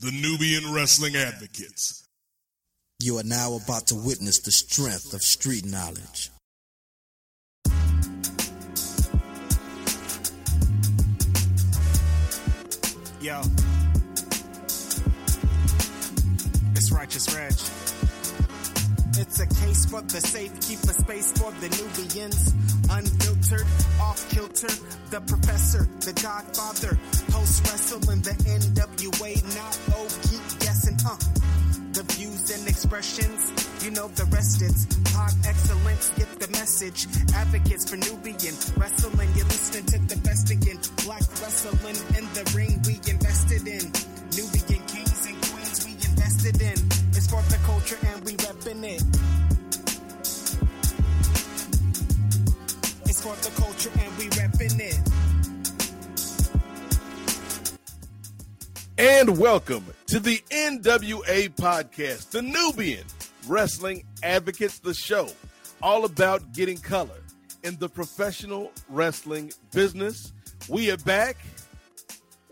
the Nubian Wrestling Advocates. You are now about to witness the strength of street knowledge. Yo. It's Righteous Reg. It's a case for the safe, keep a space for the Nubians. Unfiltered, off kilter, the professor, the godfather. Post wrestling, the NWA, not expressions, you know the rest it's pod excellence, get the message. Advocates for Nubian wrestling, you're listening to the best again. Black wrestling in the ring, we invested in. Nubian kings and queens, we invested in. It's for the culture and we reppin' it. It's for the culture and we reppin' it. And welcome to the NWA podcast, the Nubian Wrestling Advocates, the show all about getting color in the professional wrestling business. We are back.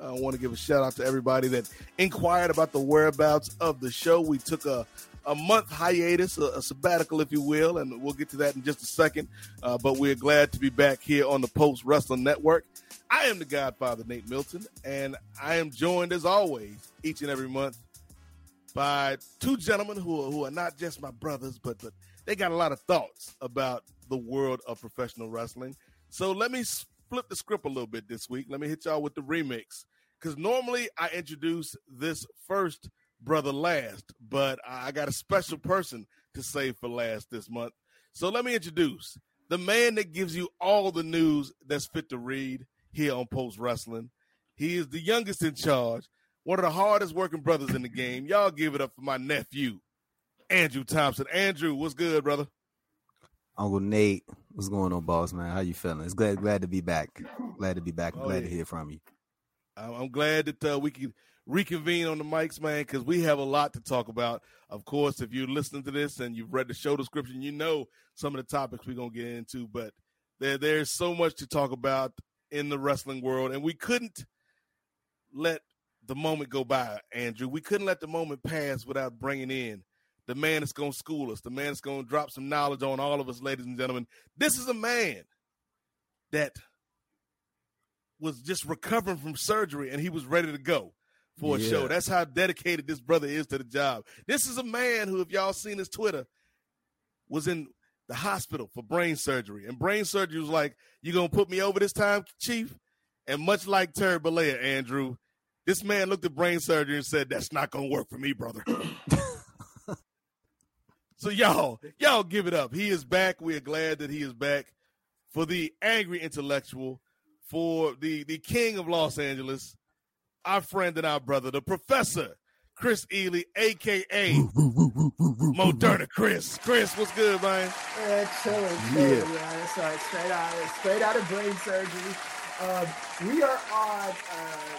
I want to give a shout out to everybody that inquired about the whereabouts of the show. We took a a month hiatus, a, a sabbatical, if you will, and we'll get to that in just a second. Uh, but we're glad to be back here on the Post Wrestling Network. I am the Godfather, Nate Milton, and I am joined as always each and every month by two gentlemen who are, who are not just my brothers, but but they got a lot of thoughts about the world of professional wrestling. So let me flip the script a little bit this week. Let me hit y'all with the remix because normally I introduce this first brother last, but I got a special person to save for last this month. So let me introduce the man that gives you all the news that's fit to read here on Post Wrestling. He is the youngest in charge, one of the hardest working brothers in the game. Y'all give it up for my nephew, Andrew Thompson. Andrew, what's good, brother? Uncle Nate, what's going on, boss man? How you feeling? It's glad glad to be back. Glad to be back. Oh, glad yeah. to hear from you. I'm glad that uh, we can reconvene on the mics, man, because we have a lot to talk about. Of course, if you're listening to this and you've read the show description, you know some of the topics we're gonna get into. But there, there's so much to talk about in the wrestling world, and we couldn't let the moment go by, Andrew. We couldn't let the moment pass without bringing in the man that's gonna school us, the man that's gonna drop some knowledge on all of us, ladies and gentlemen. This is a man that was just recovering from surgery and he was ready to go for a show. That's how dedicated this brother is to the job. This is a man who, if y'all seen his Twitter, was in the hospital for brain surgery. And brain surgery was like, You gonna put me over this time, Chief? And much like Terry Bollea, Andrew, this man looked at brain surgery and said, That's not gonna work for me, brother. so y'all, y'all give it up. He is back. We are glad that he is back for the angry intellectual, for the the king of Los Angeles, our friend and our brother, the professor, Kris Ealy, aka Moderna Chris. Chris, what's good, man? Yeah, chilling, chilling, yeah. Sorry, straight out, straight out of brain surgery. Um, we are on uh,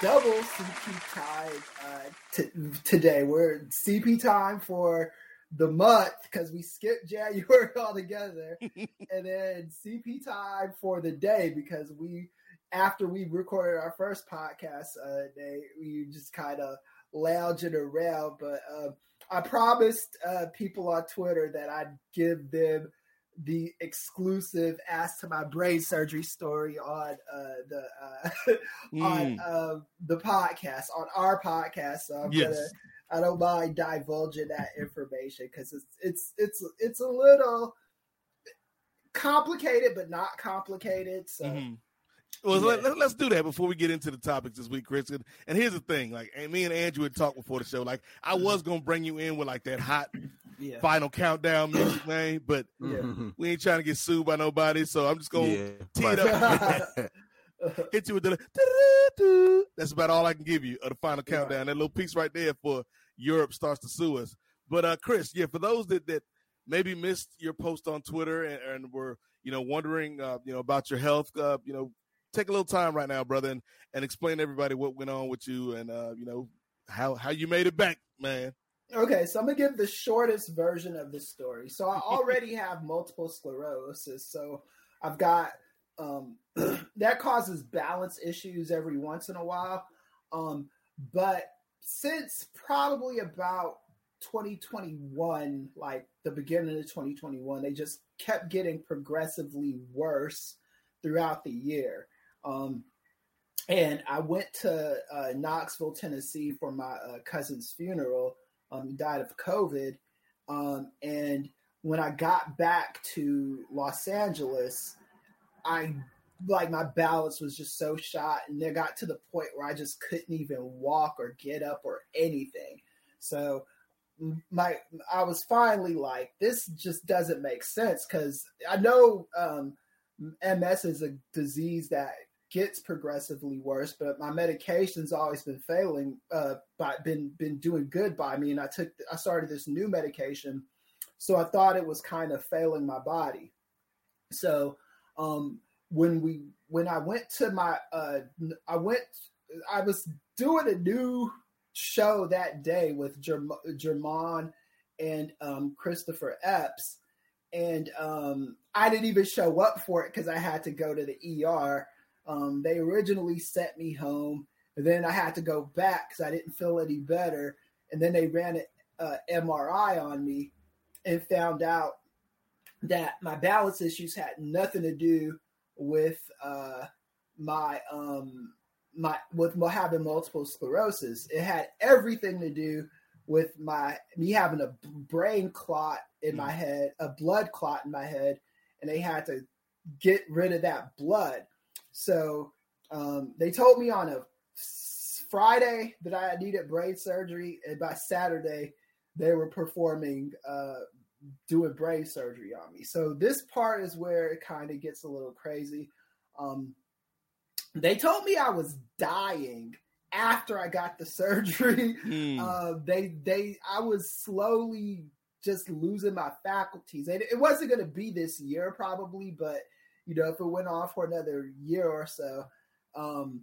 double CP time uh, t- today. We're CP time for the month because we skipped January altogether, and then CP time for the day because we, after we recorded our first podcast uh, day, we just kind of lounging around. But um, I promised uh, people on Twitter that I'd give them the exclusive "Ask to My Brain Surgery" story on uh, the uh, on Mm. uh, the podcast on our podcast. So I'm Yes. gonna I don't mind divulging that information because it's it's it's it's a little complicated, but not complicated. So. Mm-hmm. Well, yeah. let, us do that before we get into the topics this week, Chris. And, and here's the thing: like, and me and Andrew had talked before the show. Like, I was gonna bring you in with like that hot yeah. final countdown music, man, but yeah. we ain't trying to get sued by nobody. So I'm just gonna tee it up. hit you with the that's about all I can give you of the final countdown. That little piece right there for Europe starts to sue us. But uh Chris, yeah, for those that that maybe missed your post on Twitter and, and were you know wondering uh, you know about your health, uh, you know, take a little time right now, brother, and, and explain to everybody what went on with you and uh, you know how how you made it back, man. Okay, so I'm gonna give the shortest version of this story. So I already have multiple sclerosis. So I've got um, that causes balance issues every once in a while. Um, but since probably about 2021, like the beginning of 2021, they just kept getting progressively worse throughout the year. Um, and I went to uh, Knoxville, Tennessee for my uh, cousin's funeral. Um, he died of COVID. Um, and when I got back to Los Angeles, I like my balance was just so shot, and it got to the point where I just couldn't even walk or get up or anything. So my I was finally like, this just doesn't make sense because I know um, MS is a disease that gets progressively worse, but my medication's always been failing, uh, by been been doing good by me, and I took I started this new medication, so I thought it was kind of failing my body. So um, when we when I went to my uh, I went I was doing a new show that day with German and um, Christopher Epps, and um, I didn't even show up for it because I had to go to the ER um, they originally sent me home, and then I had to go back because I didn't feel any better. And then they ran an uh, MRI on me and found out that my balance issues had nothing to do with uh, my um, my with having multiple sclerosis. It had everything to do with my me having a brain clot in my mm. head, a blood clot in my head, and they had to get rid of that blood. So um, they told me on a Friday that I needed brain surgery, and by Saturday they were performing uh, doing brain surgery on me. So this part is where it kind of gets a little crazy. Um, they told me I was dying after I got the surgery. Mm. Uh, they they I was slowly just losing my faculties, and it wasn't going to be this year probably, but you know, if it went on for another year or so, um,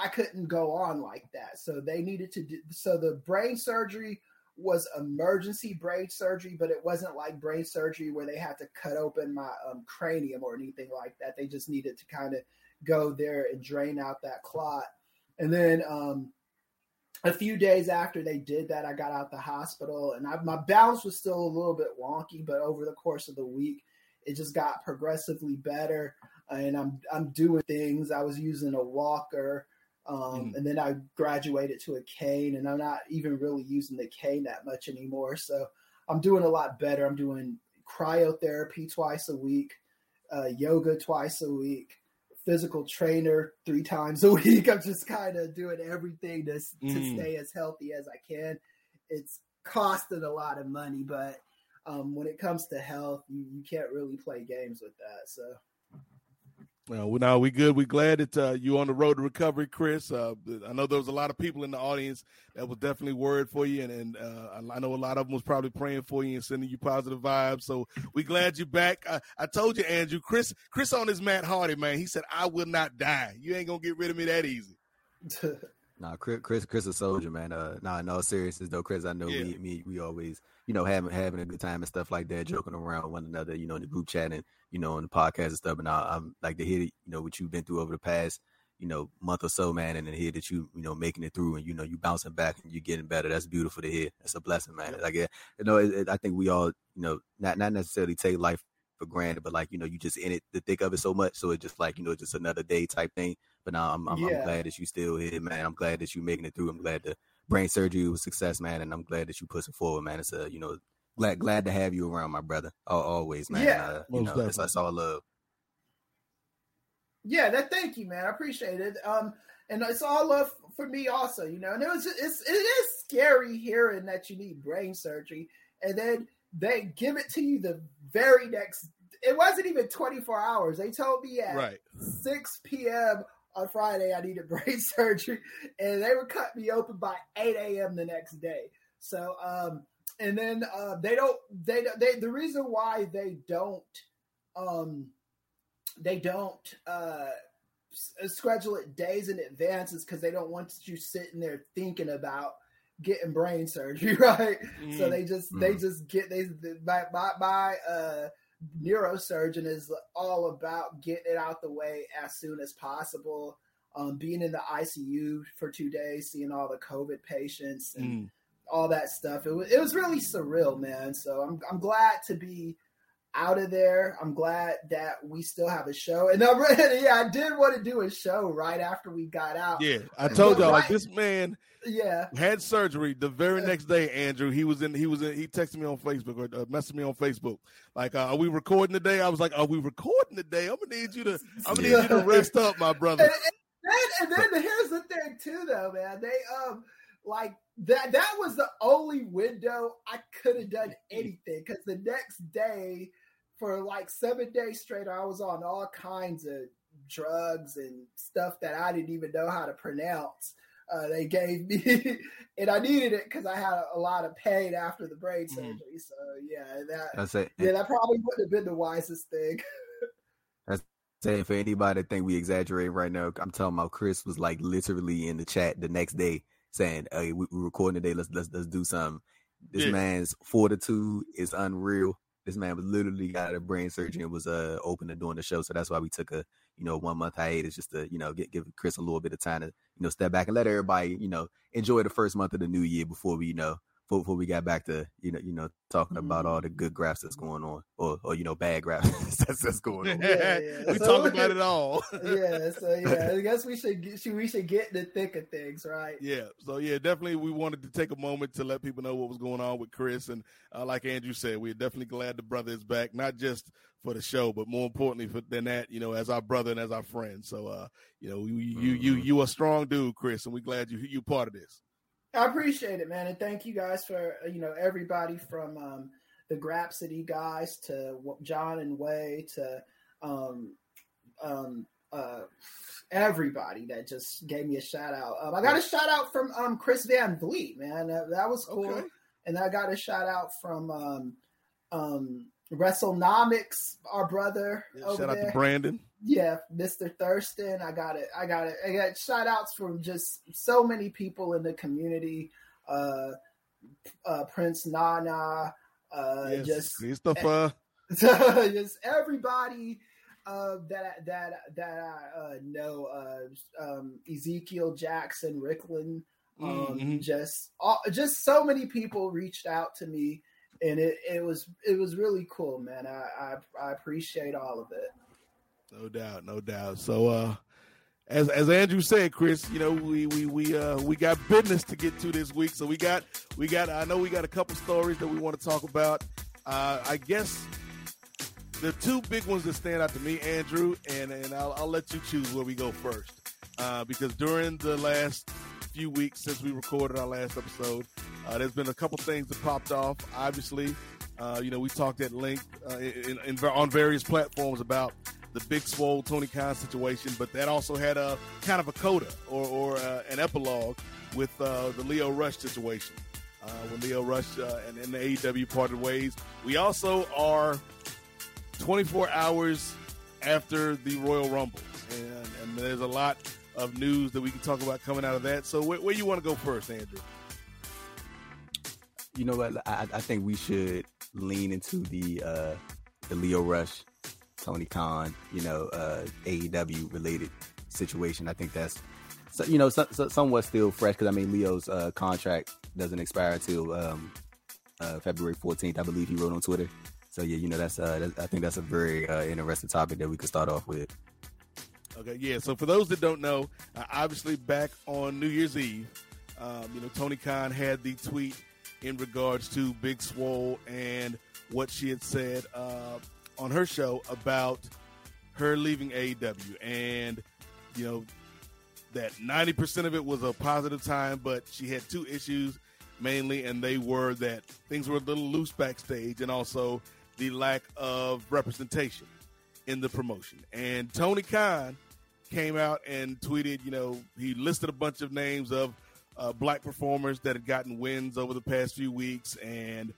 I couldn't go on like that. So they needed to do. So the brain surgery was emergency brain surgery, but it wasn't like brain surgery where they had to cut open my um, cranium or anything like that. They just needed to kind of go there and drain out that clot. And then um, a few days after they did that, I got out the hospital, and I, my balance was still a little bit wonky. But over the course of the week, it just got progressively better, and I'm I'm doing things. I was using a walker, um, mm. and then I graduated to a cane, and I'm not even really using the cane that much anymore. So I'm doing a lot better. I'm doing cryotherapy twice a week, uh, yoga twice a week, physical trainer three times a week. I'm just kind of doing everything to, mm. to stay as healthy as I can. It's costing a lot of money, but um, when it comes to health, you, you can't really play games with that. So. Well, now we good. We glad that uh, you on the road to recovery, Chris. Uh, I know there was a lot of people in the audience that was definitely worried for you, and, and uh, I know a lot of them was probably praying for you and sending you positive vibes. So we glad you're back. I, I told you, Andrew, Chris, Chris on his Matt Hardy man. He said, "I will not die. You ain't gonna get rid of me that easy." nah, Chris, Chris, Chris, a soldier, man. Uh, nah, no seriousness though, Chris. I know yeah. we, me, we always you know, having having a good time and stuff like that, joking around one another, you know, in the group chat and you know, in the podcast and stuff. And I, am like to hear, you know, what you've been through over the past, you know, month or so, man, and then hear that you, you know, making it through and you know, you bouncing back and you're getting better. That's beautiful to hear. That's a blessing, man. Like, you know, it, it, I think we all, you know, not not necessarily take life for granted, but like you know, you just in it, the thick of it so much, so it's just like you know, just another day type thing. But now I'm, I'm, yeah. I'm glad that you still here, man. I'm glad that you making it through. I'm glad to brain surgery was success, man, and I'm glad that you push it forward, man. It's a you know glad glad to have you around, my brother. Always, man. Yeah, uh, you know, it's, it's all love. Yeah, that. Thank you, man. I appreciate it. Um, and it's all love for me, also. You know, and it was it's it is scary hearing that you need brain surgery, and then they give it to you the very next. It wasn't even 24 hours. They told me at right. 6 p.m. on Friday I needed brain surgery, and they would cut me open by 8 a.m. the next day. So, um, and then uh, they don't. They they the reason why they don't. Um, they don't uh, schedule it days in advance is because they don't want you sitting there thinking about getting brain surgery, right? Mm. So they just they just get they my my, my uh, neurosurgeon is all about getting it out the way as soon as possible. Um, being in the ICU for two days, seeing all the COVID patients and mm. all that stuff. It was it was really surreal, man. So I'm I'm glad to be out of there. I'm glad that we still have a show. And I'm ready. Yeah, I did want to do a show right after we got out. Yeah, I told y'all right, like this man. Yeah, had surgery the very next day. Andrew, he was in. He was in. He texted me on Facebook or uh, messaged me on Facebook. Like, uh, are we recording today? I was like, are we recording today? I'm gonna need you to. I'm gonna need you to rest up, my brother. And, and, then, and then here's the thing too, though, man. They um like that. That was the only window I could have done anything because the next day for like seven days straight, I was on all kinds of drugs and stuff that I didn't even know how to pronounce. Uh, they gave me, and I needed it because I had a, a, lot of pain after the brain mm-hmm. surgery. Mm. So yeah, that That's it. yeah, that probably wouldn't have been the wisest thing. That's saying for anybody that think we exaggerate right now. I'm talking about Chris was like literally in the chat the next day saying, "Hey, we, are recording today. Let's let's let's do something." This yeah. man's fortitude is unreal this man was literally got a brain surgery and was uh open to doing the show. So that's why we took a you know one month hiatus just to you know get give Chris a little bit of time to you know step back and let everybody you know enjoy the first month of the new year before we you know before we got back to you know you know talking about all the mm-hmm. good graphs that's going on or or you know bad graphs that's, that's going on. Yeah, yeah. we so, talk about it all. yeah, so yeah, I guess we should get, we should get in the thick of things, right? Yeah, so yeah, definitely we wanted to take a moment to let people know what was going on with Chris, and uh, like Andrew said, we're definitely glad the brother is back, not just for the show, but more importantly for, than that, you know, as our brother and as our friend. So, uh, you know, you you you mm-hmm. you a strong dude, Chris, and we're glad you you part of this. I appreciate it, man, and thank you guys for uh, you know everybody from um, the Grapsody guys to John and Wai to um, um, uh, everybody that just gave me a shout out. Um, I got a shout out from um, Chris Van Vliet, man. That, that was cool, okay. and I got a shout out from um, um, WrestleNomics, our brother. Yeah, shout out to Brandon yeah, Mr. Thurston. I got it. I got it. I got shout outs from just so many people in the community. Uh, uh Prince Nana, uh, yes, just Christopher, just everybody uh, that that that I uh, know. Uh, um, Ezekiel Jackson, Ricklin, Um, mm-hmm. just all, just so many people reached out to me, and it, it was it was really cool, man. I, I I appreciate all of it. No doubt, no doubt. So, uh, as as Andrew said, Chris, you know we we we uh we got business to get to this week. So we got we got I know we got a couple stories that we want to talk about. Uh, I guess the two big ones that stand out to me, Andrew, and and I'll, I'll let you choose where we go first, uh, because during the last few weeks since we recorded our last episode, uh, there's been a couple things that popped off. Obviously, uh, you know we talked at length uh, in, in, on various platforms about the Big Swole Tony Khan situation, but that also had a kind of a coda or, or uh, an epilogue with uh, the Lio Rush situation. Uh, when Lio Rush uh, and, and, the AEW parted ways, we also are 24 hours after the Royal Rumble, and, and there's a lot of news that we can talk about coming out of that. So, where, where you want to go first, Andrew? You know what? I, I think we should lean into the uh, the Lio Rush Tony Khan, you know, uh, AEW related situation. I think that's, so, you know, so, so, somewhat still fresh because I mean, Lio's uh, contract doesn't expire until um, uh, February 14th, I believe he wrote on Twitter. So yeah, you know, that's, uh, that's I think that's a very uh, interesting topic that we could start off with. Okay, yeah. So for those that don't know, uh, obviously back on New Year's Eve, Um, you know, Tony Khan had the tweet in regards to Big Swole and what she had said uh, on her show about her leaving AEW, and you know that 90% of it was a positive time, but she had two issues mainly, and they were that things were a little loose backstage, and also the lack of representation in the promotion. And Tony Khan came out and tweeted, you know, he listed a bunch of names of uh, black performers that had gotten wins over the past few weeks, and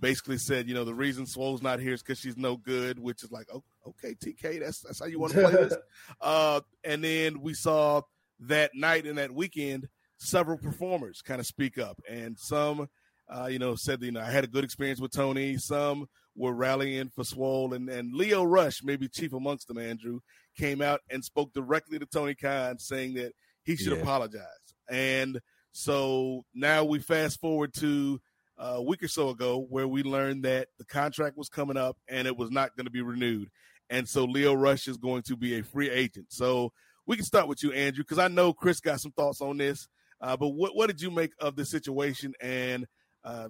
basically said, you know, the reason Swole's not here is because she's no good, which is like, oh, okay, TK, that's that's how you want to play this. Uh, and then we saw that night and that weekend several performers kind of speak up, and some, uh, you know, said, you know, I had a good experience with Tony. Some were rallying for Swole, and and Lio Rush, maybe chief amongst them, Andrew, came out and spoke directly to Tony Khan, saying that he should yeah. apologize. And so now we fast forward to a week or so ago where we learned that the contract was coming up and it was not going to be renewed. And so Lio Rush is going to be a free agent. So we can start with you, Andrew, because I know Chris got some thoughts on this. Uh, but what, what did you make of the situation? And uh,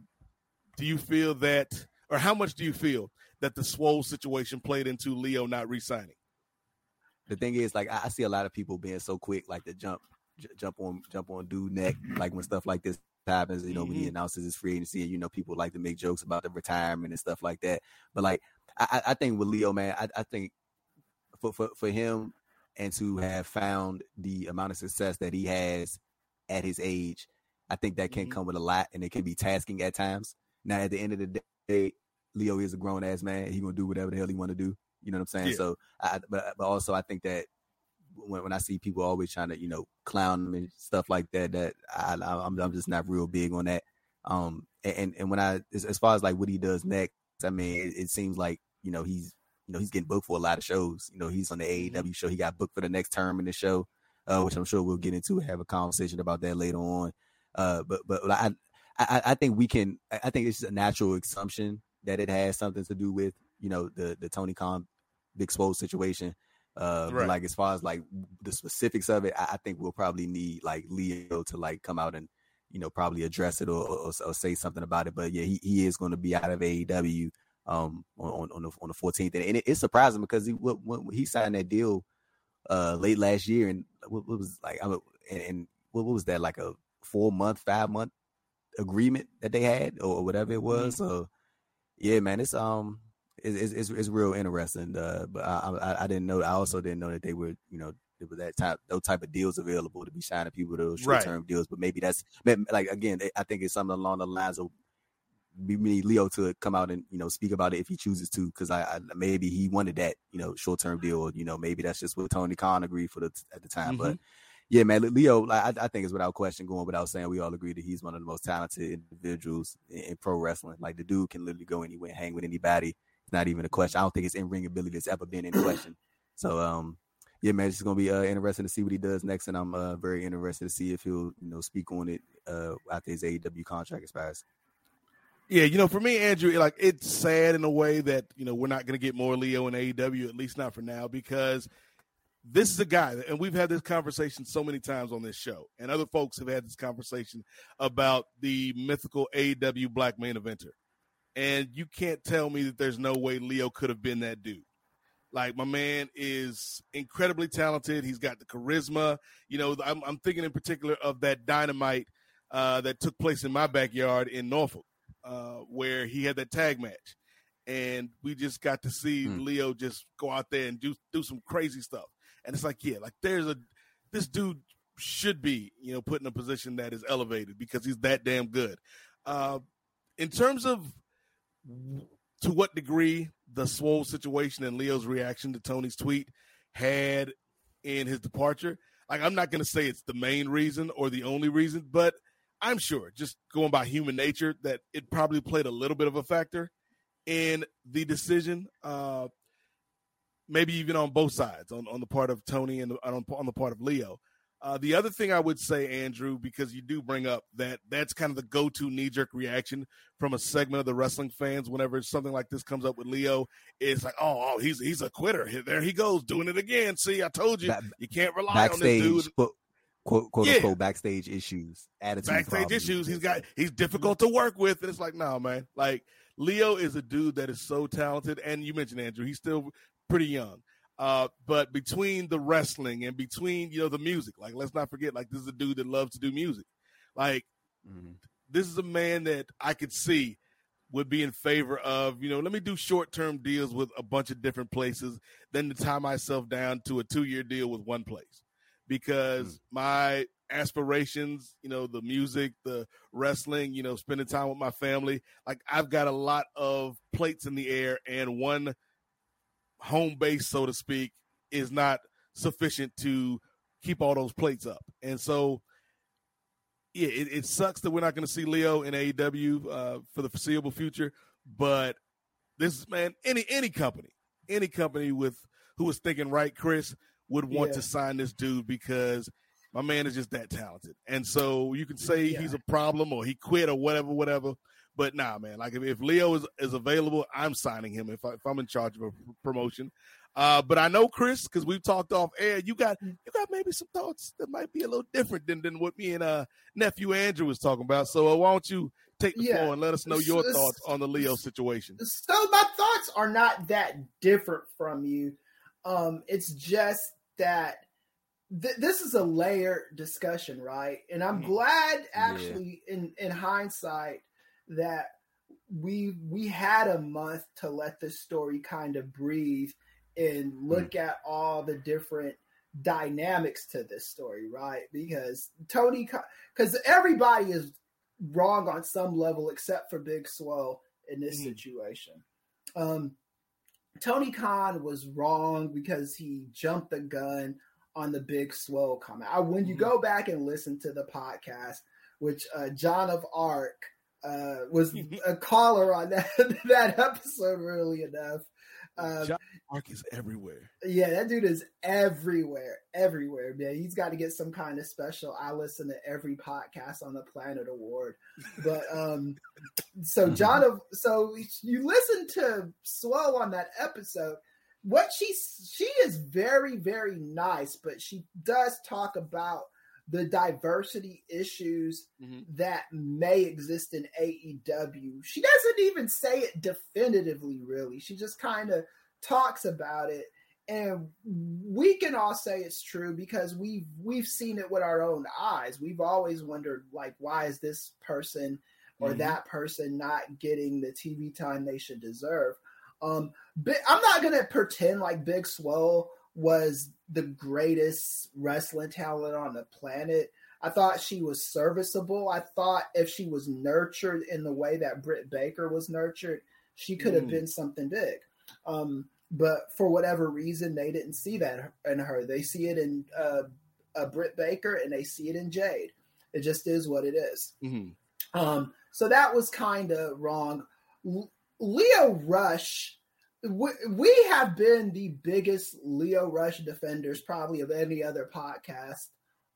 do you feel that, or how much do you feel that the Swole situation played into Lio not re signing? The thing is, like, I see a lot of people being so quick, like to jump, jump on, jump on dude neck, like when stuff like this happens, you know, mm-hmm. when he mm-hmm. announces his free agency, and you know, people like to make jokes about the retirement and stuff like that. But like, I, I think with Lio, man, I, I think for, for for him and to have found the amount of success that he has at his age, I think that can mm-hmm. come with a lot, and it can be tasking at times. Now, at the end of the day, Lio is a grown ass man. He gonna do whatever the hell he want to do. You know what I'm saying? Yeah. So, I, but but also I think that when, when I see people always trying to, you know, clown them and stuff like that, that I, I'm, I'm just not real big on that. Um, and, and when I, as, as far as like what he does next, I mean, it, it, seems like, you know, he's, you know, he's getting booked for a lot of shows. You know, he's on the AEW mm-hmm. show. He got booked for the next term in the show, uh, which I'm sure we'll get into have a conversation about that later on. Uh, but, but I, I, I think we can, I think it's just a natural assumption that it has something to do with, you know, the, the Tony Khan Big Swole situation. Uh, right. like as far as like the specifics of it, I, I, think we'll probably need like Lio to like come out and you know probably address it or, or, or say something about it. But yeah, he, he is going to be out of AEW um on on the on the 14th, and, and it, it's surprising because he when, when he signed that deal uh late last year, and what, what was like I mean, and, and what, what was that like a four month, five month agreement that they had or whatever it was. Mm-hmm. So yeah, man, it's um it's, it's, it's real interesting. Uh, but I, I, I didn't know. I also didn't know that they were you know there was that type those type of deals available to be signing people to those short term right. deals. But maybe that's like again, I think it's something along the lines of we need Lio to come out and you know speak about it if he chooses to, because I, I, maybe he wanted that you know short term deal. You know maybe that's just what Tony Khan agreed for the at the time. Mm-hmm. But yeah, man, Lio, I, I think is without question going without saying. We all agree that he's one of the most talented individuals in, in pro wrestling. Like the dude can literally go anywhere, hang with anybody it's not even a question. I don't think his in ring ability has ever been in question. So um, yeah, man, it's gonna be uh, interesting to see what he does next, and I'm uh, very interested to see if he'll you know speak on it uh, after his AEW contract expires. Yeah, you know, for me, Andrew, like it's sad in a way that you know we're not going to get more Lio in AEW, at least not for now, because this is a guy, and we've had this conversation so many times on this show, and other folks have had this conversation about the mythical AEW black main eventer and you can't tell me that there's no way Lio could have been that dude. Like my man is incredibly talented. He's got the charisma. You know, I'm, I'm thinking in particular of that dynamite uh, that took place in my backyard in Norfolk, uh, where he had that tag match, and we just got to see hmm. Lio just go out there and do do some crazy stuff. And it's like, yeah, like there's a this dude should be, you know, put in a position that is elevated because he's that damn good. Uh, in terms of to what degree the swole situation and Lio's reaction to Tony's tweet had in his departure. Like, I'm not going to say it's the main reason or the only reason, but I'm sure, just going by human nature, that it probably played a little bit of a factor in the decision. Uh, maybe even on both sides, on, on the part of Tony and on, on the part of Lio. Uh, the other thing I would say, Andrew, because you do bring up that that's kind of the go-to knee-jerk reaction from a segment of the wrestling fans whenever something like this comes up with Lio. is like, oh, oh, he's he's a quitter. There he goes doing it again. See, I told you, you can't rely on this dude. quote quote yeah. unquote backstage issues, attitude backstage problems. issues. He's got he's difficult to work with, and it's like, no, nah, man. Like Lio is a dude that is so talented, and you mentioned Andrew, he's still pretty young. Uh, but between the wrestling and between you know the music, like let's not forget, like this is a dude that loves to do music. Like mm-hmm. this is a man that I could see would be in favor of, you know, let me do short term deals with a bunch of different places than to tie myself down to a two year deal with one place. Because mm. my aspirations, you know, the music, the wrestling, you know, spending time with my family, like I've got a lot of plates in the air and one home base, so to speak, is not sufficient to keep all those plates up. And so yeah, it, it, sucks that we're not going to see Lio in AEW uh, for the foreseeable future. But this man, any any company, any company with who was thinking right, Chris would want yeah. to sign this dude because my man is just that talented. And so you can say yeah. he's a problem or he quit or whatever, whatever. But nah, man, like if, if Lio is, is available, I'm signing him if, I, if I'm in charge of a promotion. Uh, but I know Chris because we've talked off air. You got mm. you got maybe some thoughts that might be a little different than, than what me and uh, nephew Andrew was talking about. So uh, why don't you take the yeah. floor and let us know your thoughts on the Lio situation? So my thoughts are not that different from you. Um, it's just that th- this is a layered discussion, right? And I'm mm. glad, actually, yeah. in in hindsight, that we we had a month to let this story kind of breathe and hmm. look mm. at all the different dynamics to this story, right? Because Tony, because everybody is wrong on some level except for Big Swole in this mm. situation. Um, Tony Khan was wrong because he jumped the gun on the Big Swole comment. I, when you mm. go back and listen to the podcast, which uh, John of Arc uh, was a caller on that that episode, really enough. Um, John Mark is everywhere. Yeah, that dude is everywhere, everywhere, man. He's got to get some kind of special. I listen to every podcast on the planet award. But um so John of so you listen to Swell on that episode. What she she is very, very nice, but she does talk about the diversity issues mm-hmm. that may exist in AEW. She doesn't even say it definitively, really. She just kind of talks about it. And we can all say it's true because we've we've seen it with our own eyes. We've always wondered, like, why is this person or mm-hmm. that person not getting the TV time they should deserve? Um, but I'm not gonna pretend like Big Swole was the greatest wrestling talent on the planet. I thought she was serviceable. I thought if she was nurtured in the way that Britt Baker was nurtured, she could have mm. been something big. Um, but for whatever reason, they didn't see that in her. They see it in uh, uh, Britt Baker and they see it in Jade. It just is what it is. Mm-hmm. Um, so that was kind of wrong. L- Lio Rush we have been the biggest Lio Rush defenders probably of any other podcast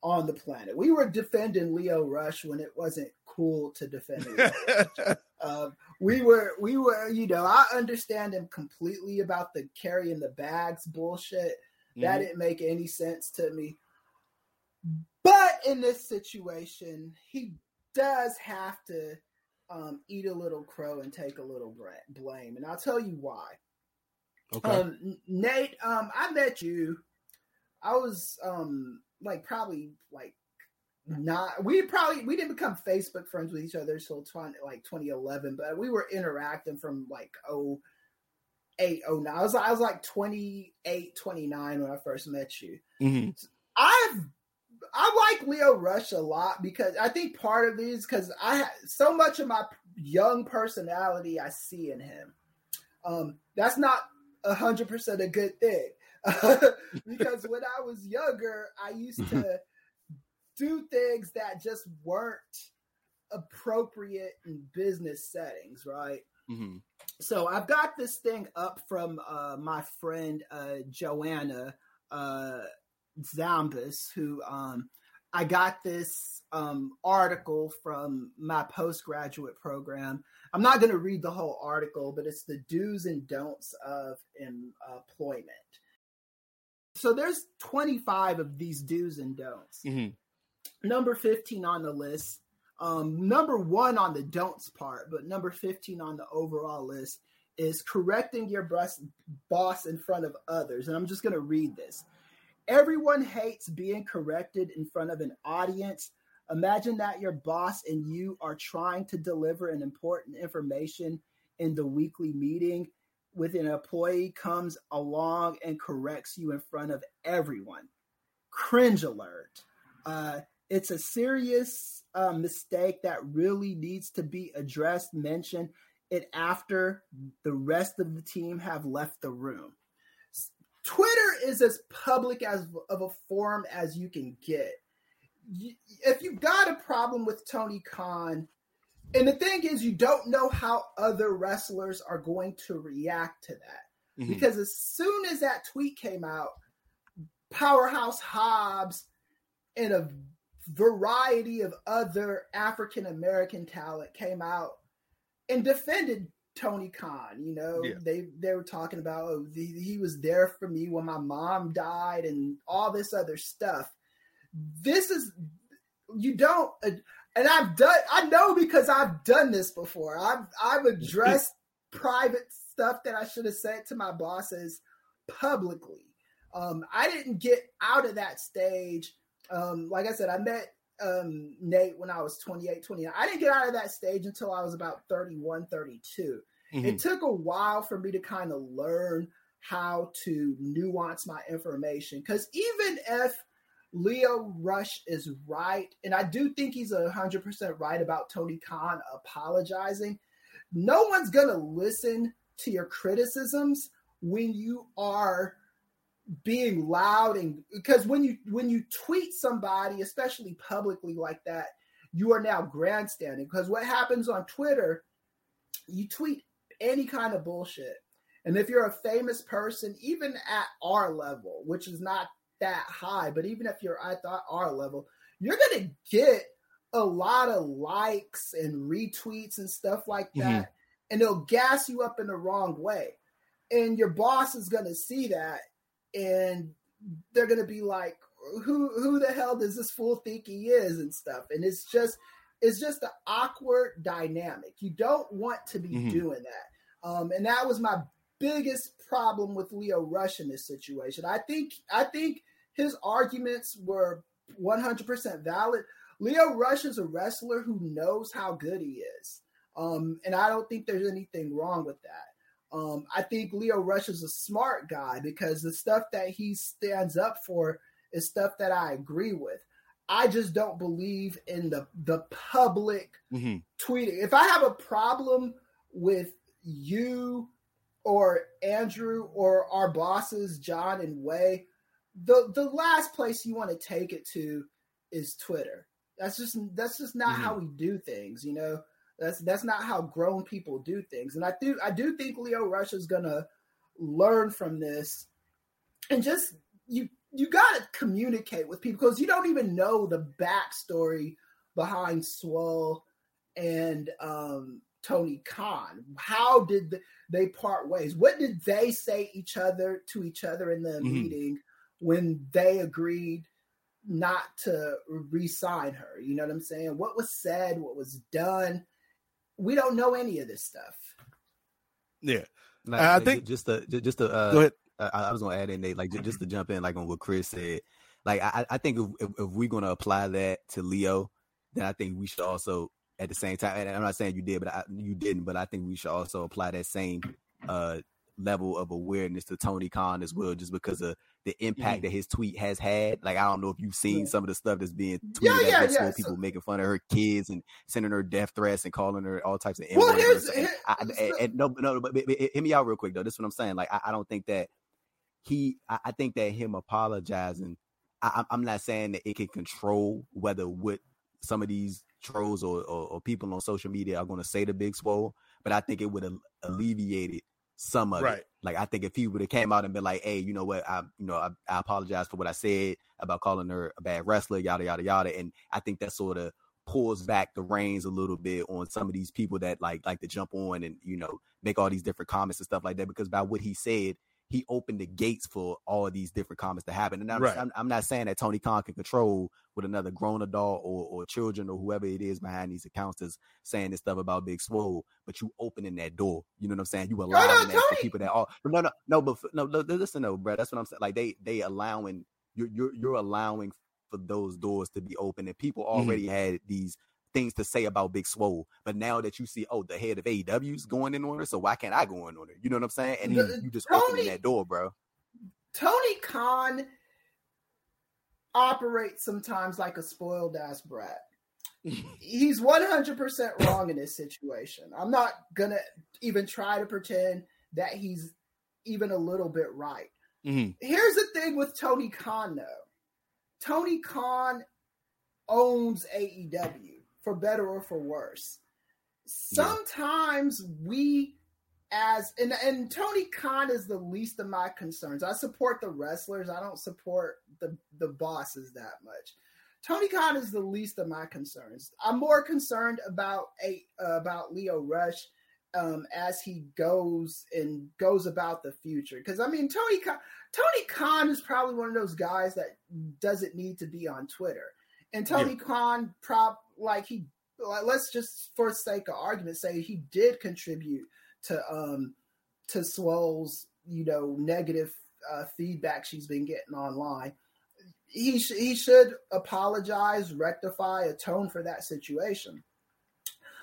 on the planet. We were defending Lio Rush when it wasn't cool to defend him. um, we were, we were, you know, I understand him completely about the carrying the bags bullshit. Mm-hmm. That didn't make any sense to me. But in this situation, he does have to um, eat a little crow and take a little blame. And I'll tell you why. Okay. Um, Nate, um, I met you. I was um like probably like not we probably we didn't become Facebook friends with each other until 20, like 2011, but we were interacting from like oh eight oh nine. I was I was like 28, 29 when I first met you. Mm-hmm. I've I like Lio Rush a lot because I think part of it is because I so much of my young personality I see in him. Um, that's not hundred percent a good thing. because when I was younger, I used to do things that just weren't appropriate in business settings, right? Mm-hmm. So I've got this thing up from uh, my friend uh, Joanna uh, Zambas, who um, I got this um, article from my postgraduate program I'm not going to read the whole article, but it's the do's and don'ts of employment. So there's 25 of these do's and don'ts. Mm-hmm. number 15 on the list. Um, number one on the don'ts part, but number 15 on the overall list is correcting your boss in front of others. And I'm just going to read this. Everyone hates being corrected in front of an audience. Imagine that your boss and you are trying to deliver an important information in the weekly meeting with an employee comes along and corrects you in front of everyone. Cringe alert. Uh, it's a serious uh, mistake that really needs to be addressed, mentioned it after the rest of the team have left the room. Twitter is as public as of a forum as you can get. If you've got a problem with Tony Khan, and the thing is, you don't know how other wrestlers are going to react to that. Mm-hmm. Because as soon as that tweet came out, Powerhouse Hobbs and a variety of other African American talent came out and defended Tony Khan. You know, yeah. they they were talking about oh, he, he was there for me when my mom died and all this other stuff. This is you don't and I've done I know because I've done this before. I've I've addressed private stuff that I should have said to my bosses publicly. Um, I didn't get out of that stage. Um, like I said, I met um, Nate when I was 28, 29. I didn't get out of that stage until I was about 31, 32. Mm-hmm. It took a while for me to kind of learn how to nuance my information because even if Lio Rush is right, and I do think he's a hundred percent right about Tony Khan apologizing. No one's gonna listen to your criticisms when you are being loud and because when you when you tweet somebody especially publicly like that you are now grandstanding. Because what happens on twitter you tweet any kind of bullshit. And if you're a famous person even at our level which is not that high but even if you're at our level you're gonna get a lot of likes and retweets and stuff like that mm-hmm. and they'll gas you up in the wrong way. And your boss is gonna see that and they're gonna be like, who who the hell does this fool think he is and stuff. And it's just it's just an awkward dynamic. You don't want to be mm-hmm. doing that. Um, and that was my biggest problem with Lio Rush in this situation. I think I think his arguments were 100% valid. Lio Rush is a wrestler who knows how good he is. Um, and I don't think there's anything wrong with that. Um, I think Lio Rush is a smart guy because the stuff that he stands up for is stuff that I agree with. I just don't believe in the the public mm-hmm. tweeting. If I have a problem with you or Andrew or our bosses, John and Wai, the the last place you want to take it to is Twitter. That's just that's just not mm-hmm. how we do things, you know. That's that's not how grown people do things. And I do I do think Lio Rush is gonna learn from this and just you you gotta communicate with people because you don't even know the backstory behind Swole and um, Tony Khan. How did they part ways? What did they say each other to each other in the mm-hmm. meeting when they agreed not to re-sign her? You know what I'm saying? What was said? What was done? We don't know any of this stuff. Yeah, like, I think just to just to uh, go ahead. I, I was gonna add in Nate, like just to jump in, like on what Chris said. Like I, I think if, if, if we're gonna apply that to Lio, then I think we should also at the same time. And I'm not saying you did, but I, you didn't. But I think we should also apply that same uh, level of awareness to Tony Khan as well, just because of the impact mm-hmm. that his tweet has had. Like I don't know if you've seen yeah. some of the stuff that's being tweeted yeah, yeah, yeah. people so, making fun of her kids and sending her death threats and calling her all types of well, here's, and, I, and, and, no, no, but, but, but, hit me out real quick though. This is what I'm saying. Like I, I don't think that he. I, I, think that him apologizing. I, I'm not saying that it can control whether what some of these trolls or, or, or people on social media are going to say to Big Swole, but I think it would have alleviated some of right. it. Like I think if he would have came out and been like, "Hey, you know what? I, you know, I, I apologize for what I said about calling her a bad wrestler, yada yada yada," and I think that sort of pulls back the reins a little bit on some of these people that like like to jump on and you know make all these different comments and stuff like that because by what he said he opened the gates for all of these different comments to happen. And I'm, right. I'm, I'm, not saying that Tony Khan can control with another grown adult or, or children or whoever it is behind these accounts that's saying this stuff about Big Swole, but you opening that door. You know what I'm saying? You allowing no, no, that for people that are no, no, no, but no, listen, though, bro. That's what I'm saying. Like they, they allowing you're, you're, you're allowing for those doors to be open, and people mm-hmm. already mm-hmm. had these things to say about Big Swole. But now that you see, oh, the head of AEW's going in on it, so why can't I go in on it? You know what I'm saying? And you, you just Tony, opening that door, bro. Tony Khan operates sometimes like a spoiled ass brat. He's 100% wrong in this situation. I'm not going to even try to pretend that he's even a little bit right. Mm-hmm. Here's the thing with Tony Khan, though. Tony Khan owns AEW for better or for worse. Sometimes yeah. we as and and Tony Khan is the least of my concerns. I support the wrestlers. I don't support the the bosses that much. Tony Khan is the least of my concerns. I'm more concerned about a uh, about Lio Rush um, as he goes and goes about the future. Because I mean, Tony Khan, Tony Khan is probably one of those guys that doesn't need to be on Twitter. And Tony yeah. Khan, prop like he like, let's just for sake of argument say he did contribute to um to Swole's you know negative uh, feedback she's been getting online. He sh- he should apologize, rectify, atone for that situation.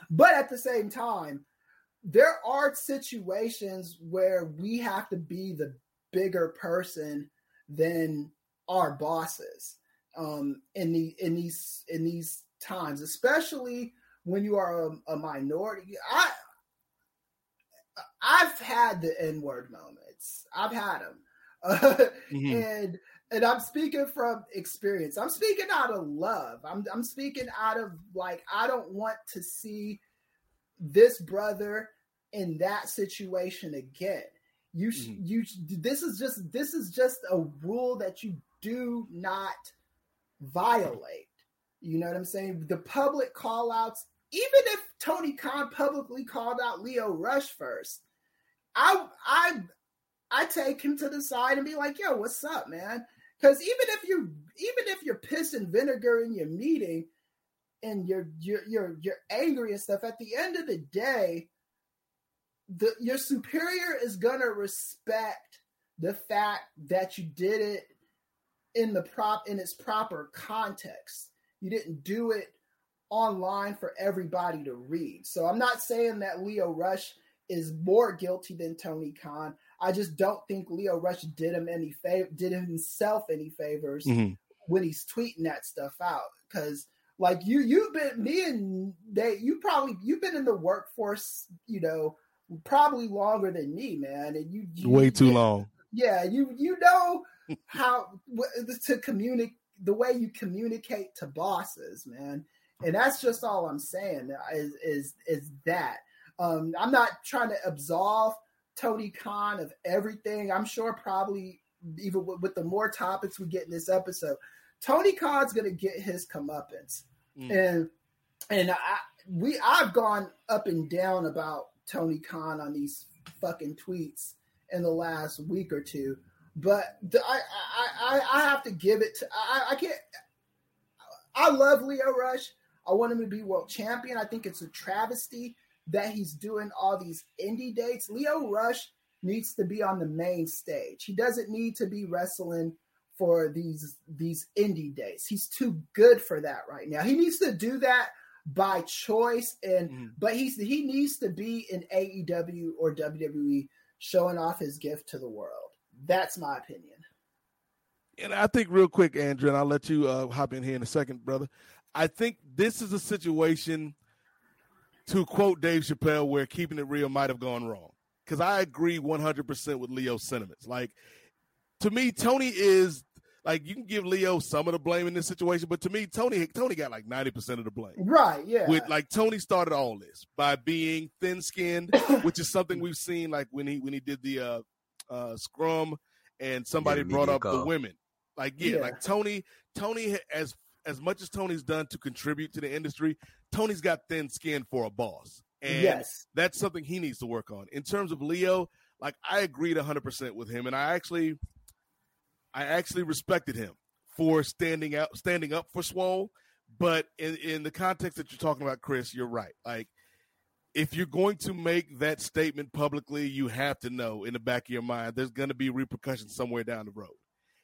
But at the same time, there are situations where we have to be the bigger person than our bosses um, in the in these in these times, especially when you are a, a minority. I I've had the N word moments. I've had them, uh, mm-hmm. and and I'm speaking from experience. I'm speaking out of love. I'm I'm speaking out of like I don't want to see this brother in that situation again. You mm-hmm. you this is just this is just a rule that you do not violate. You know what I'm saying? The public call outs, even if Tony Khan publicly called out Lio Rush first, I I I take him to the side and be like, yo, what's up, man? Because even if you even if you're pissing vinegar in your meeting and you're you're you're you're angry and stuff, at the end of the day, the your superior is gonna respect the fact that you did it in the prop in its proper context. You didn't do it online for everybody to read. So I'm not saying that Lio Rush is more guilty than Tony Khan. I just don't think Lio Rush did him any favor, did himself any favors mm-hmm. when he's tweeting that stuff out. Because like you, you've been me and they, you probably you've been in the workforce, you know, probably longer than me, man. And you, you way too long. Yeah, you you know how to communicate the way you communicate to bosses, man. And that's just all I'm saying is is is that. Um, I'm not trying to absolve Tony Khan of everything. I'm sure probably even with, with the more topics we get in this episode, Tony Khan's gonna get his comeuppance. Mm. And and I we I've gone up and down about Tony Khan on these fucking tweets in the last week or two. But I, I, I, I have to give it to I, I can't. I love Lio Rush. I want him to be world champion. I think it's a travesty that he's doing all these indie dates. Lio Rush needs to be on the main stage. He doesn't need to be wrestling for these these indie dates. He's too good for that right now. He needs to do that by choice and mm. but he's he needs to be in AEW or WWE showing off his gift to the world. That's my opinion. And I think real quick, Andrew, and I'll let you uh, hop in here in a second, brother. I think this is a situation, to quote Dave Chappelle, where keeping it real might have gone wrong. Because I agree 100% with Lio's sentiments. Like, to me, Tony is like you can give Lio some of the blame in this situation, but to me, Tony Tony got like ninety percent of the blame. Right? Yeah. With like Tony started all this by being thin skinned, which is something we've seen like when he when he did the uh, uh, scrum and somebody yeah, brought up call. the women. Like yeah, yeah, like Tony Tony as as much as Tony's done to contribute to the industry, Tony's got thin skin for a boss. And yes. that's something he needs to work on. In terms of Lio, like I agreed 100% with him and I actually I actually respected him for standing out standing up for Swole, but in in the context that you're talking about Kris, you're right. Like if you're going to make that statement publicly, you have to know in the back of your mind there's going to be repercussions somewhere down the road.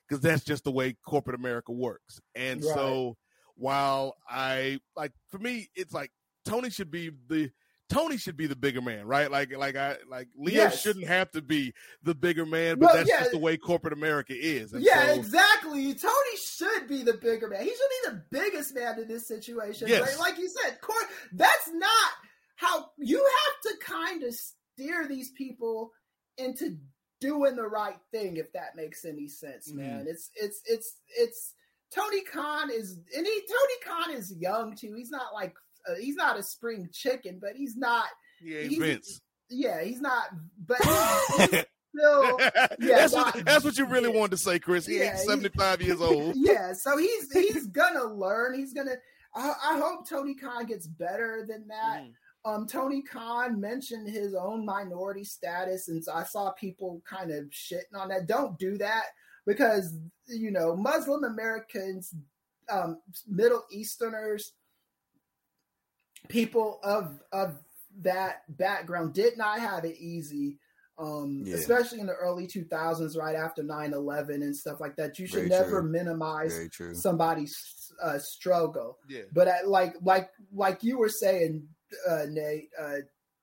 Cuz that's just the way corporate America works. And right. so while I like for me it's like Tony should be the Tony should be the bigger man, right? Like, like I like Lio yes. shouldn't have to be the bigger man, but well, that's yeah. just the way corporate America is. And yeah, so, exactly. Tony should be the bigger man. He should be the biggest man in this situation. Yes. Right? Like you said, court, that's not how you have to kind of steer these people into doing the right thing, if that makes any sense, mm-hmm. man. It's it's it's it's Tony Khan is and he Tony Khan is young too. He's not like uh, he's not a spring chicken, but he's not. Yeah, he's, Vince. Yeah, he's not. But he's, he's still. Yeah, that's what that's what you really yeah. wanted to say, Kris. He yeah, ain't seventy five years old. Yeah, so he's he's gonna learn. He's gonna. I, I hope Tony Khan gets better than that. Mm. Um, Tony Khan mentioned his own minority status, and so I saw people kind of shitting on that. Don't do that because you know Muslim Americans, um, Middle Easterners, people of of that background did not have it easy um, yeah. especially in the early 2000s right after 9-11 and stuff like that you should Very never true. minimize somebody's uh, struggle yeah. but at, like like like you were saying uh, nate uh,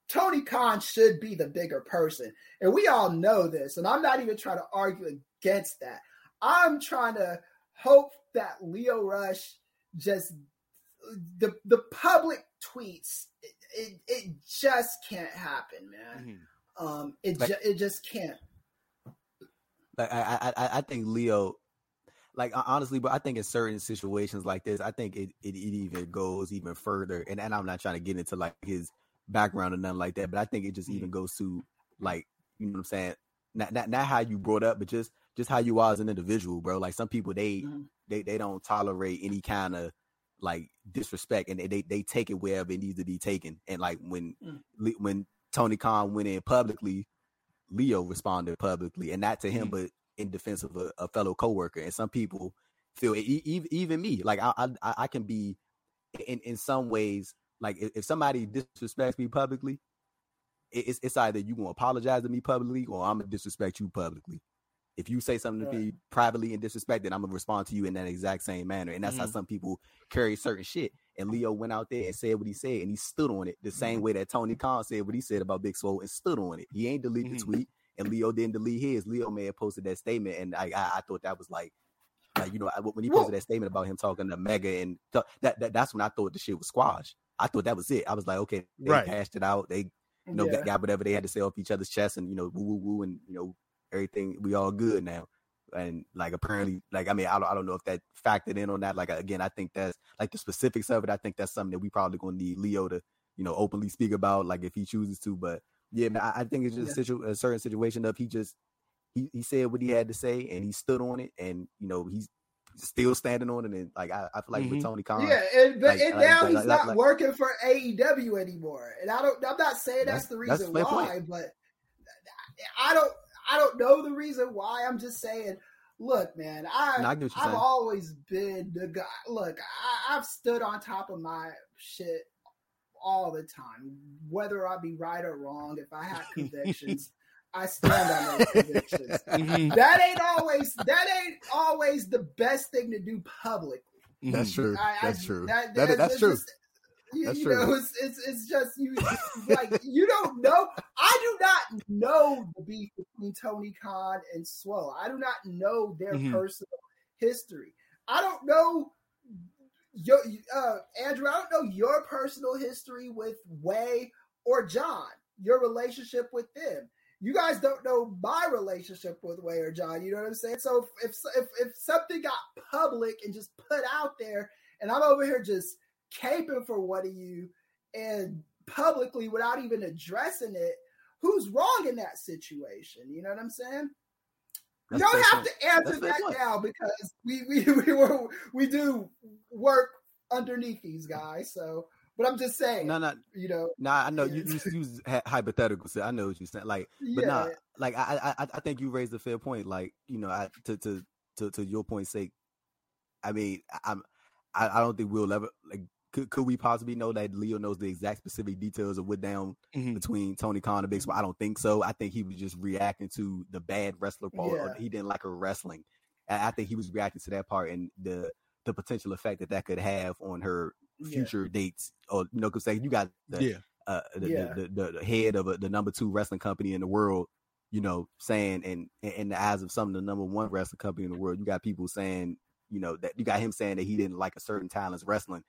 tony khan should be the bigger person and we all know this and i'm not even trying to argue against that i'm trying to hope that Lio Rush just the the public tweets it, it, it just can't happen, man. Mm-hmm. Um, it like, ju- it just can't. Like I, I I think Lio, like honestly, but I think in certain situations like this, I think it, it, it even goes even further. And and I'm not trying to get into like his background or nothing like that, but I think it just even mm-hmm. goes to like you know what I'm saying. Not, not not how you brought up, but just just how you are as an individual, bro. Like some people they mm-hmm. they they don't tolerate any kind of like disrespect and they they take it wherever it needs to be taken. And like when mm. when Tony Khan went in publicly, Lio responded publicly, and not to him, mm. but in defense of a, a, fellow coworker. And some people feel even even me, like I I, I can be in in some ways like if, somebody disrespects me publicly, it's it's either you gonna apologize to me publicly or I'm gonna disrespect you publicly. If you say something right. to me privately and disrespect, then I'm gonna respond to you in that exact same manner. And that's mm-hmm. how some people carry certain shit. And Lio went out there and said what he said, and he stood on it the same mm-hmm. way that Tony Khan said what he said about Big Swole and stood on it. He ain't delete mm-hmm. the tweet, and Lio didn't delete his. Lio may have posted that statement, and I I, I thought that was like like you know when he posted that statement about him talking to Mega and that, that that's when I thought the shit was squashed. I thought that was it. I was like, okay, they right. hashed it out. They you know yeah. got, got, whatever they had to say off each other's chest, and you know woo woo woo, and you know everything. We all good now and like apparently like i mean I don't, I don't know if that factored in on that like again i think that's like the specifics of it i think that's something that we probably gonna need Lio to you know openly speak about like if he chooses to but yeah man, I, I think it's just yeah. a, situ- a certain situation of he just he, he said what he had to say and he stood on it and you know he's still standing on it and like I, I feel like mm-hmm. with Tony Khan. Yeah, and, but, like, and like, now like, he's not working for AEW anymore. And I don't I'm not saying that's, that's the reason that's why, point. but I don't I don't know the reason why. I'm just saying, look, man, I, no, I have always been the guy. Look, I, I've stood on top of my shit all the time, whether I be right or wrong. If I have convictions, I stand on those convictions. Mm-hmm. That ain't always that ain't always the best thing to do publicly. That's true. I, that's I, true. That, that, that's true. Just, you, you know, it's, it's it's just you like you don't know. I do not know the beef between Tony Khan and Swole. I do not know their mm-hmm. personal history. I don't know your uh, Andrew. I don't know your personal history with Wai or John. Your relationship with them. You guys don't know my relationship with Wai or John. You know what I'm saying? So if if if something got public and just put out there, and I'm over here just caping for one of you and publicly without even addressing it, who's wrong in that situation? You know what I'm saying? You don't have to answer that now because we we we, were, we do work underneath these guys. So But I'm just saying. No, no, you know. Nah, I know you, you use hypothetical. So I know what you said. Like, but yeah. nah, like I, I, I think you raised a fair point. Like, you know, I to to to, to your point's sake. I mean, I'm, I, I don't think we'll ever like. Could, could we possibly know that Lio knows the exact specific details of what down mm-hmm. between Tony Khan and Big Swole? I don't think so. I think he was just reacting to the bad wrestler part. Yeah. he didn't like her wrestling. I think he was reacting to that part and the the potential effect that that could have on her future yeah. dates. Or you know, because you got the, yeah. Uh, the, yeah. the, the, the, head of a, the number two wrestling company in the world, you know, saying and in the eyes of some of the number one wrestling company in the world, you got people saying, you know, that you got him saying that he didn't like a certain talent's wrestling.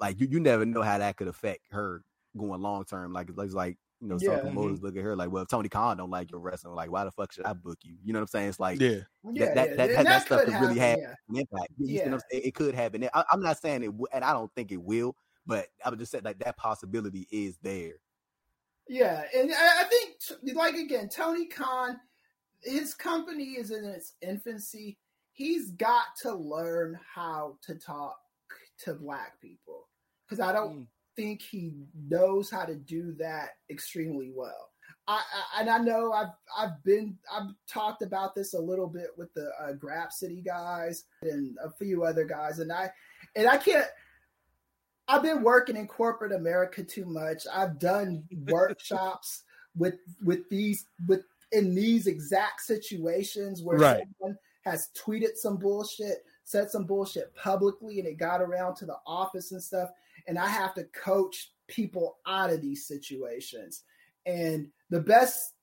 Like you, you never know how that could affect her going long term. Like it's like you know, yeah, some promoters mm-hmm. look at her like, well, if Tony Khan don't like your wrestling, like, why the fuck should I book you? You know what I'm saying? It's like, yeah, that yeah, that, yeah. that, that, that, stuff could really have an impact. You know it, it, could happen. I, am not saying it, and I don't think it will, but I would just say like that possibility is there. Yeah, and I think, like again, Tony Khan, his company is in its infancy. He's got to learn how to talk to black people because I don't. Mm think he knows how to do that extremely well. I, I, and I know I've I've been I've talked about this a little bit with the uh, City guys and a few other guys, and I and I can't. I've been working in corporate America too much. I've done workshops with with these with in these exact situations where right. someone has tweeted some bullshit, said some bullshit publicly, and it got around to the office and stuff and I have to coach people out of these situations. And the best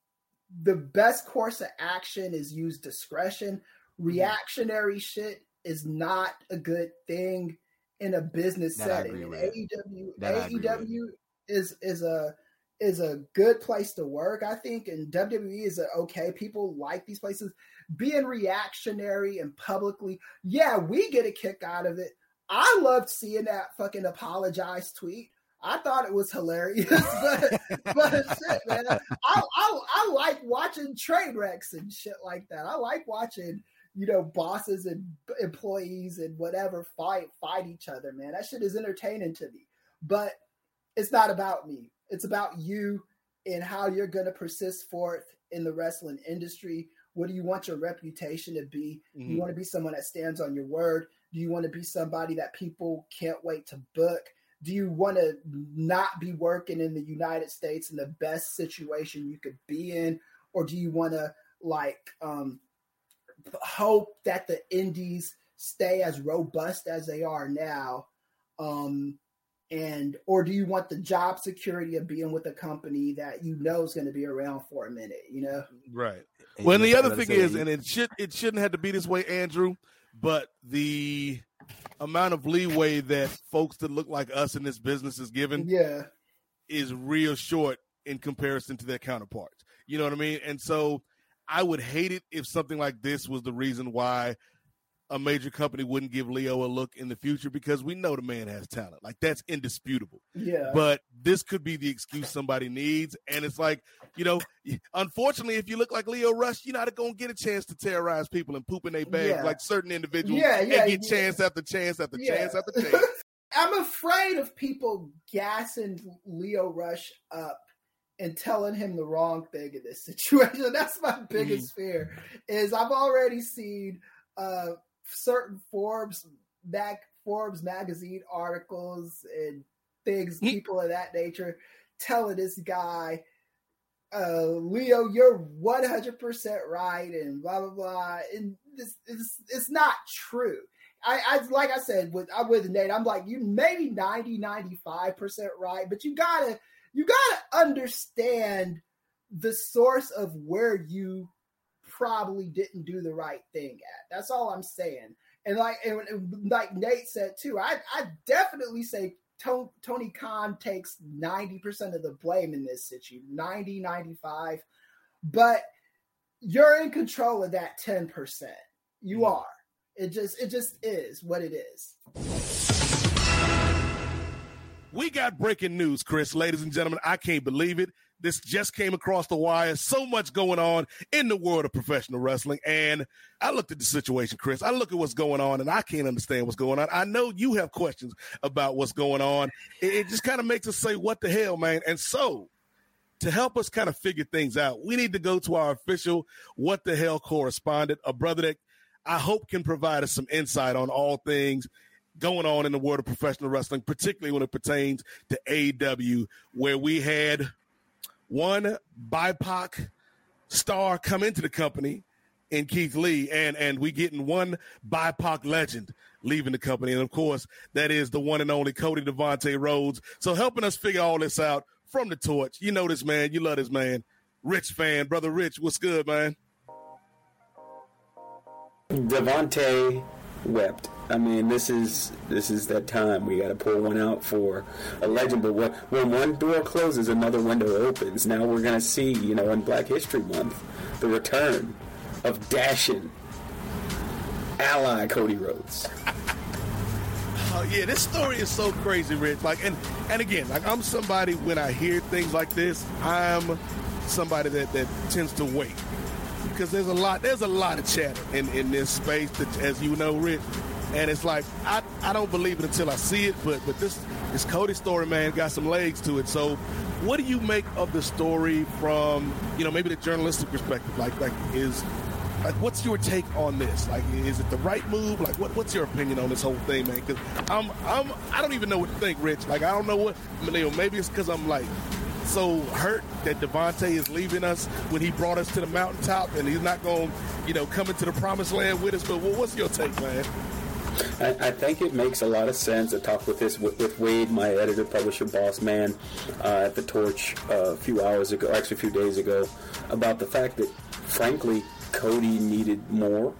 the best course of action is use discretion. Mm-hmm. Reactionary shit is not a good thing in a business that setting. AEW AEW is is a is a good place to work, I think, and WWE is a, okay. People like these places. Being reactionary and publicly, yeah, we get a kick out of it. I loved seeing that fucking apologize tweet. I thought it was hilarious, but, but shit, man, I, I, I like watching train wrecks and shit like that. I like watching you know bosses and employees and whatever fight fight each other. Man, that shit is entertaining to me. But it's not about me. It's about you and how you're gonna persist forth in the wrestling industry. What do you want your reputation to be? Mm-hmm. You want to be someone that stands on your word. Do you want to be somebody that people can't wait to book? Do you want to not be working in the United States in the best situation you could be in? Or do you want to like um, hope that the indies stay as robust as they are now? Um, and or do you want the job security of being with a company that you know is going to be around for a minute you know right well and the other thing is and it should it shouldn't have to be this way andrew but the amount of leeway that folks that look like us in this business is given yeah. is real short in comparison to their counterparts. You know what i mean? And so i would hate it if something like this was the reason why a major company wouldn't give Lio a look in the future because we know the man has talent. Like that's indisputable. Yeah. But this could be the excuse somebody needs. And it's like, you know, unfortunately, if you look like Lio Rush, you're not going to get a chance to terrorize people and poop in their bag yeah. like certain individuals yeah, yeah, and get yeah. chance after chance after chance after chance. I'm afraid of people gassing Lio Rush up and telling him the wrong thing in this situation. That's my biggest mm-hmm. fear. Is I've already seen uh, certain Forbes back Forbes magazine articles and things, people of that nature, telling this guy, uh, Lio, you're 100% right, and blah blah blah. And this it's, it's not true. I, I like I said with I'm with Nate. I'm like you maybe 90 95 percent right, but you gotta you gotta understand the source of where you probably didn't do the right thing at. That's all I'm saying. And like and, and like Nate said too, I I definitely say Tony, Tony Khan takes 90% of the blame in this situation, 90, 95. But you're in control of that 10%. You are. It just it just is what it is. We got breaking news, Kris, ladies and gentlemen. I can't believe it. This just came across the wire. So much going on in the world of professional wrestling. And I looked at the situation, Kris. I look at what's going on and I can't understand what's going on. I know you have questions about what's going on. It, it just kind of makes us say, what the hell, man? And so to help us kind of figure things out, we need to go to our official what the hell correspondent, a brother that I hope can provide us some insight on all things going on in the world of professional wrestling, particularly when it pertains to AEW, where we had one BIPOC star come into the company in Keith Lee, and and we getting one BIPOC legend leaving the company, and of course that is the one and only Cody Devante Rhodes. So helping us figure all this out from the torch. You know this man, you love this man, Rich Fann, brother Rich. What's good, man? Devante wept. I mean, this is this is that time. We got to pull one out for a legend. But when, when one door closes, another window opens. Now we're gonna see, you know, in Black History Month, the return of dashing ally Cody Rhodes. Oh yeah, this story is so crazy, Rich. Like, and and again, like I'm somebody when I hear things like this, I'm somebody that that tends to wait because there's a lot there's a lot of chatter in in this space that, as you know, Rich and it's like I, I don't believe it until I see it. But but this this Cody story, man, got some legs to it. So, what do you make of the story from you know maybe the journalistic perspective? Like like is like what's your take on this? Like is it the right move? Like what what's your opinion on this whole thing, man? Because I'm I'm I don't even know what to think, Rich. Like I don't know what maybe it's because I'm like so hurt that Devante is leaving us when he brought us to the mountaintop and he's not going to, you know, coming to the promised land with us. But what's your take, man? I, I, think it makes a lot of sense. I talked with this with, with Wade, my editor, publisher, boss man, uh, at the Torch uh, a few hours ago, actually a few days ago, about the fact that, frankly, Cody needed more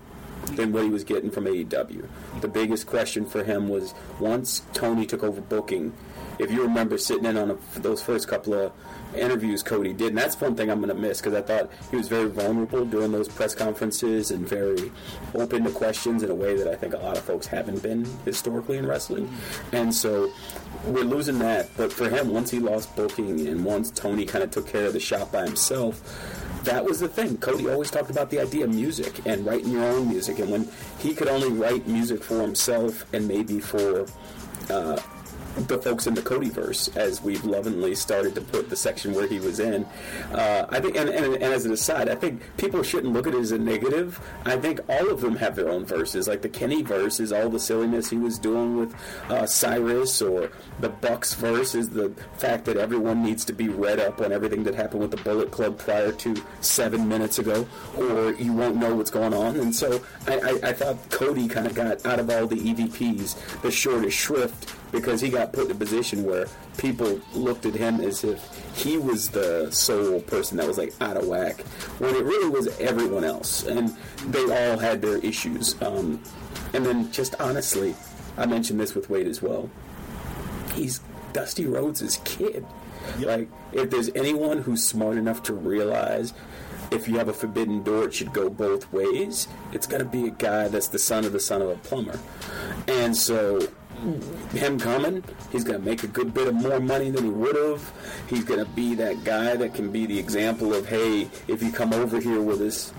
than what he was getting from AEW. The biggest question for him was once Tony took over booking. If you remember sitting in on a, those first couple of interviews Cody did, and that's one thing I'm going to miss because I thought he was very vulnerable during those press conferences and very open to questions in a way that I think a lot of folks haven't been historically in wrestling. And so we're losing that. But for him, once he lost booking and once Tony kind of took care of the shop by himself, that was the thing. Cody always talked about the idea of music and writing your own music. And when he could only write music for himself and maybe for uh, the folks in the Codyverse, as we've lovingly started to put the section where he was in. Uh, I think, and, and, and, as an aside, I think people shouldn't look at it as a negative. I think all of them have their own verses. Like the Kenny verse is all the silliness he was doing with uh, Cyrus, or the Bucks verse is the fact that everyone needs to be read up on everything that happened with the Bullet Club prior to seven minutes ago, or you won't know what's going on. And so I, I, I thought Cody kind of got out of all the EVPs the shortest shrift because he got put in a position where people looked at him as if he was the sole person that was like out of whack, when it really was everyone else, and they all had their issues. Um, and then, just honestly, I mentioned this with Wade as well. He's Dusty Rhodes' kid. Yep. Like, if there's anyone who's smart enough to realize if you have a forbidden door, it should go both ways. It's going to be a guy that's the son of the son of a plumber. And so him coming, he's going to make a good bit of more money than he would have. He's going to be that guy that can be the example of, hey, if you come over here with us,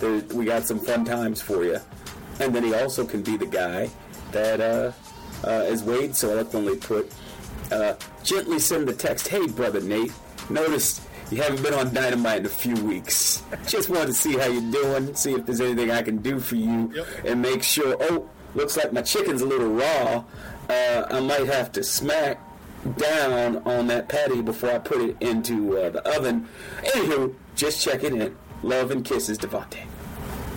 there, we got some fun times for you. And then he also can be the guy that, uh, uh, as Wade so eloquently put, uh, gently send the text, hey, brother Nate, notice you haven't been on Dynamite in a few weeks. Just wanted to see how you're doing, see if there's anything I can do for you, yep. and make sure, oh, looks like my chicken's a little raw. Uh, I might have to smack down on that patty before I put it into uh, the oven. Anywho, just checking in. Love and kisses, Devante.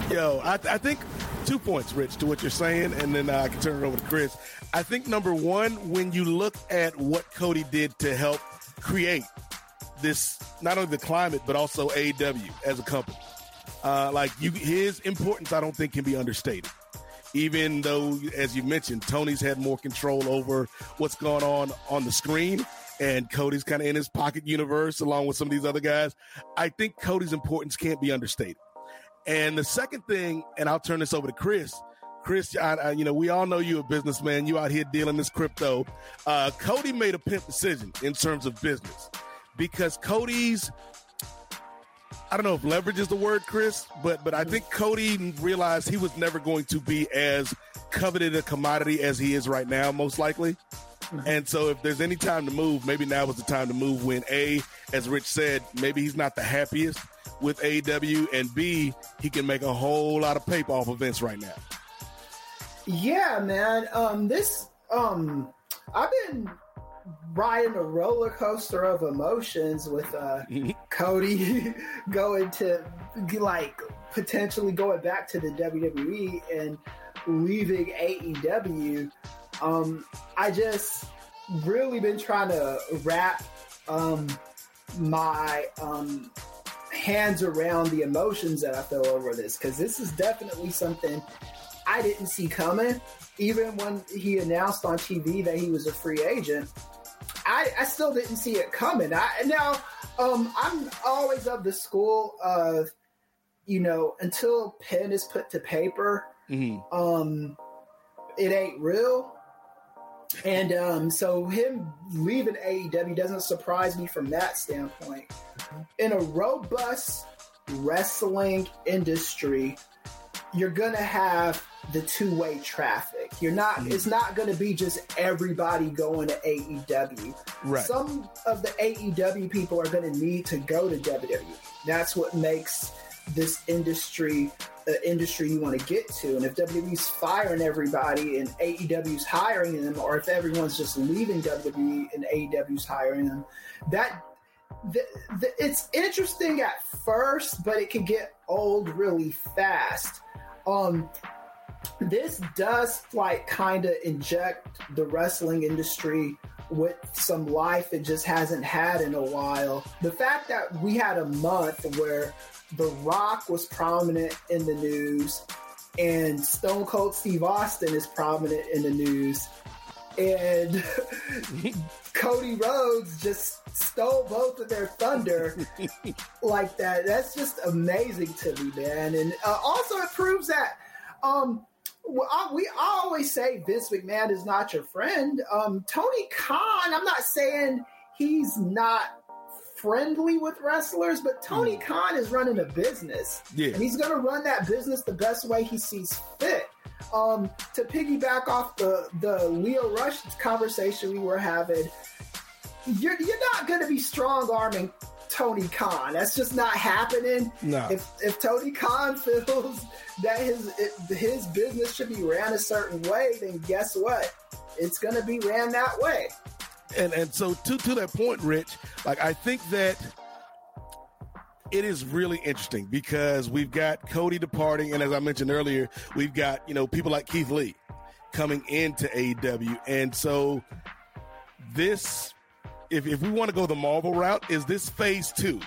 Yo, I, I, think two points, Rich, to what you're saying, and then uh, I can turn it over to Kris. I think number one, when you look at what Cody did to help create this, not only the climate, but also AEW as a company, uh, like you, his importance, I don't think can be understated even though, as you mentioned, Tony's had more control over what's going on on the screen and Cody's kind of in his pocket universe along with some of these other guys. I think Cody's importance can't be understated. And the second thing, and I'll turn this over to Kris, Kris, I, I, you know, we all know you're a businessman. You out here dealing this crypto. Uh, Cody made a pimp decision in terms of business because Cody's I don't know if leverage is the word, Kris, but but I think Cody realized he was never going to be as coveted a commodity as he is right now, most likely. Mm-hmm. And so, if there's any time to move, maybe now is the time to move. When a, as Rich said, maybe he's not the happiest with AEW, and B, he can make a whole lot of paper off events right now. Yeah, man. Um, this um, I've been riding a roller coaster of emotions with uh, Cody going to like potentially going back to the WWE and leaving AEW. Um, I just really been trying to wrap um, my um, hands around the emotions that I feel over this because this is definitely something I didn't see coming. Even when he announced on TV that he was a free agent, I, I still didn't see it coming. I, now, um, I'm always of the school of, you know, until pen is put to paper, mm-hmm. um, it ain't real. And um, so him leaving AEW doesn't surprise me from that standpoint. In a robust wrestling industry, you're gonna have the two way traffic. You're not. Mm-hmm. It's not going to be just everybody going to AEW. Right. Some of the AEW people are going to need to go to WWE. That's what makes this industry the industry you want to get to. And if WWE's firing everybody and AEW's hiring them, or if everyone's just leaving WWE and AEW's hiring them, that the, the, it's interesting at first, but it can get old really fast. Um, this does like kind of inject the wrestling industry with some life it just hasn't had in a while. The fact that we had a month where The Rock was prominent in the news and Stone Cold Steve Austin is prominent in the news and Cody Rhodes just stole both of their thunder like that. That's just amazing to me, man. And uh, also it proves that um, I, we always say Vince McMahon is not your friend. Um, Tony Khan, I'm not saying he's not friendly with wrestlers, but Tony mm. Khan is running a business. Yeah. And he's going to run that business the best way he sees fit. Um, to piggyback off the, the Lio Rush conversation we were having, you're, you're not going to be strong arming Tony Khan. That's just not happening. No. If if Tony Khan feels that his his business should be ran a certain way, then guess what? It's going to be ran that way. And and so to to that point, Rich, like I think that it is really interesting because we've got Cody departing, and as I mentioned earlier, we've got you know people like Keith Lee coming into AEW, and so this if, if we want to go the Marvel route, is this phase two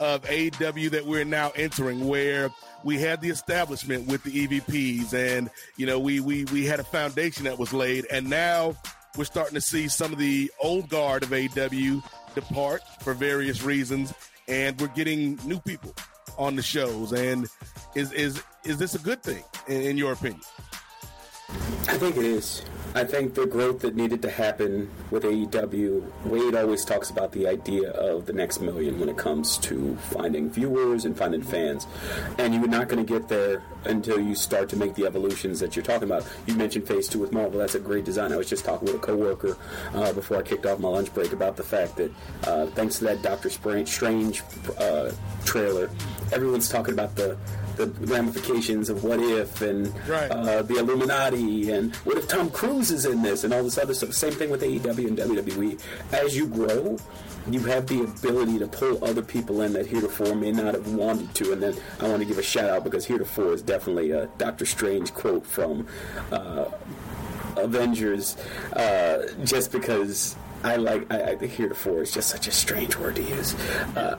of AEW that we're now entering, where we had the establishment with the EVPs, and you know we we we had a foundation that was laid, and now we're starting to see some of the old guard of AEW depart for various reasons, and we're getting new people on the shows. And is is is this a good thing in, in your opinion? I think it is. I think the growth that needed to happen with AEW, Wade always talks about the idea of the next million when it comes to finding viewers and finding fans. And you're not going to get there until you start to make the evolutions that you're talking about. You mentioned Phase 2 with Marvel. That's a great design. I was just talking with a coworker uh, before I kicked off my lunch break about the fact that uh, thanks to that Doctor Strange uh, trailer, everyone's talking about the the ramifications of what if and right. uh, the Illuminati and what if Tom Cruise is in this and all this other stuff. Same thing with AEW and WWE. As you grow, you have the ability to pull other people in that heretofore may not have wanted to. And then I want to give a shout out because heretofore is definitely a Doctor Strange quote from uh, Avengers, uh, just because I like I, I heretofore is just such a strange word to use. Uh,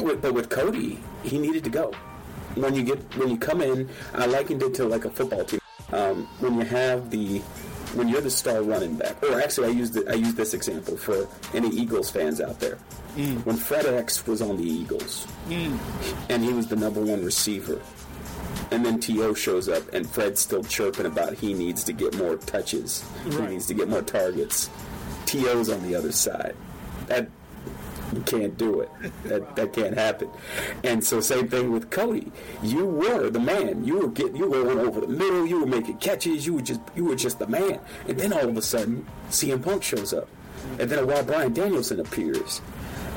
but with Cody, he needed to go when you get when you come in, I likened it to like a football team. Um, when you have the when you're the star running back, or actually, I used I used this example for any Eagles fans out there. Mm. When FredEx was on the Eagles, mm. and he was the number one receiver, And then T.O. shows up, and Fred's still chirping about he needs to get more touches. Right. He needs to get more targets. T.O.'s on the other side. That you can't do it. That that can't happen. And so same thing with Cody. You were the man. You were getting you were going over the middle, you were making catches, you were just you were just the man. And then all of a sudden CM Punk shows up. And then a while Bryan Danielson appears.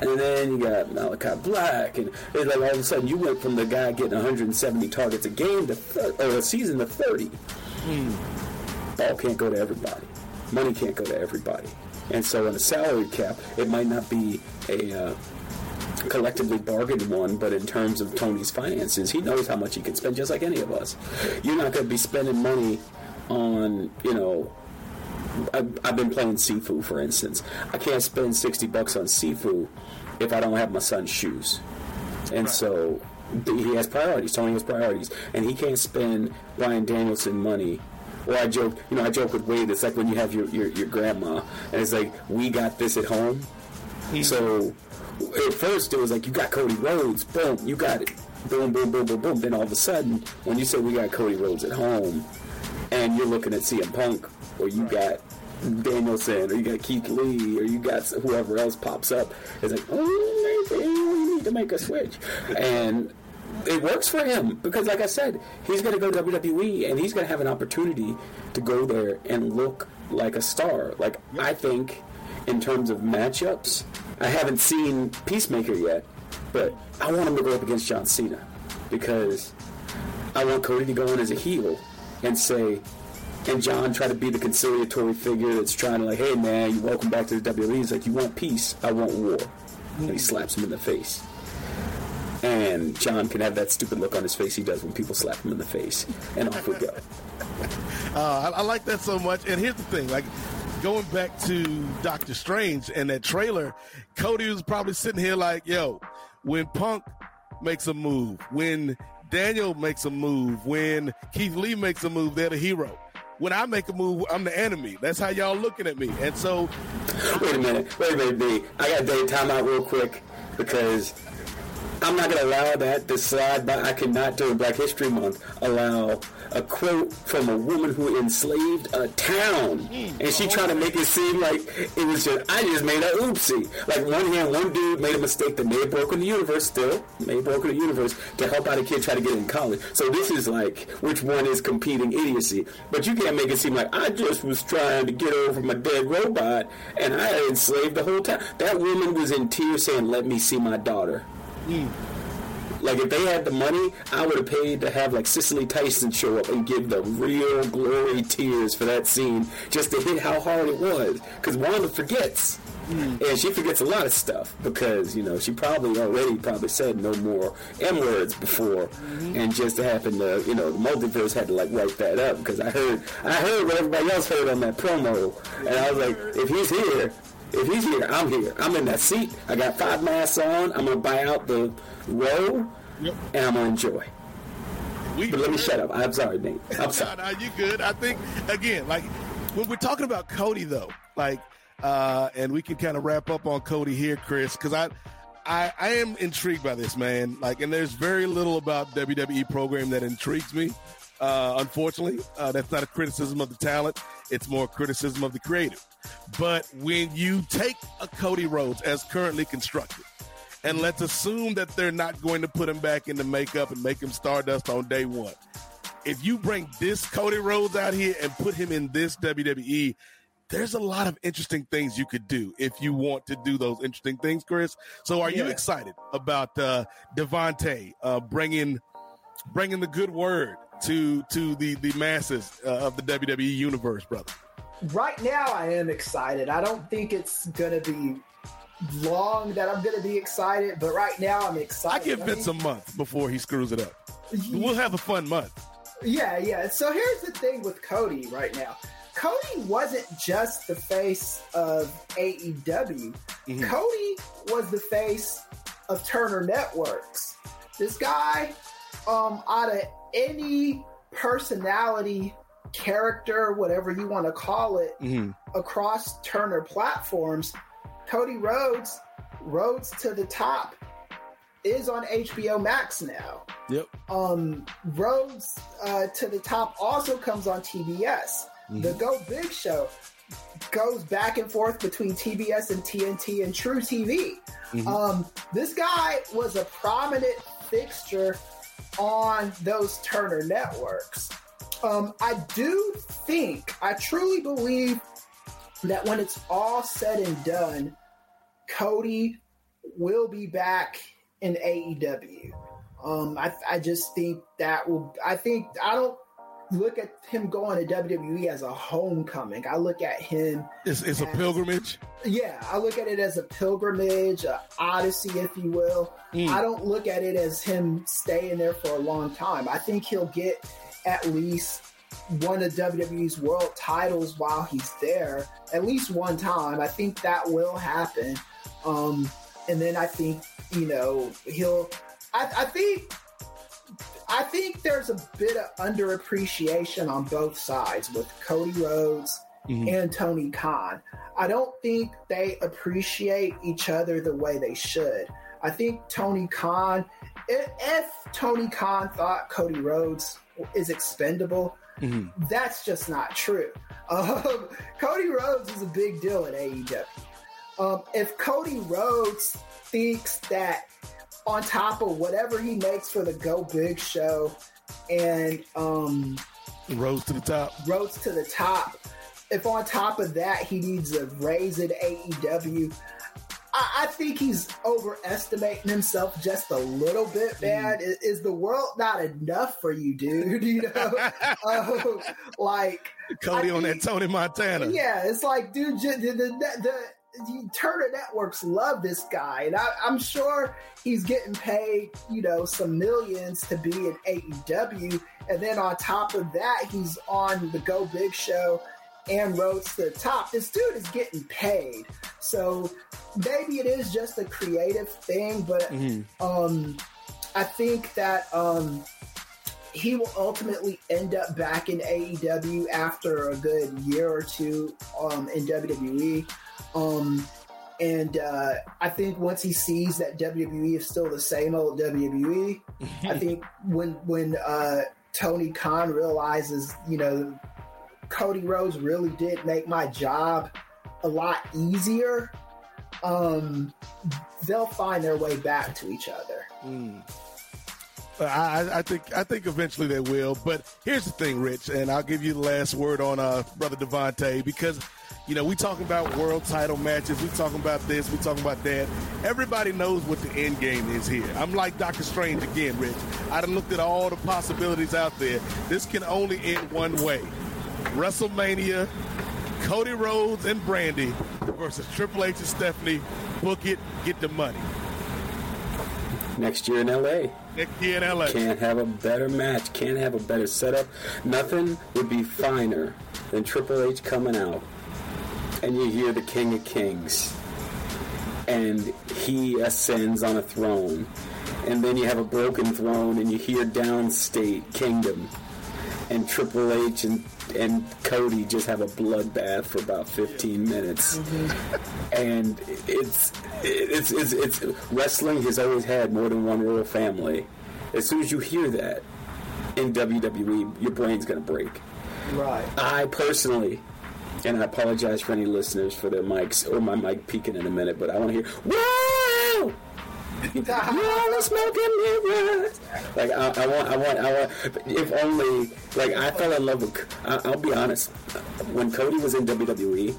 And then you got Malachi Black, and it's like all of a sudden you went from the guy getting 170 targets a game to thir- or a season to 30. Hmm. Ball can't go to everybody. Money can't go to everybody. And so in a salary cap, it might not be a uh, collectively bargained one, but in terms of Tony's finances, he knows how much he can spend, just like any of us. You're not going to be spending money on, you know, I've, I've been playing Sifu, for instance. I can't spend 60 bucks on Sifu if I don't have my son's shoes. And right. so he has priorities. Tony has priorities. And he can't spend Bryan Danielson money or I joke, you know, I joke with Wade. It's like when you have your, your, your grandma, and it's like we got this at home. Mm-hmm. So at first it was like you got Cody Rhodes, boom, you got it, boom, boom, boom, boom, boom. Then all of a sudden, when you say we got Cody Rhodes at home, and you're looking at CM Punk, or you got Danielson, or you got Keith Lee, or you got whoever else pops up, it's like, oh, maybe we need to make a switch, and it works for him because, like I said, he's going to go WWE and he's going to have an opportunity to go there and look like a star. Like yep. I think, in terms of matchups, I haven't seen Peacemaker yet, but I want him to go up against John Cena because I want Cody to go in as a heel and say, and John try to be the conciliatory figure that's trying to like, hey man, you welcome back to the WWE. He's like, you want peace, I want war, and he mm-hmm. slaps him in the face and John can have that stupid look on his face he does when people slap him in the face, and off we go. Uh, I, I, like that so much. And here's the thing, like going back to Doctor Strange and that trailer, Cody was probably sitting here like, "Yo, when Punk makes a move, when Daniel makes a move, when Keith Lee makes a move, they're the hero." when I make a move, I'm the enemy. That's how y'all looking at me. And so, wait a minute, wait a minute, B. I got to take time out real quick because I'm not going to allow that to slide by. I cannot, during Black History Month, allow a quote from a woman who enslaved a town. Hmm. And she tried to make it seem like it was just, I just made a oopsie. Like one hand, one dude made a mistake that may have broken the universe still, may have broken the universe to help out a kid try to get in college. So this is like, which one is competing idiocy? But you can't make it seem like I just was trying to get over my dead robot and I enslaved the whole town. That woman was in tears saying, let me see my daughter. Mm. Like if they had the money, I would have paid to have like Cicely Tyson show up and give the real glory tears for that scene, just to hit how hard it was. Because Wanda forgets. Mm. And she forgets a lot of stuff because you know she probably already probably said no more M words before, mm-hmm. and just to happen to you know the multiverse had to like write that up because I heard I heard what everybody else heard on that promo, and I was like, if he's here, if he's here, I'm here. I'm in that seat. I got five masks on. I'm gonna buy out the row, yep. and I'm gonna enjoy. We but let me shut up. I'm sorry, Nate. I'm sorry. no, no, you good. I think again, like when we're talking about Cody, though, like, uh, and we can kind of wrap up on Cody here, Kris, because I. I, I am intrigued by this man. Like, and there's very little about WWE program that intrigues me. Uh, unfortunately, uh, that's not a criticism of the talent. It's more criticism of the creative. But when you take a Cody Rhodes as currently constructed, and let's assume that they're not going to put him back into makeup and make him Stardust on day one. If you bring this Cody Rhodes out here and put him in this WWE, there's a lot of interesting things you could do if you want to do those interesting things, Kris. So, are yeah. you excited about uh, Devante uh, bringing bringing the good word to to the the masses uh, of the WWE universe, brother? Right now I am excited. I don't think it's gonna be long that I'm gonna be excited, but right now I'm excited. I give Vince a month before he screws it up. We'll have a fun month. Yeah, yeah. So here's the thing with Cody right now. Cody wasn't just the face of AEW. Mm-hmm. Cody was the face of Turner Networks. This guy, um, out of any personality character, whatever you want to call it, mm-hmm. across Turner platforms, Cody Rhodes, Rhodes to the top. is on HBO Max now. Yep. Um, Rhodes uh, to the Top also comes on TBS. Mm-hmm. The Go Big Show goes back and forth between TBS and TNT and truTV. Mm-hmm. Um, this guy was a prominent fixture on those Turner networks. Um, I do think, I truly believe that when it's all said and done, Cody will be back in AEW. Um, I, I just think that will. I think I don't look at him going to WWE as a homecoming. I look at him. It's, it's as, a pilgrimage. Yeah, I look at it as a pilgrimage, a odyssey, if you will. Mm. I don't look at it as him staying there for a long time. I think he'll get at least one of WWE's world titles while he's there, at least one time. I think that will happen. Um, and then I think you know he'll. I, I think I think there's a bit of underappreciation on both sides with Cody Rhodes mm-hmm. and Tony Khan. I don't think they appreciate each other the way they should. I think Tony Khan, if, if Tony Khan thought Cody Rhodes is expendable, mm-hmm. that's just not true. Um, Cody Rhodes is a big deal in AEW. Um, if Cody Rhodes thinks that on top of whatever he makes for the Go Big show and um, rose to the top, Rhodes to the top. If on top of that he needs a raise at AEW, I, I think he's overestimating himself just a little bit, mm. man. Mm. Is, is, the world not enough for you, dude? You know, uh, like Cody on that Tony Montana. Yeah, it's like, dude, the, the, the Turner Networks love this guy, and I, am sure he's getting paid, you know, some millions to be in AEW, and then on top of that, he's on the Go Big Show and Rhodes to the Top. This dude is getting paid, so maybe it is just a creative thing, but mm-hmm. um, I think that um, he will ultimately end up back in AEW after a good year or two um, in WWE. Um, and uh, I think once he sees that WWE is still the same old WWE, I think when when uh, Tony Khan realizes, you know, Cody Rhodes really did make my job a lot easier, um, they'll find their way back to each other. Mm. I, I, think I think eventually they will. But here's the thing, Rich, and I'll give you the last word on uh, brother Devante because you know, we talking about world title matches. We talking about this. We talking about that. Everybody knows what the end game is here. I'm like Doctor Strange again, Rich. I done looked at all the possibilities out there. This can only end one way. WrestleMania, Cody Rhodes and Brandi versus Triple H and Stephanie. Book it, get the money. Next year in LA. Next year in LA. Can't have a better match. Can't have a better setup. Nothing would be finer than Triple H coming out and you hear the King of Kings, and he ascends on a throne, and then you have a broken throne, and you hear Downstait Kingdom, and Triple H and and Cody just have a bloodbath for about 15 minutes, mm-hmm. and it's, it's it's it's wrestling has always had more than one royal family. As soon as you hear that in WWE, your brain's gonna break. Right. I personally and I apologize for any listeners for their mics or my mic peaking in a minute, but I want to hear, whoa! You're smoking mirrors. Like I, I, want, I want, I want. If only, like I fell in love with. I, will be honest. When Cody was in WWE,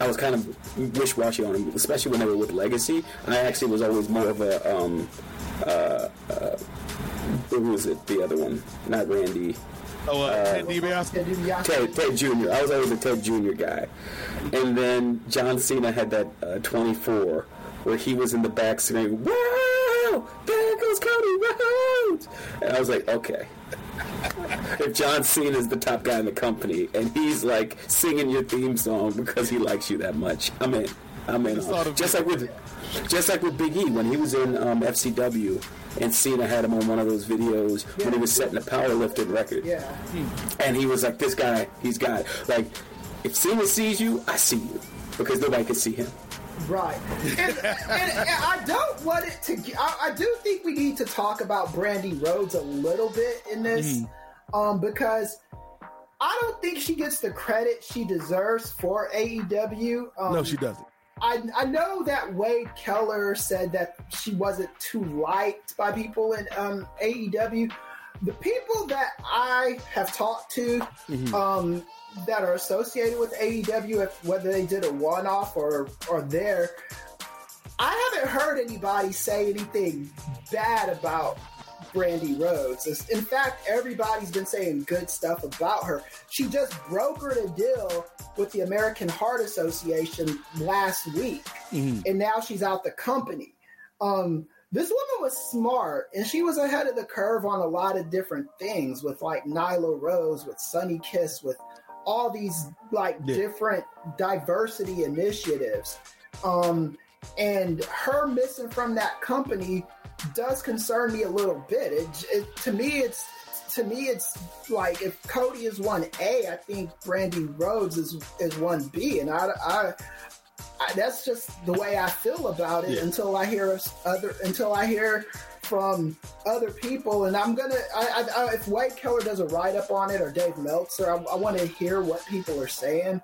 I was kind of wish-washy on him, especially when they were with Legacy. I actually was always more of a. Um, uh, uh, who was it? The other one, not Randy. Oh, uh, uh, Ted DiBiase? Ted, Ted Jr. I was always a Ted Jr. guy. And then John Cena had that uh, 24 where he was in the back saying, Wow! There goes Cody Rhodes! And I was like, okay. if John Cena is the top guy in the company and he's like singing your theme song because he likes you that much, I'm in. I'm in. Just like with, just like with Big E when he was in um, FCW and Cena had him on one of those videos yeah. when he was setting a powerlifting record. Yeah. And he was like, "This guy, he's got it. like." If Cena sees you, I see you because nobody can see him. Right. And, and, and, I don't want it to. I, I, do think we need to talk about Brandi Rhodes a little bit in this, mm-hmm. um, because I don't think she gets the credit she deserves for AEW. Um, no, she doesn't. I, I know that Wade Keller said that she wasn't too liked by people in um, AEW. The people that I have talked to, mm-hmm. um, that are associated with AEW, whether they did a one off or or there, I haven't heard anybody say anything bad about Brandi Rhodes. In fact, everybody's been saying good stuff about her. She just brokered a deal with the American Heart Association last week, mm-hmm. and now she's out the company. Um, this woman was smart, and she was ahead of the curve on a lot of different things with like Nyla Rose, with Sunny Kiss, with all these like yeah. different diversity initiatives. Um, and her missing from that company does concern me a little bit. It, it, to me, it's to me, it's like if Cody is one A, I think Brandi Rhodes is is one B, and I, I, I, that's just the way I feel about it yeah. until I hear other until I hear from other people, and I'm gonna. I, I, if Wade Keller does a write up on it or Dave Meltzer, I, I want to hear what people are saying.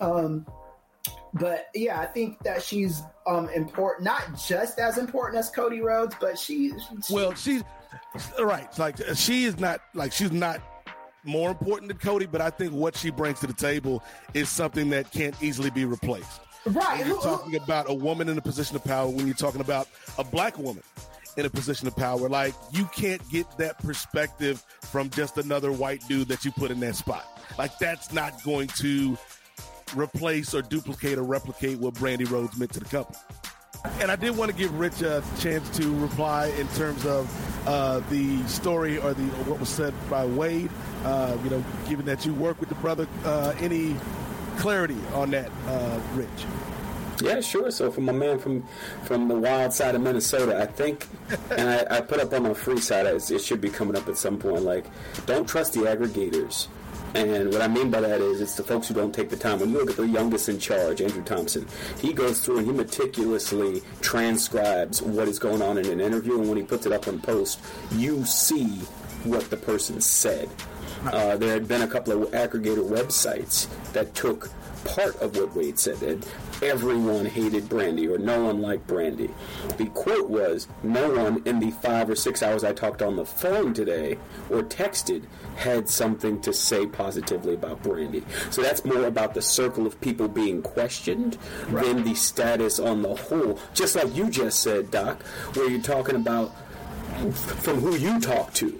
Um, but yeah, I think that she's um, important, not just as important as Cody Rhodes, but she. she well, she's right. Like she is not like she's not more important than Cody, but I think what she brings to the table is something that can't easily be replaced. Right. When you're talking about a woman in a position of power, when you're talking about a black woman in a position of power. Like you can't get that perspective from just another white dude that you put in that spot. Like that's not going to replace or duplicate or replicate what Brandi Rhodes meant to the company. And I did want to give Rich a chance to reply in terms of uh, the story or the what was said by Wade. Uh, you know, given that you work with the brother, uh, any clarity on that, uh, Rich? Yeah, sure. So from my man from from the wild side of Minnesota, I think, and I, I put up on my free side, it should be coming up at some point. Like, don't trust the aggregators. And what I mean by that is, it's the folks who don't take the time. When you look at the youngest in charge, Andrew Thompson, he goes through and he meticulously transcribes what is going on in an interview, and when he puts it up on post, you see what the person said. Uh, there had been a couple of aggregator websites that took part of what Wade said. And everyone hated Brandi or no one liked Brandi. The quote was, No one in the five or six hours I talked on the phone today or texted had something to say positively about Brandi. So that's more about the circle of people being questioned right. than the status on the whole. Just like you just said, Doc, where you're talking about from who you talk to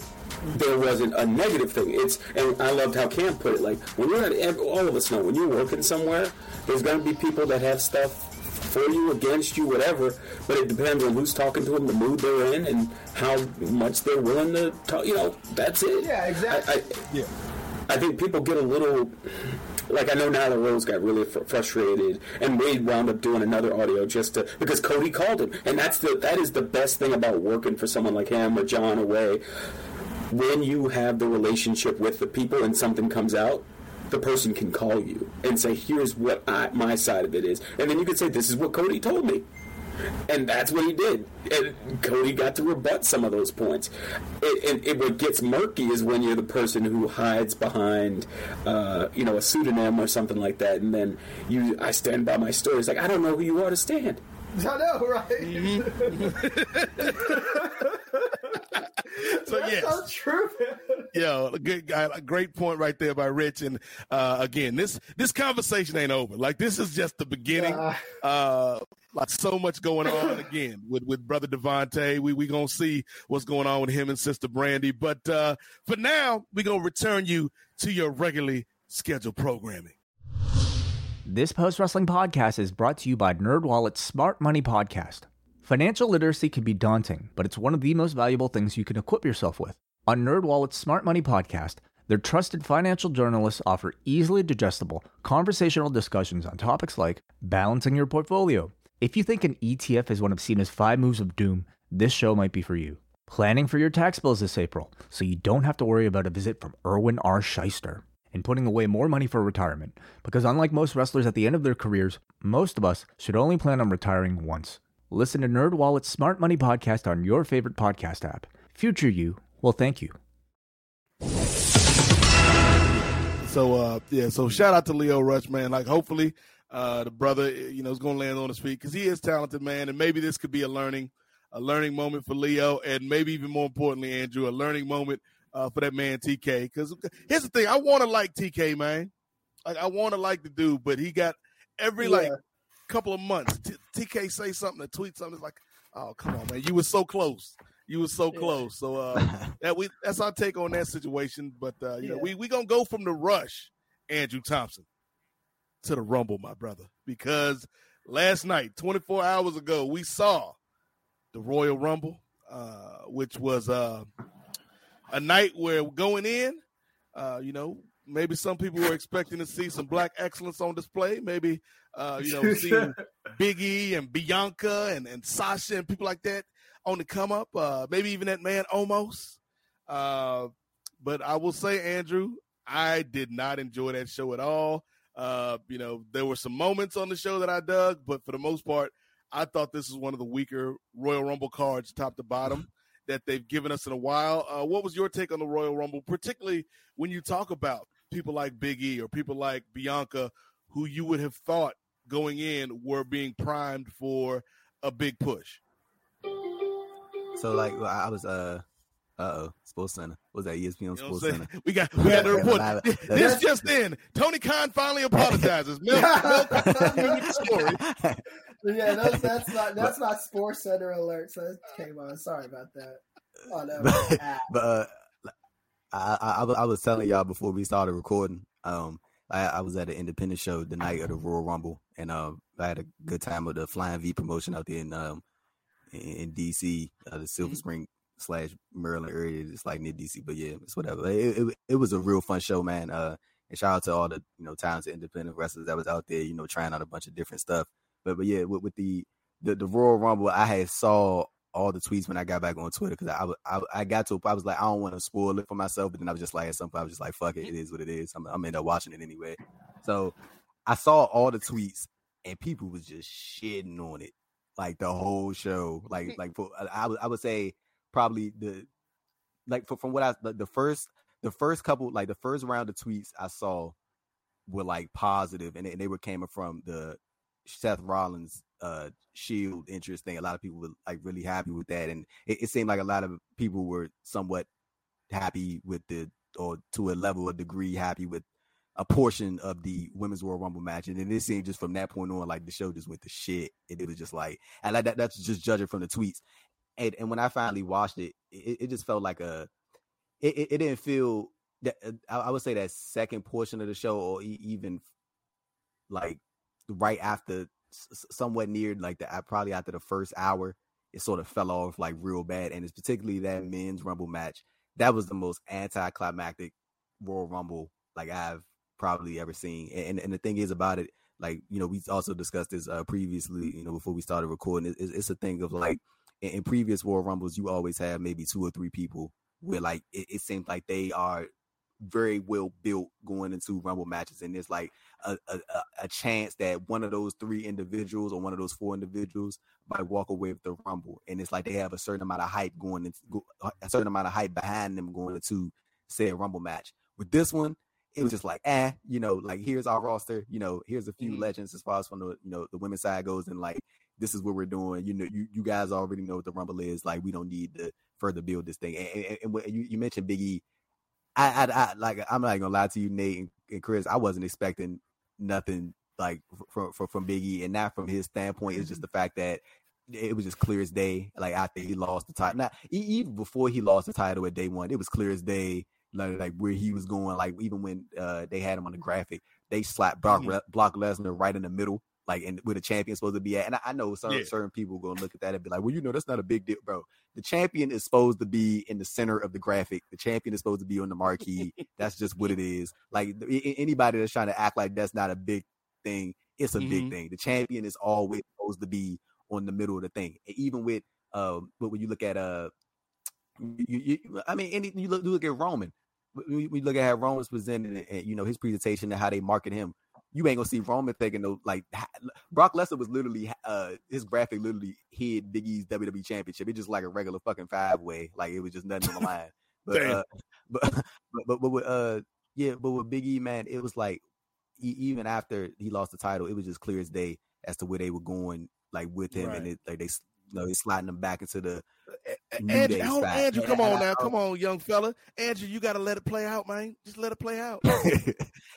there wasn't a negative thing. It's and I loved how Cam put it. Like when you're at all of us know when you're working somewhere, there's going to be people that have stuff for you, against you, whatever. But it depends on who's talking to them, the mood they're in, and how much they're willing to talk. You know, that's it. Yeah, exactly. I, I, yeah. I think people get a little like I know Nyla Rose got really fr- frustrated, and Wade wound up doing another audio just to because Cody called him, and that's the that is the best thing about working for someone like him or John Away when you have the relationship with the people and something comes out, the person can call you and say, "Here's what I, my side of it is," and then you could say, "This is what Cody told me." And that's what he did. And Cody got to rebut some of those points. And, it, what gets murky is when you're the person who hides behind, uh, you know, a pseudonym or something like that, and then you, I stand by my story. It's like I don't know who you are to stand. I know, right? Mm-hmm. so yeah, so true. yeah, good guy, a great point right there by Rich. And uh, again, this this conversation ain't over. Like this is just the beginning. Uh, uh, like so much going on again with with brother Devante. We we gonna see what's going on with him and sister Brandi. But uh, for now, we gonna return you to your regularly scheduled programming. This post wrestling podcast is brought to you by NerdWallet's Smart Money Podcast. Financial literacy can be daunting, but it's one of the most valuable things you can equip yourself with. On NerdWallet's Smart Money podcast, their trusted financial journalists offer easily digestible, conversational discussions on topics like balancing your portfolio. If you think an ETF is one of Cena's five moves of doom, this show might be for you. Planning for your tax bills this April, so you don't have to worry about a visit from Irwin R. Schyster and putting away more money for retirement. Because unlike most wrestlers at the end of their careers, most of us should only plan on retiring once. Listen to NerdWallet's Smart Money Podcast on your favorite podcast app. Future you will thank you. So uh yeah, so shout out to Lio Rush, man. Like hopefully uh the brother, you know, is gonna land on his feet because he is talented, man, and maybe this could be a learning, a learning moment for Lio, and maybe even more importantly, Andrew, a learning moment uh, for that man TK. Because here's the thing, I want to like TK, man. Like I want to like the dude, but he got every yeah. like couple of months. T- TK say something, or tweet something. It's like, oh come on, man, you were so close. You were so close. So uh, that we that's our take on that situation. But uh, you yeah. know, we we gonna go from the rush, Andrew Thompson, to the rumble, my brother, because last night, 24 hours ago, we saw the Royal Rumble, uh, which was uh, a night where going in, uh, you know, maybe some people were expecting to see some black excellence on display. Maybe, uh, you know, seeing Big E and Bianca and, and Sasha and people like that on the come up. Uh, maybe even that man Omos. Uh, but I will say, Andrew, I did not enjoy that show at all. Uh, you know, there were some moments on the show that I dug, but for the most part, I thought this was one of the weaker Royal Rumble cards, top to bottom that they've given us in a while. Uh, what was your take on the Royal Rumble, particularly when you talk about people like Big E or people like Bianca, who you would have thought going in were being primed for a big push? So, like, I was uh uh oh, Sports Center. What was that ESPN you know Sports Center? We got we got the report. this just in: Tony Khan finally apologizes. Milk, milk, story. yeah, that's, that's not that's not Sports Center alert. So it came on. Sorry about that. Oh, no, but, but uh, I, I, I was telling y'all before we started recording. Um, I, I was at an independent show the night of the Royal Rumble, and um, I had a good time with the Flying V promotion out there in um in, in DC, uh, the Silver mm-hmm. Spring slash Maryland area. It's like near DC, but yeah, it's whatever. It, it, it was a real fun show, man. Uh, and shout out to all the you know talented independent wrestlers that was out there, you know, trying out a bunch of different stuff. But but yeah, with, with the, the the Royal Rumble, I had saw all the tweets when I got back on Twitter because I, I I got to I was like I don't want to spoil it for myself, but then I was just like at some point I was just like fuck it, it is what it is. I'm I'm end up watching it anyway. So I saw all the tweets and people was just shitting on it like the whole show. Like like for I would I would say probably the like for, from what I the, the first the first couple like the first round of tweets I saw were like positive and, and they were coming from the Seth Rollins uh shield interest thing. A lot of people were like really happy with that, and it, it, seemed like a lot of people were somewhat happy with the or to a level of degree happy with a portion of the women's World Rumble match, and then it seemed just from that point on, like the show just went to shit, and it was just like, and like that, that's just judging from the tweets, and and when I finally watched it, it, it just felt like a, it, it, didn't feel that uh, I would say that second portion of the show, or even like right after, somewhat near like the probably after the first hour, it sort of fell off like real bad, and it's particularly that men's Rumble match that was the most anticlimactic Royal Rumble like I've probably ever seen. And and the thing is about it, like you know, we also discussed this uh, previously, you know, before we started recording. It's, it's a thing of like in, in, previous Royal Rumbles, you always have maybe two or three people where like it, it seems like they are very well built going into rumble matches and there's like a, a, a, chance that one of those three individuals or one of those four individuals might walk away with the rumble and it's like they have a certain amount of hype going into a certain amount of hype behind them going into say a rumble match with this one it was just like, eh, you know, like here's our roster, you know, here's a few mm-hmm. legends as far as from the you know the women's side goes, and like this is what we're doing. You know, you you guys already know what the Rumble is. Like we don't need to further build this thing. And, and, and you, you mentioned Big E. I, I, I like I'm not gonna lie to you, Nate and, and Kris. I wasn't expecting nothing like from from, from Big E, and not from his standpoint. It's just mm-hmm. the fact that it was just clear as day. Like after he lost the title, not even before he lost the title at day one, it was clear as day like, like where he was going. Like even when uh, they had him on the graphic, they slapped Brock, mm-hmm. Brock Lesnar right in the middle, like and where the champion supposed to be at. And I, I know some yeah. certain people gonna look at that and be like, well, you know, that's not a big deal, bro. The champion is supposed to be in the center of the graphic. The champion is supposed to be on the marquee. that's just what it is. Like anybody that's trying to act like that's not a big thing, it's a mm-hmm. big thing. The champion is always supposed to be on the middle of the thing. And even with um, but when you look at uh, you, you, I mean, any you look, you look at Roman we, we look at how Roman's presented and, and you know his presentation and how they market him. You ain't gonna see Roman thinking no like Brock Lesnar was literally uh his graphic literally hid Biggie's WWE Championship. It's just like a regular fucking five way, like it was just nothing on the line. But, uh, but but but but with uh yeah, but with Big E man, it was like even after he lost the title, it was just clear as day as to where they were going like with him, right. and it, like they know, he's sliding them back into the New Andrew, Andrew, come on now, come on, young fella. Andrew, you got to let it play out, man. Just let it play out.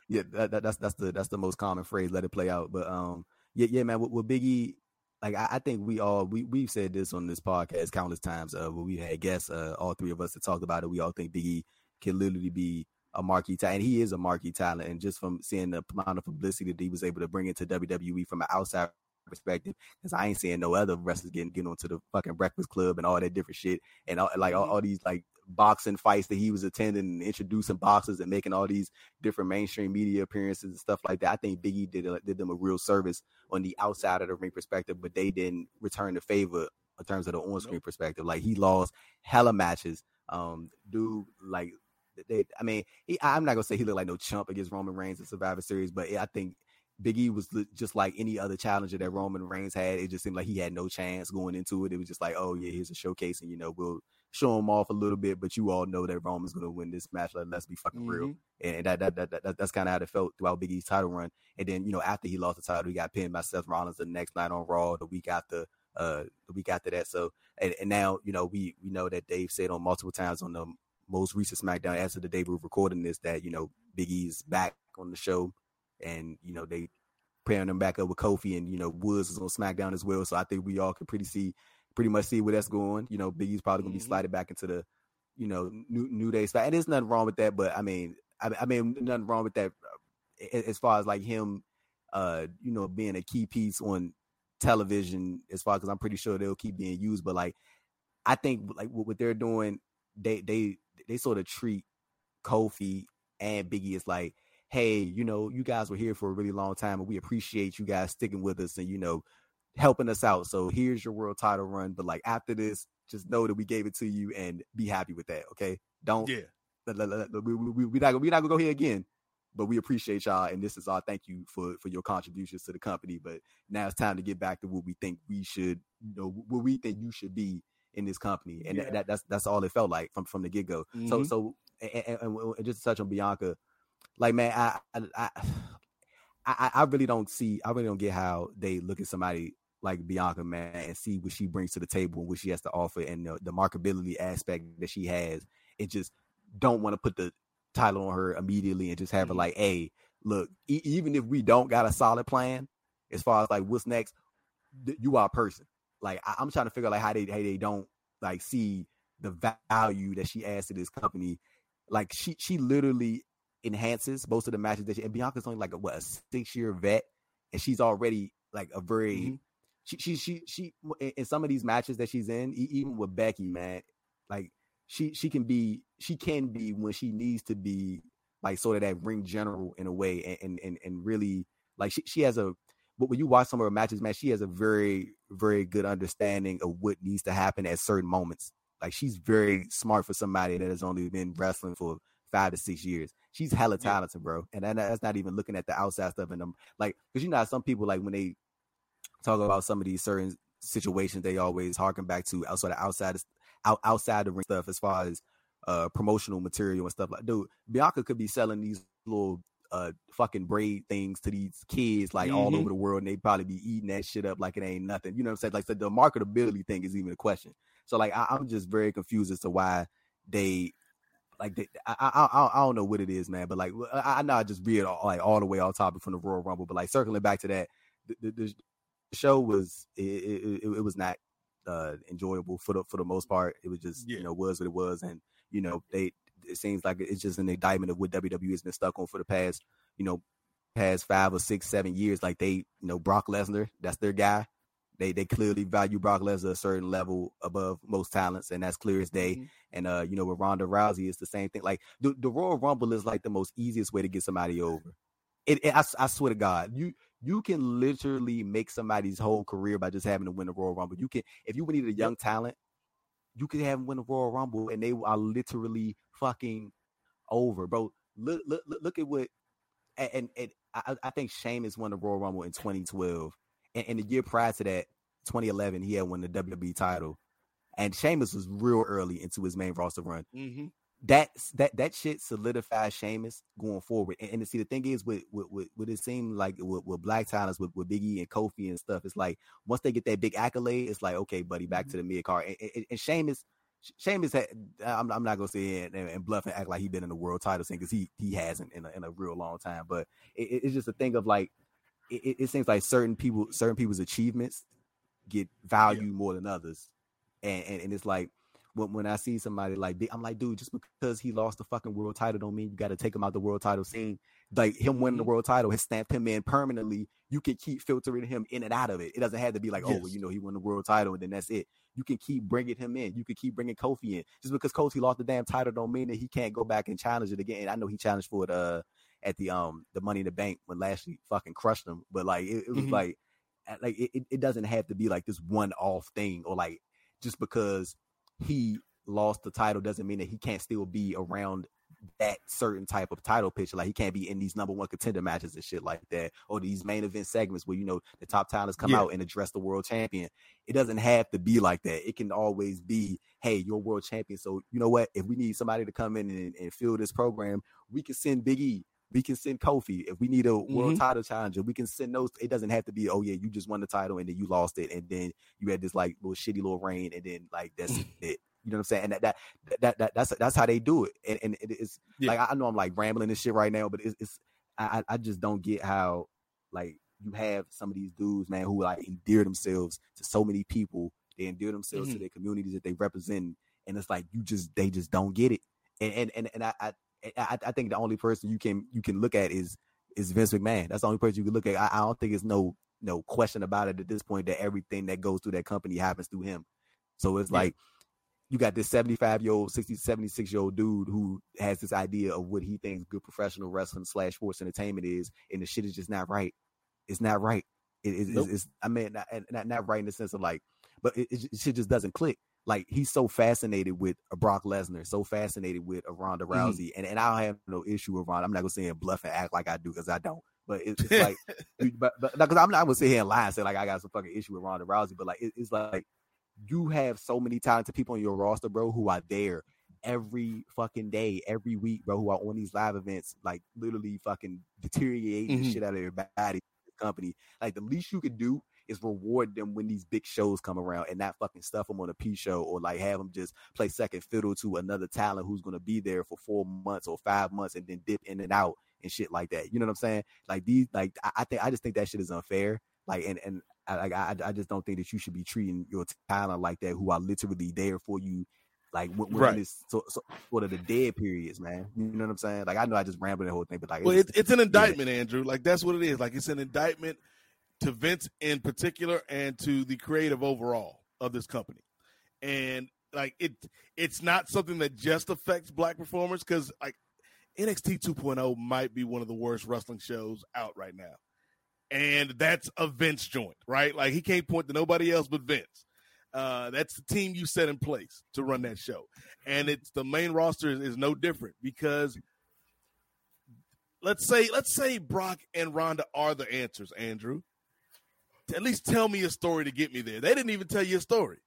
yeah, that, that, that's that's the that's the most common phrase. Let it play out. But um, yeah, yeah, man. With, with Biggie, like I, I, think we all we we've said this on this podcast countless times. Uh, where we had guests, uh, all three of us to talk about it. We all think Biggie can literally be a marquee talent, and he is a marquee talent. And just from seeing the amount of publicity that he was able to bring into WWE from an outside perspective because I ain't seeing no other wrestlers getting getting onto the fucking Breakfast Club and all that different shit and all, like all, mm-hmm. all, these like boxing fights that he was attending and introducing boxers and making all these different mainstream media appearances and stuff like that. I think Biggie did did them a real service on the outside of the ring perspective, but they didn't return the favor in terms of the on screen nope. perspective. Like he lost hella matches. Um, dude, like they, I mean, he, I'm not gonna say he looked like no chump against Roman Reigns in Survivor Series, but I think Big E was just like any other challenger that Roman Reigns had. It just seemed like he had no chance going into it. It was just like, oh yeah, here's a showcase, and you know we'll show him off a little bit, but you all know that Roman's going to win this match. Like, let's be fucking mm-hmm. real. And that, that, that, that that's kind of how it felt throughout Big E's title run. And then you know after he lost the title, he got pinned by Seth Rollins the next night on Raw. The week after, uh, the week after that. So and, and now you know we we know that Dave said on multiple times on the most recent SmackDown as of the day we're recording this that you know Big E's back on the show, and you know they pairing them back up with Kofi and you know Woods is on SmackDown as well. So I think we all can pretty see pretty much see where that's going. You know, Biggie's probably gonna be mm-hmm. slided back into the you know new New Day spot, and there's nothing wrong with that. But I mean, I, I mean nothing wrong with that uh, as far as like him, uh, you know, being a key piece on television. As far as I'm pretty sure they'll keep being used, but like I think like what they're doing, they they they sort of treat Kofi and Biggie as like hey, you know, you guys were here for a really long time and we appreciate you guys sticking with us and, you know, helping us out. So here's your world title run. But like after this, just know that we gave it to you and be happy with that. Okay. Don't, yeah. We, we, we, not, we're not gonna go here again, but we appreciate y'all. And this is our thank you for, for your contributions to the company. But now it's time to get back to what we think we should, you know, what we think you should be in this company. And yeah. that, that's, that's all it felt like from, from the get go. Mm-hmm. So, so, and, and, and just to touch on Bianca, like man, I, I I I really don't see I really don't get how they look at somebody like Bianca, man, and see what she brings to the table and what she has to offer and the, the marketability aspect that she has. It just don't want to put the title on her immediately and just have mm-hmm. her like, hey, look, e- even if we don't got a solid plan as far as like what's next, th- you are a person. Like I- am trying to figure out like how they how they don't like see the value that she adds to this company. Like she she literally enhances most of the matches that she and Bianca's only like a what a six year vet, and she's already like a very mm-hmm. she she she she in some of these matches that she's in, even with Becky, man, like she she can be she can be when she needs to be like sort of that ring general in a way, and and and really like she she has a but when you watch some of her matches, man, she has a very very good understanding of what needs to happen at certain moments. Like she's very smart for somebody that has only been wrestling for five to six years she's hella talented, bro. And that's not even looking at the outside stuff And them. Like, because you know, some people like when they talk about some of these certain situations, they always harken back to outside of outside out, outside the ring stuff as far as uh promotional material and stuff like. Dude, Bianca could be selling these little uh fucking braid things to these kids like mm-hmm. all over the world and they probably be eating that shit up like it ain't nothing. You know what I'm saying? Like so the marketability thing is even a question. So like I, I'm just very confused as to why they like they, I, I I don't know what it is, man. But like I, I know I just read all, like all the way off topic from the Royal Rumble, but like circling back to that, the, the, the show was it, it, it, it, was not uh enjoyable for the for the most part. It was just yeah. you know was what it was, and you know they it seems like it's just an indictment of what WWE has been stuck on for the past you know past five or six seven years. Like they you know Brock Lesnar, that's their guy. They they clearly value Brock Lesnar a certain level above most talents, and that's clear as day. Mm-hmm. And uh, you know, with Ronda Rousey, it's the same thing. Like the, the Royal Rumble is like the most easiest way to get somebody over. It, it I, I swear to God, you you can literally make somebody's whole career by just having to win the Royal Rumble. You can if you need a young talent, you can have them win the Royal Rumble, and they are literally fucking over, bro. Look, look, look at what, and, and, and I, I think Sheamus won the Royal Rumble in 2012, and, and the year prior to that, 2011, he had won the WWE title, and Sheamus was real early into his main roster run. Mm-hmm. That that that shit solidified Sheamus going forward. And, and to see the thing is, with with, with, with it seemed like with, with Black Talents, with, with Biggie and Kofi and stuff, it's like once they get that big accolade, it's like okay, buddy, back mm-hmm. to the mid card. And, and, and Sheamus, Sheamus had, I'm, I'm not gonna say and, and, bluff and act like he been in the world title scene because he he hasn't in a, in a real long time. But it, it's just a thing of like it, it, seems like certain people certain people's achievements get value yeah. more than others, and, and and it's like when, when I see somebody like I'm like, dude, just because he lost the fucking world title don't mean you got to take him out the world title scene. Like him winning the mm-hmm. world title has stamped him in permanently. You can keep filtering him in and out of it. It doesn't have to be like, yes. oh, well, you know, he won the world title and then that's it. You can keep bringing him in. You can keep bringing Kofi in. Just because Kofi lost the damn title don't mean that he can't go back and challenge it again. I know he challenged for it uh at the um the Money in the Bank when Lashley fucking crushed him, but like it, it was mm-hmm. like like it, it doesn't have to be like this one off thing or like just because he lost the title doesn't mean that he can't still be around that certain type of title picture. Like he can't be in these number one contender matches and shit like that, or these main event segments where you know the top talents come yeah. out and address the world champion. It doesn't have to be like that. It can always be, hey, you're world champion. So you know what? If we need somebody to come in and, and fill this program, we can send Big E. We can send Kofi. If we need a mm-hmm. world title challenger, we can send those. It doesn't have to be, oh yeah, you just won the title and then you lost it, and then you had this like little shitty little reign, and then like that's it. You know what I'm saying? And that that that, that that's that's how they do it. And, and it's yeah. like I know I'm like rambling this shit right now, but it's, it's I I just don't get how like you have some of these dudes, man, who like endear themselves to so many people. They endear themselves mm-hmm. to their communities that they represent, and it's like you just they just don't get it. And and and, and I, I I I think the only person you can you can look at is is Vince McMahon. That's the only person you can look at. I, I don't think it's no no question about it at this point that everything that goes through that company happens through him. So it's yeah. like you got this 75 year old 60 76 year old dude who has this idea of what he thinks good professional wrestling slash sports entertainment is and the shit is just not right it's not right it, it, nope. it's, it's, i mean not, not, not right in the sense of like but it, it, shit just doesn't click like he's so fascinated with a Brock Lesnar, so fascinated with a Ronda mm-hmm. Rousey, mm-hmm. and, and I don't have no issue with Ronda. I'm not gonna say and bluff and act like I do because I don't. But it's, it's like, but but because I'm not gonna sit here and lie and say like I got some fucking issue with Ronda Rousey. But like it, it's like you have so many talented people on your roster, bro, who are there every fucking day, every week, bro, who are on these live events, like literally fucking deteriorating mm-hmm. the shit out of their body, company. Like the least you could do is reward them when these big shows come around and not fucking stuff them on a P show or like have them just play second fiddle to another talent who's gonna be there for four months or five months and then dip in and out and shit like that. You know what I'm saying? Like these, like I, I think I just think that shit is unfair. Like and and I, I, I just don't think that you should be treating your talent like that, who are literally there for you, like when, when right. it's so, so, sort of the dead periods, man. You know what I'm saying? Like I know I just rambled the whole thing, but like, well, it's, it's, it's an indictment, yeah. Andrew. Like that's what it is. Like it's an indictment to Vince in particular and to the creative overall of this company, and like it, it's not something that just affects black performers because like NXT 2.0 might be one of the worst wrestling shows out right now and that's a Vince joint, right? Like he can't point to nobody else but Vince. Uh, that's the team you set in place to run that show, and it's the main roster is, is no different because let's say let's say Brock and Ronda are the answers, Andrew. At least tell me a story to get me there. They didn't even tell you a story.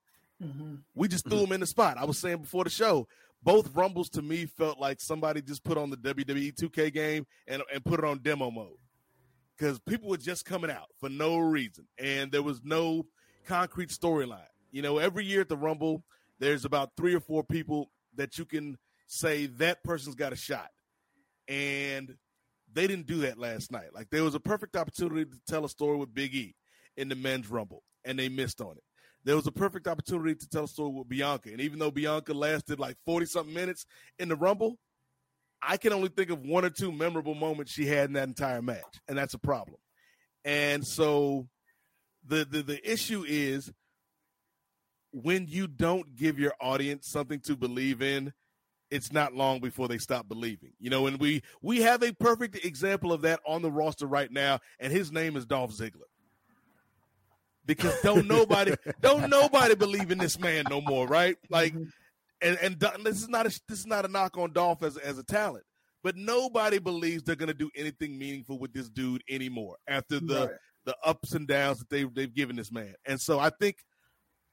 Mm-hmm. We just threw them in the spot. I was saying before the show, both rumbles to me felt like somebody just put on the WWE 2K game and, and put it on demo mode because people were just coming out for no reason, and there was no concrete storyline. You know, every year at the Rumble, there's about three or four people that you can say that person's got a shot, and they didn't do that last night. Like there was a perfect opportunity to tell a story with Big E in the men's Rumble, and they missed on it. There was a perfect opportunity to tell a story with Bianca, and even though Bianca lasted like forty something minutes in the Rumble, I can only think of one or two memorable moments she had in that entire match, and that's a problem. And so the the, the issue is when you don't give your audience something to believe in, it's not long before they stop believing. You know, and we we have a perfect example of that on the roster right now, and his name is Dolph Ziggler. Because don't nobody don't nobody believe in this man no more, right? Like mm-hmm and and this is not a this is not a knock on Dolph as as a talent, but nobody believes they're going to do anything meaningful with this dude anymore after the right. the ups and downs that they've they've given this man. And so I think,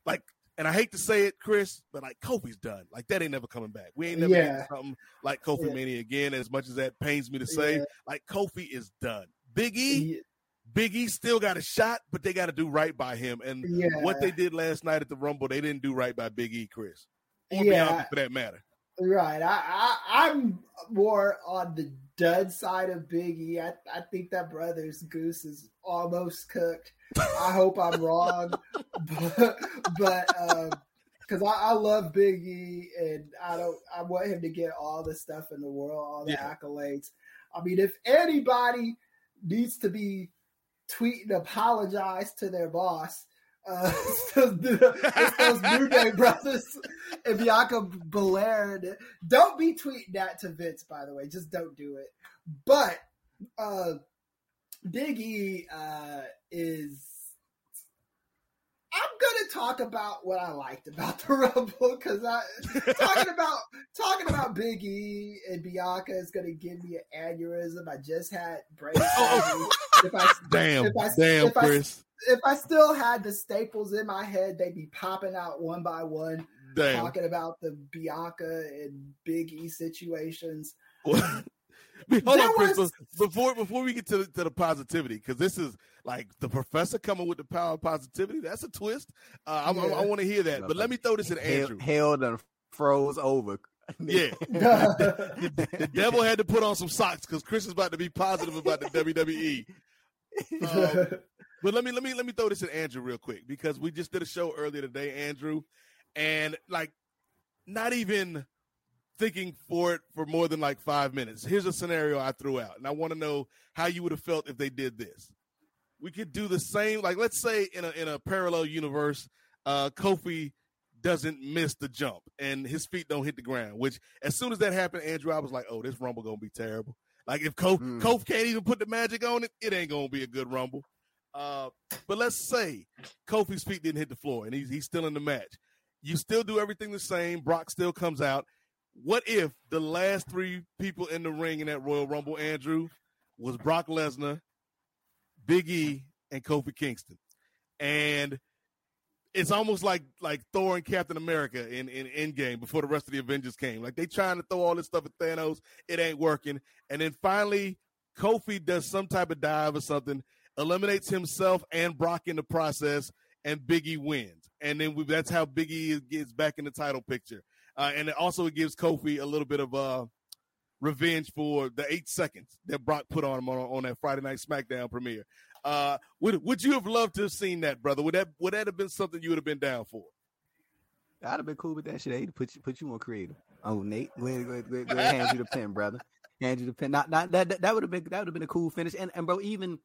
like, and I hate to say it, Kris, but like Kofi's done. Like that ain't never coming back. We ain't never yeah. something like Kofi yeah. Mania again. As much as that pains me to say, yeah. like Kofi is done. Big E. Big E still got a shot, but they got to do right by him. And yeah. what they did last night at the Rumble, they didn't do right by Big E, Kris, or yeah. Bianca for that matter. Right. I, I am more on the dud side of Big E. I, I think that brother's goose is almost cooked. I hope I'm wrong, but but because um, I, I, love Big E and I don't I want him to get all the stuff in the world, all the yeah. accolades. I mean, if anybody needs to be tweet and apologize to their boss. Uh, it's those New Day brothers and Bianca Belair. Don't be tweeting that to Vince, by the way. Just don't do it. But uh, Big E uh, is. Gonna talk about what I liked about the Rumble because I talking about talking about Big E and Bianca is gonna give me an aneurysm. I just had brain oh, oh. surgery if I damn, if I, damn, if Kris. I, if I still had the staples in my head, they'd be popping out one by one, damn. talking about the Bianca and Big E situations. Hold on, Kris. Was... Before before we get to, to the positivity, because this is like the professor coming with the power of positivity. That's a twist. Uh, I, yeah. I, I want to hear that. But let me throw this at Andrew. Hell, hell done froze over. Yeah. the, the, devil had to put on some socks because Kris is about to be positive about the WWE. Um, but let me let me let me throw this at Andrew real quick because we just did a show earlier today, Andrew, and like not even thinking for it for more than like five minutes. Here's a scenario I threw out, and I want to know how you would have felt if they did this. We could do the same, like let's say in a in a parallel universe, uh, Kofi doesn't miss the jump and his feet don't hit the ground. Which as soon as that happened, Andrew, I was like, oh, this rumble gonna be terrible. Like if Kof, mm. Kof can't even put the magic on it, it ain't gonna be a good rumble. Uh, but let's say Kofi's feet didn't hit the floor and he's he's still in the match. You still do everything the same. Brock still comes out. What if the last three people in the ring in that Royal Rumble, Andrew, was Brock Lesnar, Big E, and Kofi Kingston? And it's almost like like Thor and Captain America in in Endgame before the rest of the Avengers came. Like they trying to throw all this stuff at Thanos, it ain't working, and then finally Kofi does some type of dive or something, eliminates himself and Brock in the process, and Biggie wins, and then we, that's how Biggie gets back in the title picture, uh, and it also it gives Kofi a little bit of uh revenge for the eight seconds that Brock put on him on, on that Friday Night SmackDown premiere. Uh, would would you have loved to have seen that, brother? Would that would that have been something you would have been down for? I'd have been cool with that shit. I'd put you put you on creative. Oh, Nate, go ahead, go ahead, go ahead, go ahead hand you the pen, brother. Hand you the pen. Not, not that that would have been that would have been a cool finish. And and bro, even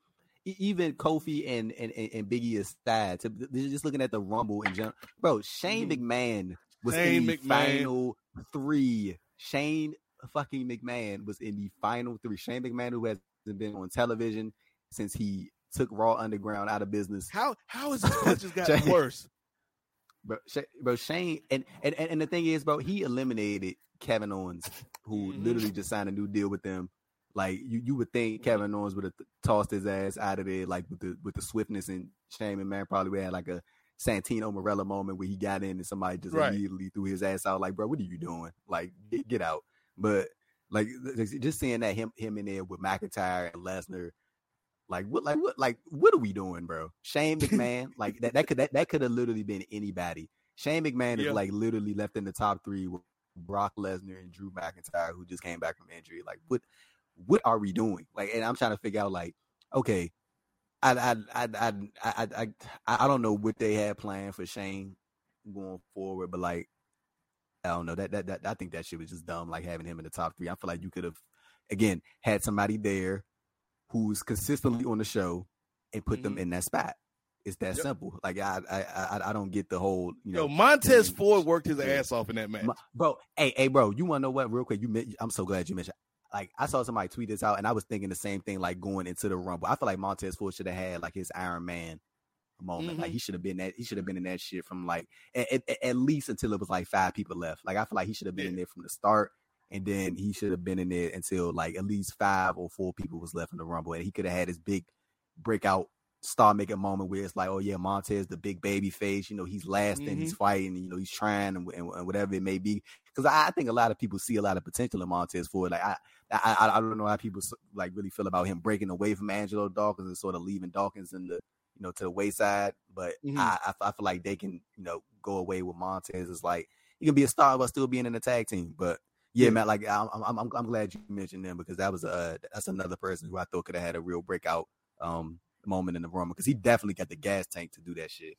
even Kofi and and and Biggie aside, to just looking at the Rumble in general, bro. Shane mm-hmm. McMahon was Shane in the McMahon. final three. Shane fucking McMahon was in the final three. Shane McMahon, who hasn't been on television since he took Raw Underground out of business. How how is this just gotten worse? Bro, bro, Shane and, and and the thing is, bro, he eliminated Kevin Owens, who mm-hmm. literally just signed a new deal with them. Like you, you would think. Kevin Owens would have tossed his ass out of there, like with the with the swiftness and Shane and man probably have like a Santino Marella moment where he got in and somebody just right. immediately threw his ass out. Like, bro, what are you doing? Like, get, get out. But like, just seeing that him him in there with McIntyre and Lesnar like what? Like what? Like what are we doing, bro? Shane McMahon, like that. That could that, that could have literally been anybody. Shane McMahon yeah. is like literally left in the top three with Brock Lesnar and Drew McIntyre, who just came back from injury. Like what? What are we doing? Like, and I'm trying to figure out, like, okay, I I I I I I, don't know what they had planned for Shane going forward, but like, I don't know that that that I think that shit was just dumb. Like having him in the top three, I feel like you could have again had somebody there who's consistently on the show and put mm-hmm. them in that spot. It's that yep. simple. Like I, I, I, I don't get the whole. You know, Yo, Montez Ford worked his ass off in that match, bro. Hey, hey, bro. You want to know what? Real quick, you. Met I'm so glad you mentioned. Like I saw somebody tweet this out, and I was thinking the same thing. Like going into the rumble, I feel like Montez Ford should have had like his Iron Man moment. Mm-hmm. Like he should have been that. He should have been in that shit from like at, at, at, least until it was like five people left. Like I feel like he should have been yeah. in there from the start and then he should have been in there until like at least five or four people was left in the rumble, and he could have had his big breakout star making moment where it's like, oh yeah, Montez the big baby face, you know, he's lasting, mm-hmm. he's fighting, you know, he's trying and, and, and whatever it may be. Because I, I, think a lot of people see a lot of potential in Montez Ford. Like I, I, I don't know how people like really feel about him breaking away from Angelo Dawkins and sort of leaving Dawkins in the, you know, to the wayside. But mm-hmm. I, I, I feel like they can, you know, go away with Montez. It's like he can be a star but still being in the tag team. But yeah, man, like I'm, I'm, I'm, glad you mentioned them because that was a that's another person who I thought could have had a real breakout um moment in the room because he definitely got the gas tank to do that shit.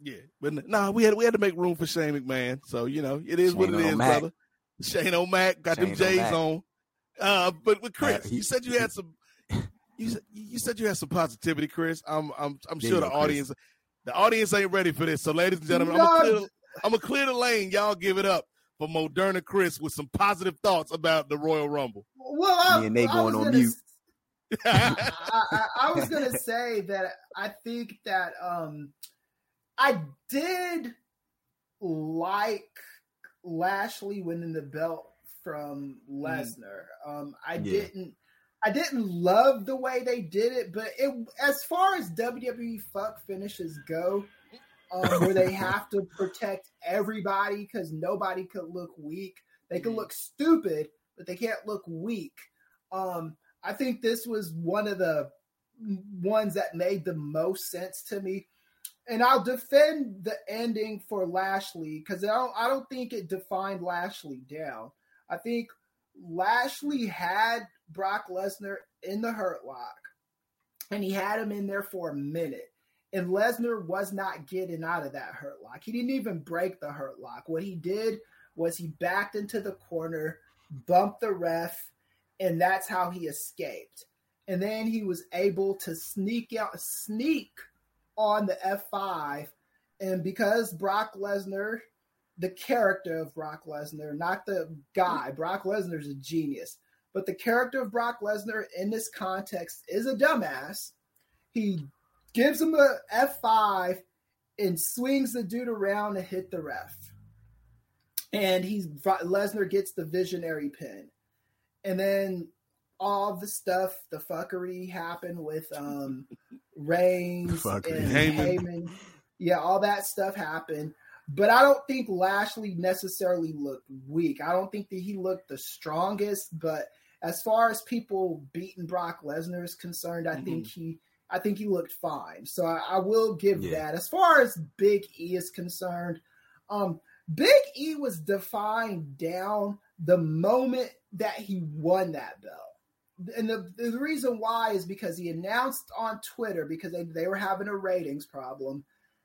Yeah, but no, nah, we had we had to make room for Shane McMahon, so you know it is Shane what it is, brother. Shane O'Mac got Shane them J's O'Mac. on. Uh, but with Kris, uh, he, you said you had some. You said you said you had some positivity, Kris. I'm I'm I'm sure the audience Kris. the audience ain't ready for this. So, ladies and gentlemen, no. I'm gonna clear, I'm gonna clear the lane. Y'all give it up for Moderna Chris with some positive thoughts about the Royal Rumble. Well, I, Me and they going on mute. I, I, I, was gonna say that I think that um I did like Lashley winning the belt from mm-hmm. Lesnar. Mm. Um, I yeah. didn't. I didn't love the way they did it, but it as far as WWE fuck finishes go, um, where they have to protect everybody because nobody could look weak. They can mm-hmm. look stupid, but they can't look weak. Um, I think this was one of the ones that made the most sense to me. And I'll defend the ending for Lashley because I don't, I don't think it defined Lashley down. I think Lashley had Brock Lesnar in the hurt lock and he had him in there for a minute. And Lesnar was not getting out of that hurt lock. He didn't even break the hurt lock. What he did was he backed into the corner, bumped the ref, and that's how he escaped. And then he was able to sneak out, sneak on the F5. And because Brock Lesnar, the character of Brock Lesnar, not the guy, Brock Lesnar is a genius, but the character of Brock Lesnar in this context is a dumbass. He gives him a F5 and swings the dude around and hit the ref. And he's Lesnar gets the visionary pin and then all the stuff, the fuckery happened with um Reigns and Heyman. Heyman. Yeah, all that stuff happened. But I don't think Lashley necessarily looked weak. I don't think that he looked the strongest, but as far as people beating Brock Lesnar is concerned, I mm-hmm. think he I think he looked fine. So I, I will give yeah. that. As far as Big E is concerned, um, Big E was defined down the moment that he won that belt. And the, the reason why is because he announced on Twitter, because they, they were having a ratings problem,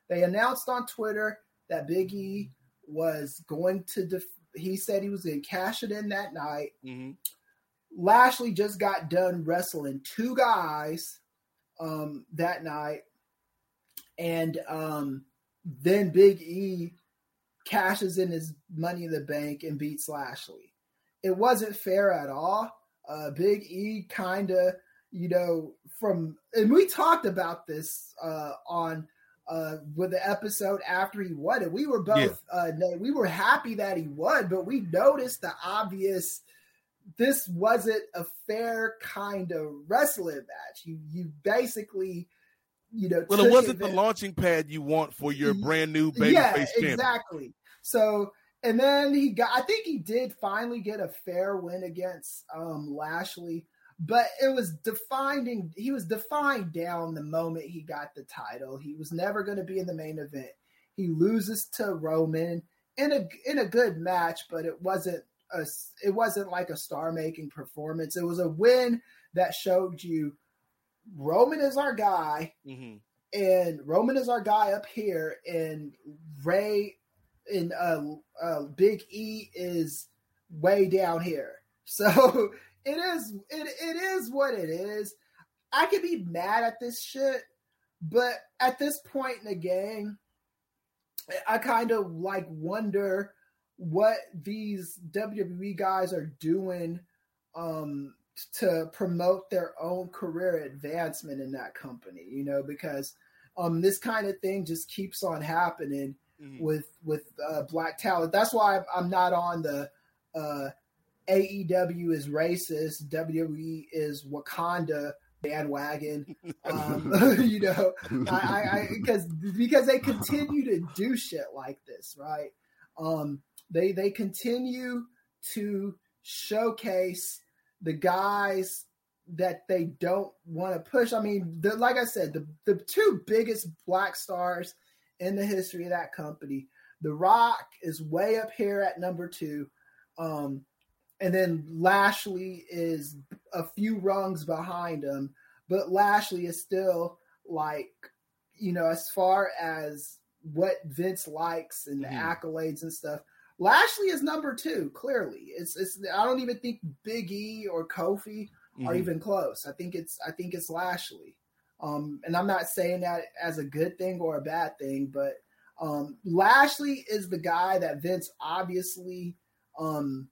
they announced on Twitter that Big E was going to, def- he said he was going to cash it in that night. Mm-hmm. Lashley just got done wrestling two guys um, that night. And um, then Big E cashes in his money in the bank and beats Lashley it wasn't fair at all. Uh, Big E kind of, you know, from and we talked about this uh, on uh, with the episode after he won it. We were both yeah. uh, we were happy that he won, but we noticed the obvious. This wasn't a fair kind of wrestling match. You you basically, you know, well, it wasn't the launching pad you want for your brand new babyface yeah, champion. exactly. So and then he got I think he did finally get a fair win against um, Lashley, but it was defining he was defined down the moment he got the title. He was never going to be in the main event. He loses to Roman in a in a good match, but it wasn't a it wasn't like a star-making performance. It was a win that showed you Roman is our guy. Mm-hmm. And Roman is our guy up here, and Ray and uh, uh, Big E is way down here. So it is it, it is what it is. I could be mad at this shit, but at this point in the game, I kind of like wonder what these WWE guys are doing um, to promote their own career advancement in that company, you know, because um, this kind of thing just keeps on happening mm-hmm. with with uh, black talent. That's why I'm not on the uh, AEW is racist, WWE is Wakanda bandwagon. Um, you know, I because because they continue to do shit like this, right? Um, they they continue to showcase the guys that they don't want to push. I mean, the, like I said, the the two biggest black stars in the history of that company, The Rock is way up here at number two. Um, and then Lashley is a few rungs behind him, but Lashley is still like, you know, as far as what Vince likes and the mm-hmm. accolades and stuff. Lashley is number two. Clearly, it's it's. I don't even think Big E or Kofi mm-hmm. are even close. I think it's I think it's Lashley. Um, and I'm not saying that as a good thing or a bad thing, but um, Lashley is the guy that Vince obviously um,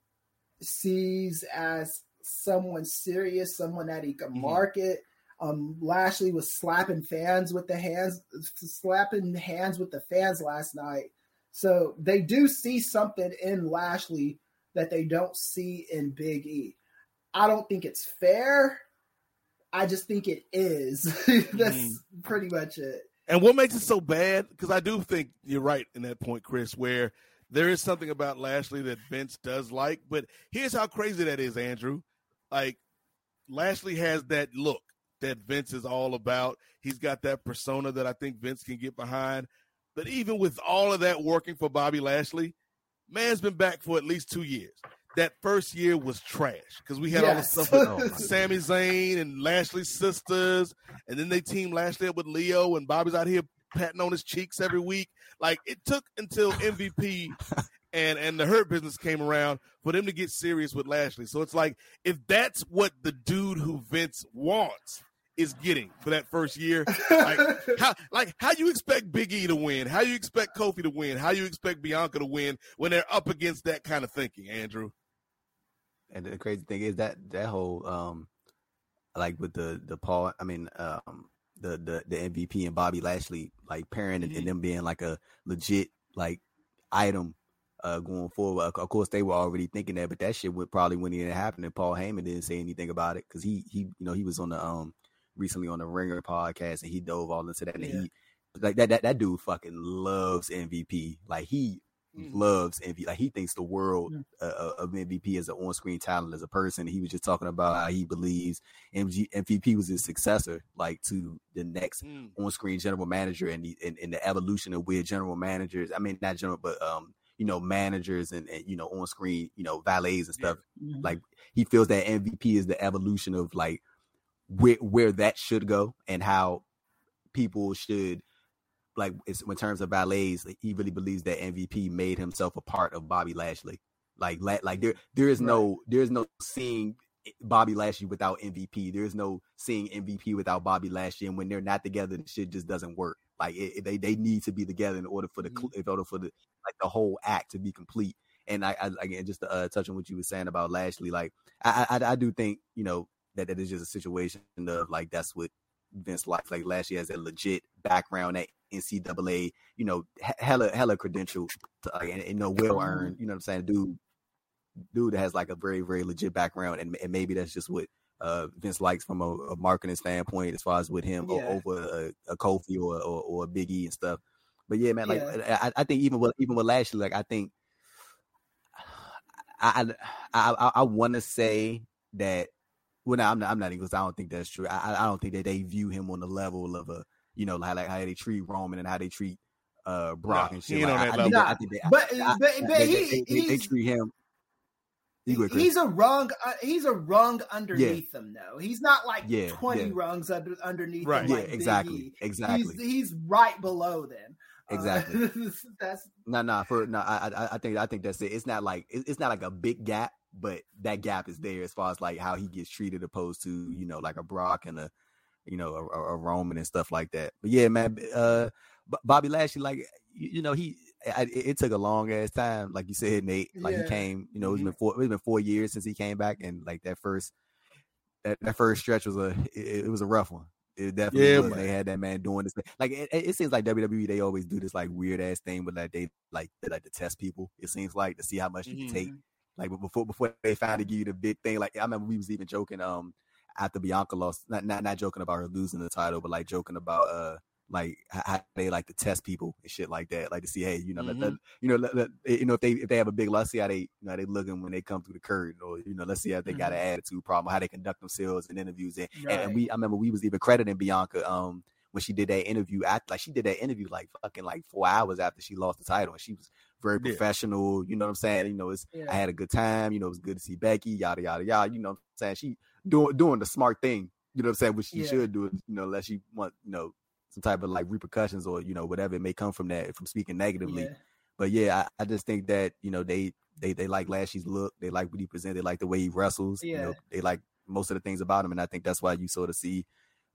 sees as someone serious, someone that he can mm-hmm. market. Um, Lashley was slapping fans with the hands, slapping hands with the fans last night. So they do see something in Lashley that they don't see in Big E. I don't think it's fair. I just think it is. That's mm-hmm. pretty much it. And what makes it so bad? Because I do think you're right in that point, Kris, where there is something about Lashley that Vince does like. But here's how crazy that is, Andrew. Like, Lashley has that look that Vince is all about. He's got that persona that I think Vince can get behind. But even with all of that working for Bobby Lashley, man's been back for at least two years. That first year was trash because we had yes. all the stuff oh, with Sami Zayn and Lashley's sisters, and then they teamed Lashley up with Lio, and Bobby's out here patting on his cheeks every week. Like it took until MVP and and the Hurt business came around for them to get serious with Lashley. So it's like if that's what the dude who Vince wants is getting for that first year, like how like how you expect Big E to win, how you expect Kofi to win, how you expect Bianca to win when they're up against that kind of thinking, Andrew. And the crazy thing is that that whole um like with the the Paul, I mean um the the the MVP and Bobby Lashley like pairing mm-hmm. and them being like a legit like item uh, going forward. Of course, they were already thinking that, but that shit would probably when it happened, and Paul Heyman didn't say anything about it because he he you know he was on the um recently on the Ringer podcast and he dove all into that. And he like that that that dude fucking loves MVP. Like he mm. loves MVP. Like he thinks the world uh, uh of MVP as an on-screen talent as a person. He was just talking about how he believes MG, MVP was his successor, like to the next mm. on-screen general manager and the and, and the evolution of where general managers. I mean, not general, but um, you know, managers and, and you know, on-screen, you know, valets and stuff. Yeah. Mm-hmm. Like he feels that MVP is the evolution of like where where that should go and how people should like in terms of ballets, he really believes that MVP made himself a part of Bobby Lashley. Like like there there is no there is no seeing Bobby Lashley without MVP. There is no seeing MVP without Bobby Lashley. And when they're not together, the shit just doesn't work. Like it, they they need to be together in order for the mm-hmm. in order for the like the whole act to be complete. And I, I again just to uh, touch on what you were saying about Lashley, like I, I I do think you know that that is just a situation of like that's what Vince likes. Like Lashley has a legit background at NCAA, you know, hella hella credential, to, uh, and, you know, well earned. You know what I'm saying, dude. Dude has like a very very legit background, and, and maybe that's just what uh, Vince likes from a, a, marketing standpoint, as far as with him yeah. over a, a Kofi or, or, or a Big E and stuff. But yeah, man, like yeah. I, I, think even with even with Lashley, like I think I I I, I want to say that well, no, I'm not. I'm not even. I don't think that's true. I, I don't think that they view him on the level of a, you know, like, like how they treat Roman and how they treat uh Brock no, and shit. Like, I, I, think they, but but, but they, he, they, they, they, treat him. He's a rung. Uh, he's a rung underneath yeah. them, though. He's not like yeah, twenty yeah. rungs under, underneath. Right. Him, like yeah. Exactly. Exactly. He's, he's, right below them. Uh, exactly. Uh, that's no, no. For no, I, I, I think, I think that's it. It's not like it's not like a big gap, but that gap is there as far as like how he gets treated opposed to you know like a Brock and a you know a, a Roman and stuff like that. But yeah, man, uh, Bobby Lashley, like you, you know he. I, it took a long ass time, like you said, Nate. Like yeah. he came, you know, it's been mm-hmm. four. It's been four years since he came back, and like that first, that, that first stretch was a, it, it was a rough one. It definitely yeah, was. They had that man doing this. Like it, it, seems like WWE they always do this like weird ass thing, but like they like they like to test people. It seems like to see how much mm-hmm. you take Like before before they finally give you the big thing. Like I remember we was even joking um after Bianca lost, not not not joking about her losing the title, but like joking about uh like how they like to test people and shit like that, like to see, hey, you know, mm-hmm. let, let, you know, let, let, you know, if they if they have a big, let's see how they, you know, they looking when they come through the curtain, or you know, let's see how they mm-hmm. got an mm-hmm. attitude problem, how they conduct themselves in interviews, and, right. and we, I remember we was even crediting Bianca, um, when she did that interview, at, like she did that interview like fucking like four hours after she lost the title, and she was very professional. Yeah. You know what I'm saying? You know, it's yeah. I had a good time. You know, it was good to see Becky. Yada yada yada. You know what I'm saying? She doing doing the smart thing. You know what I'm saying? Which she yeah. should do. You know, unless she want you know some type of like repercussions or you know whatever it may come from that from speaking negatively. But yeah, I, I, just think that you know they they they like Lashley's look, they like what he presented, they like the way he wrestles. Yeah. You know, they like most of the things about him, and I think that's why you sort of see,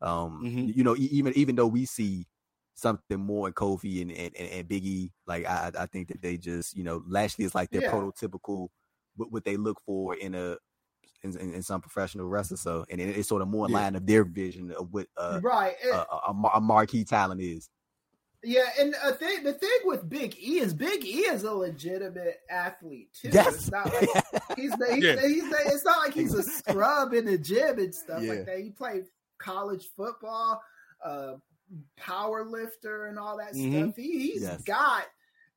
um, mm-hmm. you know, even even though we see something more in Kofi and and, and Biggie, like I I think that they just you know Lashley is like their yeah. prototypical what, what they look for in a in, in, in, some professional wrestler. So, and it, it's sort of more in yeah. line of their vision of what uh, right a, a, a, marquee talent is. Yeah, and a thing, the thing with Big E is Big E is a legitimate athlete too. Yes. It's not like he's the, he's, yeah. the, he's the, it's not like he's a scrub in the gym and stuff yeah. like that. He played college football, uh, power lifter, and all that mm-hmm. stuff. He, he's yes. got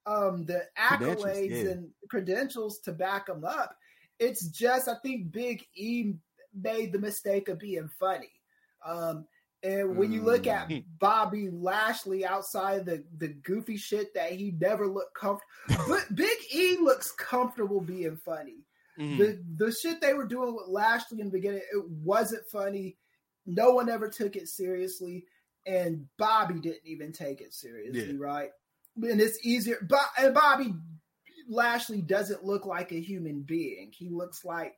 um, the accolades yeah. and credentials to back him up. It's just I think Big E made the mistake of being funny. Um, and when you look at mm. Bobby Lashley outside the, the goofy shit that he never looked comfortable, but Big E looks comfortable being funny. Mm. The the shit they were doing with Lashley in the beginning, it wasn't funny. No one ever took it seriously, and Bobby didn't even take it seriously, yeah. right? And it's easier. But and Bobby Lashley doesn't look like a human being. He looks like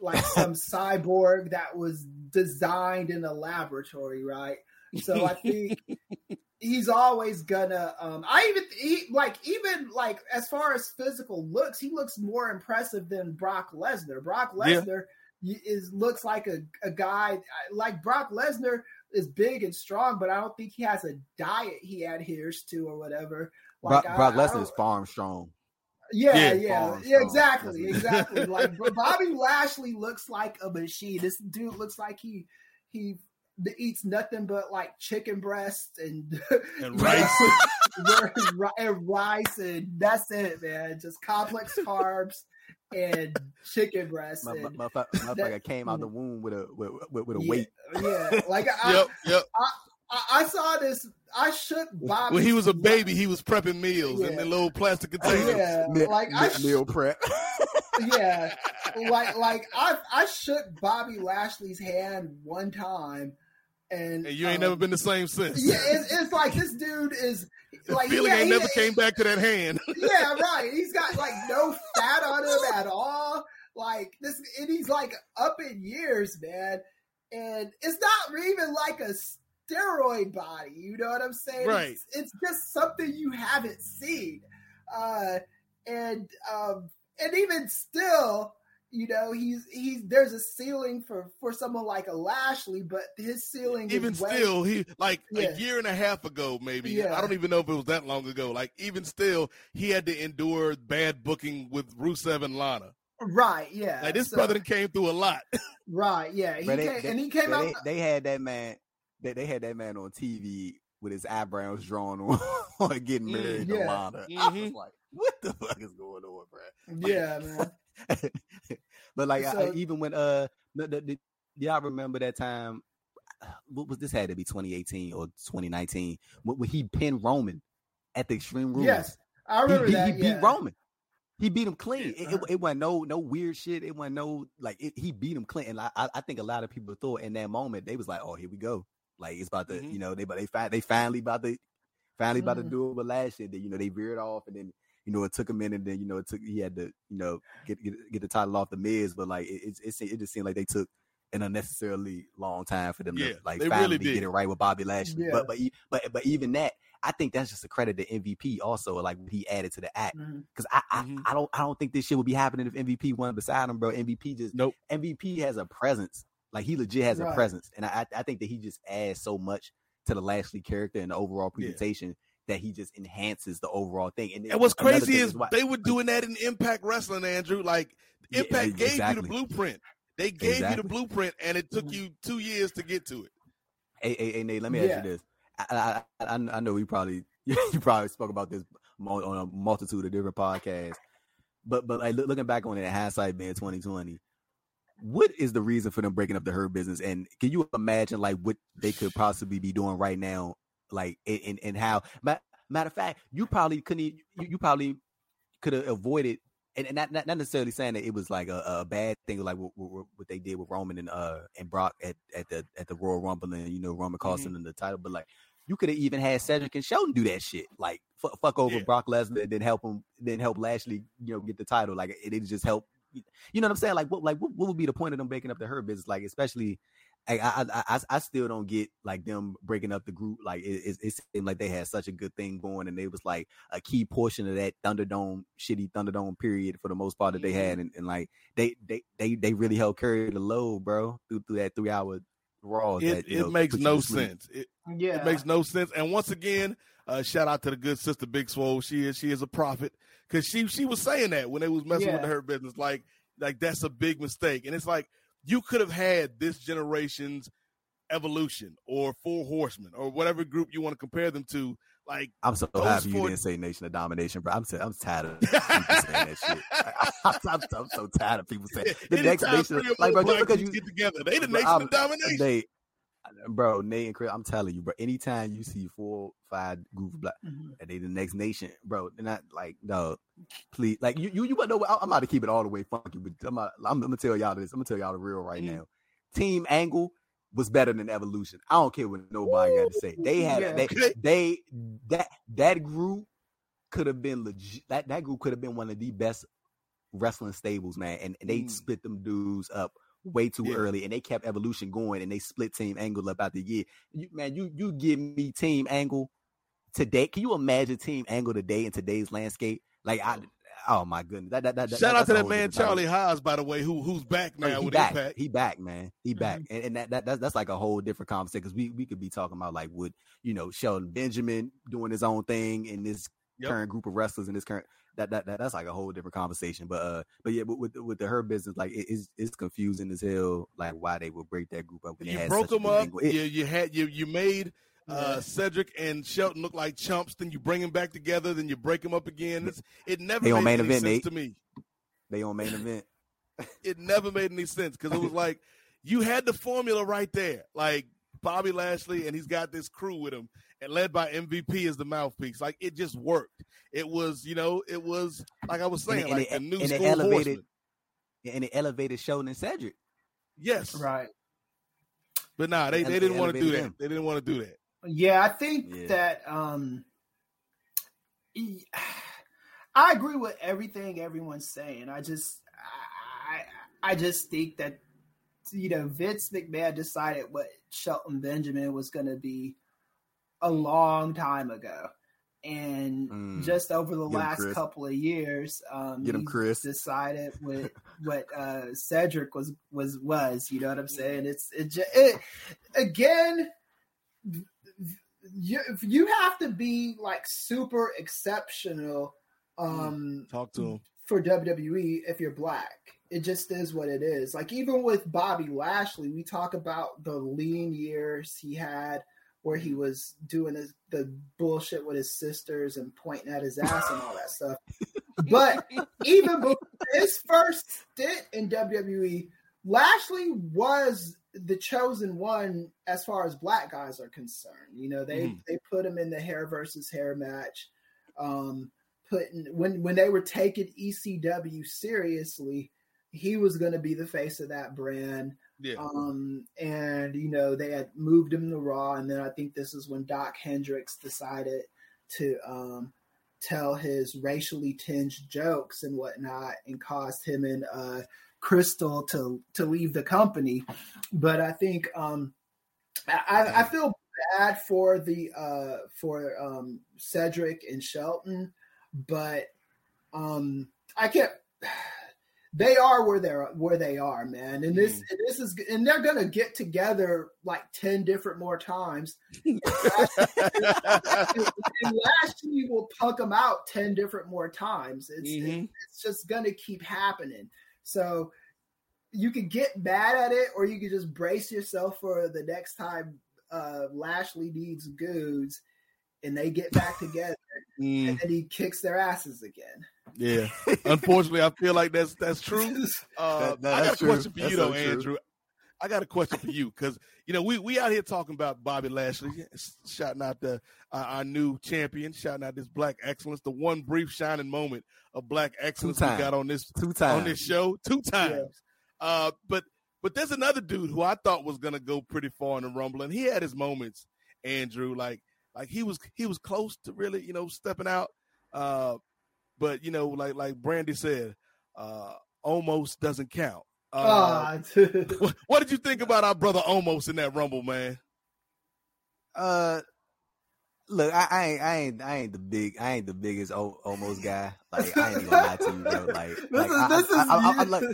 like some cyborg that was designed in a laboratory, right? So I think he's always gonna. Um, I even he, like even like as far as physical looks, he looks more impressive than Brock Lesnar. Brock Lesnar yeah. is looks like a, a guy like Brock Lesnar is big and strong, but I don't think he has a diet he adheres to or whatever. Like, Brock, Brock Lesnar is farm strong. Yeah, yeah, yeah, yeah exactly, exactly. like Bobby Lashley looks like a machine. This dude looks like he he eats nothing but like chicken breast and, and rice and rice and that's it, man. Just complex carbs and chicken breast. My, and my, my, motherfucker came out the womb with a with, with, with a yeah, weight. Yeah, like I, yep, yep. I, I, I saw this. I shook Bobby. When he was a baby, he was prepping meals yeah. in the little plastic containers. Yeah, like I meal prep. yeah, like like I I shook Bobby Lashley's hand one time, and, and you ain't um, never been the same since. Yeah, it's, it's like this dude is the like feeling yeah, ain't he, never came back to that hand. yeah, right. He's got like no fat on him at all. Like this, and he's like up in years, man. And it's not even like a steroid body. You know what I'm saying? Right. It's, it's just something you haven't seen. Uh, and um, and even still, you know, he's he's there's a ceiling for for someone like a Lashley, but his ceiling even still he like yeah. a year and a half ago maybe yeah. I don't even know if it was that long ago. Like even still, he had to endure bad booking with Rusev and Lana. Right. Yeah. Like this so, brother came through a lot. right. Yeah. He came, they, and he came out. They, they had that man they, they had that man on TV with his eyebrows drawn on, on getting married yeah. to Lana. Mm-hmm. I was like, what the fuck is going on, bro? Yeah, man. but like, so, I, even when uh, the, the, the, y'all remember that time? What was this? Had to be 2018 or 2019 when, when he pinned Roman at the Extreme Rules. Yes, I remember he, that. He, yeah. beat Roman. He beat him clean. It, it, it, wasn't no no weird shit. It wasn't no like it, he beat him clean. And I, I think a lot of people thought in that moment they was like, oh, here we go. Like it's about to, mm-hmm. you know, they but they find they finally about to finally mm-hmm. about to mm-hmm. do it with Lashley. That you know they veered off and then you know it took a minute. And then you know it took he had to you know get get, get the title off the Miz, but like it, it it, it just seemed like they took an unnecessarily long time for them yeah, to like finally really get it right with Bobby Lashley. Yeah. But but but but even that, I think that's just a credit to MVP also, like what he added to the act. Because mm-hmm. I, I, mm-hmm. I don't I don't think this shit would be happening if MVP won beside him, bro. MVP just nope. MVP has a presence. Like he legit has right. a presence, and I I think that he just adds so much to the Lashley character and the overall presentation that he just enhances the overall thing. And, and what's crazy is, is why, they were doing that in Impact Wrestling, Andrew. Like Impact yeah, exactly. gave you the blueprint. They gave exactly. you the blueprint, and it took mm-hmm. you two years to get to it. Hey, hey, hey Nate, let me yeah. ask you this. I, I, I, I know we probably you probably spoke about this on a multitude of different podcasts, but but like looking back on it, hindsight being twenty twenty, what is the reason for them breaking up the hurt business? And can you imagine like what they could possibly be doing right now, like and and how? Matter of fact, you probably couldn't. You, probably could have avoided and, and not, not necessarily saying that it was like a, a bad thing, like what, what, what, they did with Roman and uh and Brock at, at the at the Royal Rumble, and you know Roman costing mm-hmm. them the title, but like you could have even had Cedric and Shelton do that shit, like fuck, fuck over yeah. Brock Lesnar, and then help him, then help Lashley, you know, get the title. Like it, it just help. You know what I'm saying? Like what like what, what would be the point of them breaking up the Hurt business? Like especially I, I, I, I still don't get like them breaking up the group. Like it, it, it, seemed like they had such a good thing going, and it was like a key portion of that Thunderdome, shitty Thunderdome period for the most part that they had, and, and like they, they, they, they really helped carry the load, bro, through through that three hour Raw. It, that, it know, makes no sense. It, yeah, it makes no sense. And once again, uh, shout out to the good sister Big Swole. She is she is a prophet because she she was saying that when they was messing yeah. with her business, like like that's a big mistake, and it's like you could have had this generation's Evolution or Four Horsemen or whatever group you want to compare them to. Like I'm so happy four... you didn't say Nation of Domination, bro. I'm so, I'm tired of people saying that shit. I'm, I'm, I'm, so tired of people saying the next Nation. Like, bro, just because you get together, they the Nation I'm, of Domination. They, bro, Nate and Kris, I'm telling you, bro. Anytime you see four, five group of black, mm-hmm. and they the next nation, bro. They're not like, no, please, like you, you, you. Know, I'm about to keep it all the way funky, but I'm, I'm, I'm gonna tell y'all this. I'm gonna tell y'all the real right mm-hmm. now. Team Angle was better than Evolution. I don't care what nobody got to say. They had yeah. they, they that that group could have been legit. That that group could have been one of the best wrestling stables, man. And, and they mm. split them dudes up way too yeah. early, and they kept Evolution going, and they split Team Angle about the year. You, man, you you give me Team Angle today. Can you imagine Team Angle today in today's landscape? Like I, Oh my goodness! That, that, that, Shout out to that man Charlie Haas, by the way, who who's back now with back. Impact. He back, man. He back, mm-hmm. and, and that, that that's, that's like a whole different conversation because we we could be talking about like would you know Shelton Benjamin doing his own thing in this yep. current group of wrestlers in this current that, that that that's like a whole different conversation. But uh, but yeah, but with with the Hurt business, like it, it's it's confusing as hell, like why they would break that group up. you broke them up. It, you you had you you made uh, Cedric and Shelton look like chumps. Then you bring them back together. Then you break them up again. It's, it never they made main any event, sense to me. They on main event. it never made any sense because it was like you had the formula right there. Like Bobby Lashley, and he's got this crew with him, and led by MVP as the mouthpiece. Like it just worked. It was, you know, it was like I was saying, and, like and the new and school elevated, horseman. And it elevated Shelton and Cedric. Yes, right. But nah, they, they didn't want to do that. They didn't want to do that. Yeah, I think yeah. that um I agree with everything everyone's saying. I just I I just think that you know Vince McMahon decided what Shelton Benjamin was going to be a long time ago. And mm. just over the Get last him, couple of years, um, Get him, Kris. decided what what uh, Cedric was was was. You know what I'm saying? It's it, it again you you have to be like super exceptional um talk to him for WWE if you're black. It just is what it is. Like even with Bobby Lashley, we talk about the lean years he had where he was doing his, the bullshit with his sisters and pointing at his ass and all that stuff. But even before his first stint in WWE, Lashley was the chosen one as far as black guys are concerned. You know, they mm. they put him in the hair versus hair match. Um, putting when when they were taking ECW seriously, he was going to be the face of that brand. Yeah. Um, and you know they had moved him to Raw, and then I think this is when Doc Hendrix decided to um, tell his racially tinged jokes and whatnot, and caused him and uh, Kristal to to leave the company. But I think um, I, I feel bad for the uh, for um, Cedric and Shelton, but um, I can't. They are where they're where they are, man. And this mm. this is and they're gonna get together like ten different more times. and Lashley will punk them out ten different more times. It's mm-hmm. it's just gonna keep happening. So you could get mad at it, or you could just brace yourself for the next time uh, Lashley needs goods and they get back together mm. and then he kicks their asses again. Yeah. Unfortunately, I feel like that's that's true. Uh, that, I got a true. question for that's you though, Andrew. I got a question for you because you know we we out here talking about Bobby Lashley, shouting out the uh, our new champion, shouting out this black excellence, the one brief shining moment of black excellence we got on this two times. on this show two times. Yeah. Uh, but but there's another dude who I thought was gonna go pretty far in the Rumble, and he had his moments. Andrew, like like he was he was close to really you know stepping out, uh, but you know like like Brandy said, uh, almost doesn't count. Uh, what, what, did you think about our brother Omos in that rumble, man? Uh, look, I, I, ain't, I ain't, I ain't the big, I ain't the biggest Omos guy. Like, I ain't gonna lie to you, bro. Like, this like, is, I, this I, I, I, am like,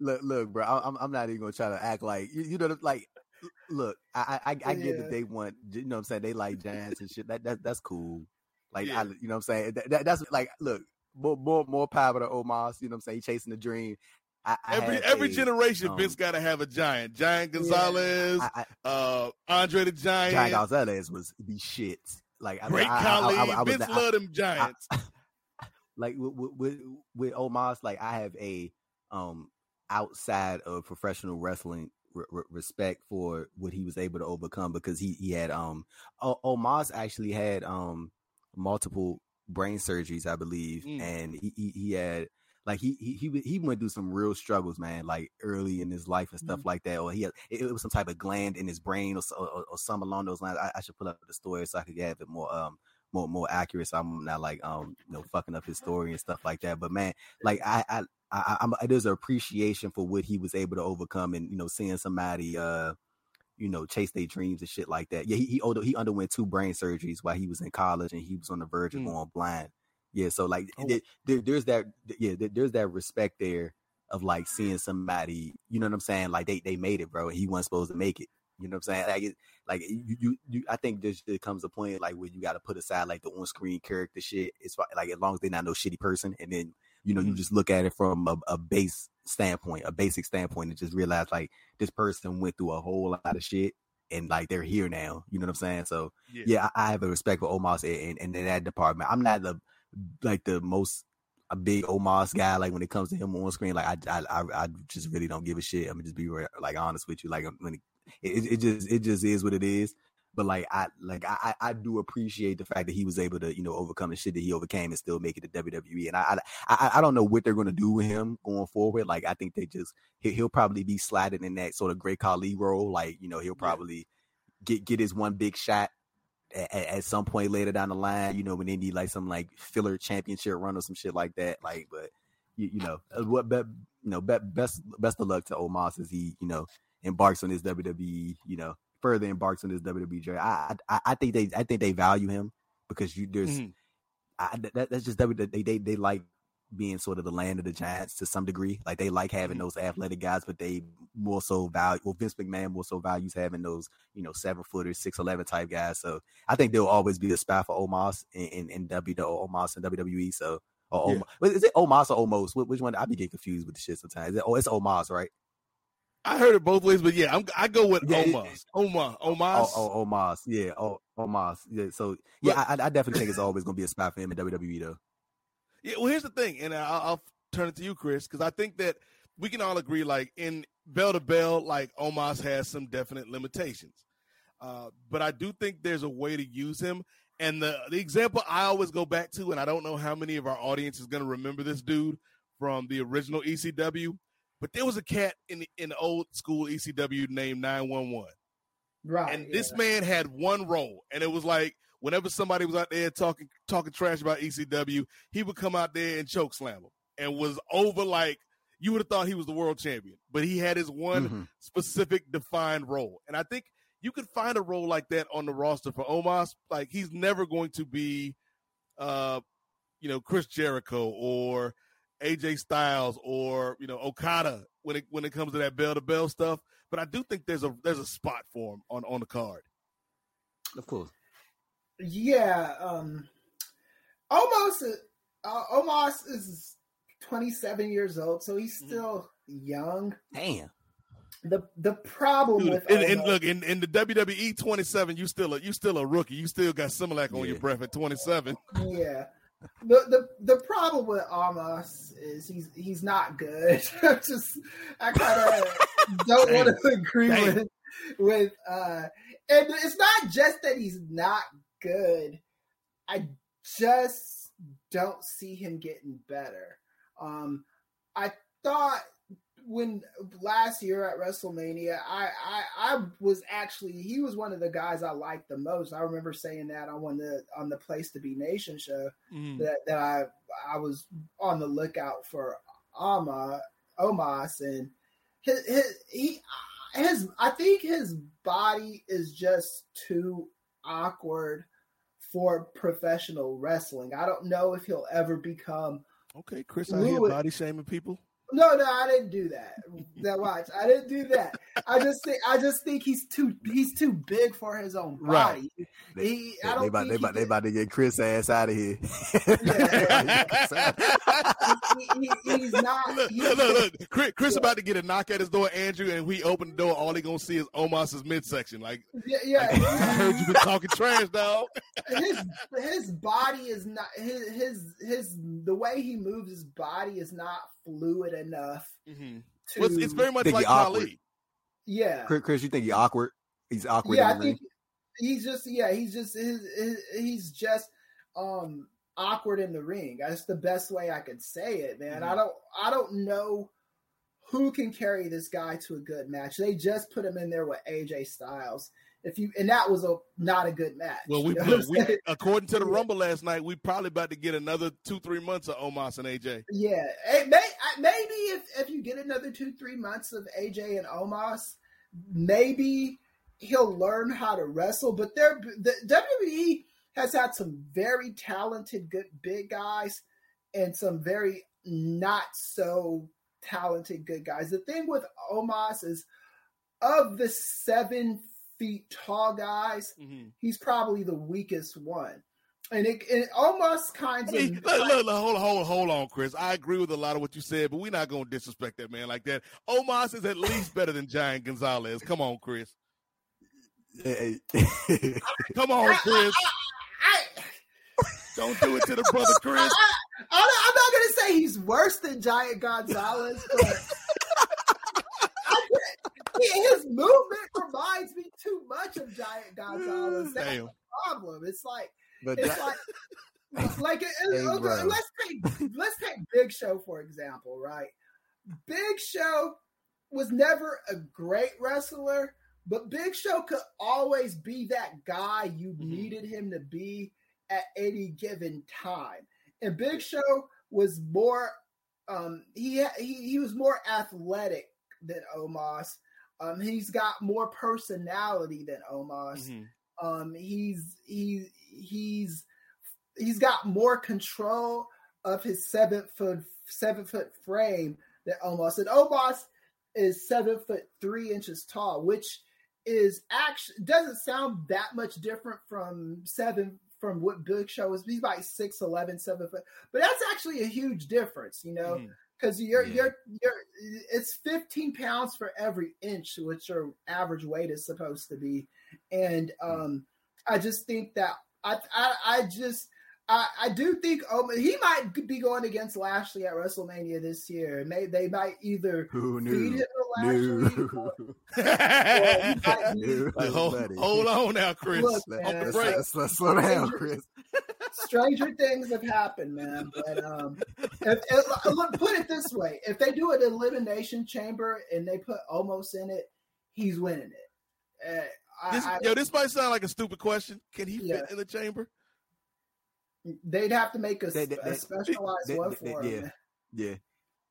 look, look, bro. I'm, I'm not even gonna try to act like you, you know, like look, I I, I get yeah. that they want, you know, what I'm saying they like Giants and shit. That that that's cool. Like yeah. I, you know, what I'm saying that, that, that's like, look, more more more power to Omos. You know, what I'm saying he chasing the dream. I, I every every a, generation, um, Vince got to have a giant. Giant Gonzalez, yeah, uh, Andre the Giant. Giant Gonzalez was the shit. Like Great Khali. Vince loved them giants. like with, with with Omos, like I have a um outside of professional wrestling re- respect for what he was able to overcome because he he had um o- Omos actually had um multiple brain surgeries I believe mm. and he, he, he had like he he he went through some real struggles, man. Like early in his life and stuff mm-hmm. like that, or he had, it, it, was some type of gland in his brain or or, or some along those lines. I, I, should pull up the story so I could have it more um more more accurate. So I'm not like um you know fucking up his story and stuff like that. But man, like I I I, I'm, there's an appreciation for what he was able to overcome, and you know, seeing somebody, uh, you know, chase their dreams and shit like that. Yeah, he he, he underwent two brain surgeries while he was in college, and he was on the verge of mm. going blind. Yeah, so like oh. there, there, there's that yeah, there, there's that respect there of like seeing somebody, you know what I'm saying? Like they they made it, bro. he wasn't supposed to make it. You know what I'm saying? Like, it, like you, you, you, I think there's there comes a point like where you got to put aside like the on-screen character shit. It's like as long as they're not no shitty person, and then you know, you mm-hmm. just look at it from a, a base standpoint, a basic standpoint, and just realize like this person went through a whole lot of shit and like they're here now. You know what I'm saying? So yeah, yeah I, I, have a respect for Omos and, and, in that department. I'm not the like the most a big Omos guy. Like when it comes to him on screen, like I I I, just really don't give a shit. I'm mean, just be like honest with you. Like when it, it, it just it just is what it is. But like I like I I do appreciate the fact that he was able to you know overcome the shit that he overcame and still make it to WWE. And I I I don't know what they're gonna do with him going forward. Like I think they just he'll probably be sliding in that sort of great Khali role. Like you know he'll probably get get his one big shot at, at, some point later down the line. You know when they need like some like filler championship run or some shit like that. Like but you, you know uh, what bet you know bet, best best of luck to Omos as he you know embarks on his WWE you know further embarks on this WWE journey. I, I I think they I think they value him because you there's mm-hmm. I, that, that's just WWE. They, they they like being sort of the land of the giants to some degree. Like they like having mm-hmm. those athletic guys, but they more so value. Well, Vince McMahon more so values having those you know seven footers, six eleven type guys. So I think there'll always be a spot for Omos in in, in W Omos and WWE. So. Or yeah. Omos. Is it Omos or Omos? Which one? I be getting confused with the shit sometimes. It, oh, it's Omos, right? I heard it both ways, but yeah, I'm, i go with yeah, Omos. Omar, Omos. Oh, oh, Omos. Yeah, oh, Omos. Yeah, so yeah, I, I, definitely think it's always going to be a spot for him in WWE though. Yeah, well, here's the thing, and I'll, I'll turn it to you, Kris, because I think that we can all agree, like in bell to bell, like Omos has some definite limitations, uh, but I do think there's a way to use him. And the the example I always go back to, and I don't know how many of our audience is going to remember this dude from the original ECW but there was a cat in the, in the old school ECW named 911. Right. And yeah. this man had one role, and it was like whenever somebody was out there talking talking trash about ECW, he would come out there and choke slam them, and was over like you would have thought he was the world champion, but he had his one mm-hmm. specific defined role, and I think you could find a role like that on the roster for Omos. Like he's never going to be, uh, you know, Chris Jericho or AJ Styles or you know Okada when it when it comes to that bell to bell stuff. But I do think there's a there's a spot for him on on the card. Of course. Yeah. Um. Omos. Uh, Omos is 27 years old, so he's mm-hmm. still young. Damn. The the problem Dude, with and, and look in, in the WWE 27, you still a you still a rookie. You still got Similac on yeah. your breath at 27. Yeah. The, the the problem with Omos is he's he's not good. just I kind of don't want to agree Damn. with with uh and it's not just that he's not good. I just don't see him getting better. Um I thought when last year at WrestleMania, I, I I was actually he was one of the guys I liked the most. I remember saying that on one the on the Place to Be Nation show mm. that that I I was on the lookout for Ama Omos and his, his he his I think his body is just too awkward for professional wrestling. I don't know if he'll ever become Okay, Kris, I hear body shaming people. No, no, I didn't do that. That watch, I didn't do that. I just think, I just think he's too, he's too big for his own body. Right. He, I don't they about, they about, they about to get Kris ass out of here. he, he, he's not. Look, look, look, Kris, Kris yeah. about to get a knock at his door, Andrew, and we open the door. All he gonna see is Omos's midsection. Like, yeah, yeah. Like, I heard you been talking trash, dog. his his body is not his his his the way he moves his body is not fluid enough. Mm-hmm. To, well, it's, it's, very much like Ali. Yeah, Kris, Kris, you think he's awkward? He's awkward. Yeah, I think he's just yeah, he's just his, his, he's just um awkward in the ring. That's the best way I could say it, man. Mm-hmm. I don't I don't know who can carry this guy to a good match. They just put him in there with AJ Styles if you and that was a not a good match. Well, we, look, we according to the Rumble last night, we probably about to get another two three months of Omos and AJ. Yeah, it may, maybe if if you get another two three months of AJ and Omos, maybe he'll learn how to wrestle. But there, the WWE has had some very talented, good big guys, and some very not so talented good guys. The thing with Omos is of the seven feet tall guys, mm-hmm. he's probably the weakest one. And it, it almost kind of. Hey, look, look, look, hold on, hold on, hold on, Kris. I agree with a lot of what you said, but we're not going to disrespect that man like that. Omos is at least better than Giant Gonzalez. Come on, Kris. Come on, Kris. I, I, Don't do it to the brother, Kris. I, am not going to say he's worse than Giant Gonzalez, but his movement reminds me too much of Giant Gonzalez. That's Damn. the problem. It's like but it's that, like like it, hey, okay, let's take let's take Big Show for example, right? Big Show was never a great wrestler, but Big Show could always be that guy you mm-hmm. needed him to be at any given time. And Big Show was more um he he, he was more athletic than Omos um, he's got more personality than Omos. Mm-hmm. Um, he's he's he's he's got more control of his seven foot seven foot frame than Omos. And Omos is seven foot three inches tall, which is actually doesn't sound that much different from seven from what Big Show is. He's about 6'11", 7 foot, but that's actually a huge difference, you know. Mm because you're yeah. you're you're it's 15 pounds for every inch which your average weight is supposed to be and hmm. um i just think that i i, I just I, I do think oh, he might be going against Lashley at WrestleMania this year. May they might either Who knew? feed Lashley or, or hold, hold, on now, Kris. Look, man, let's, let's, slow down, Kris stranger things have happened, man. But um, if, if, look, put it this way: if they do an elimination chamber and they put Omos in it, he's winning it. Uh, this, I, yo, this might sound like a stupid question. Can he yeah. fit in the chamber? They'd have to make a, they, they, a specialized they, one for him. Yeah,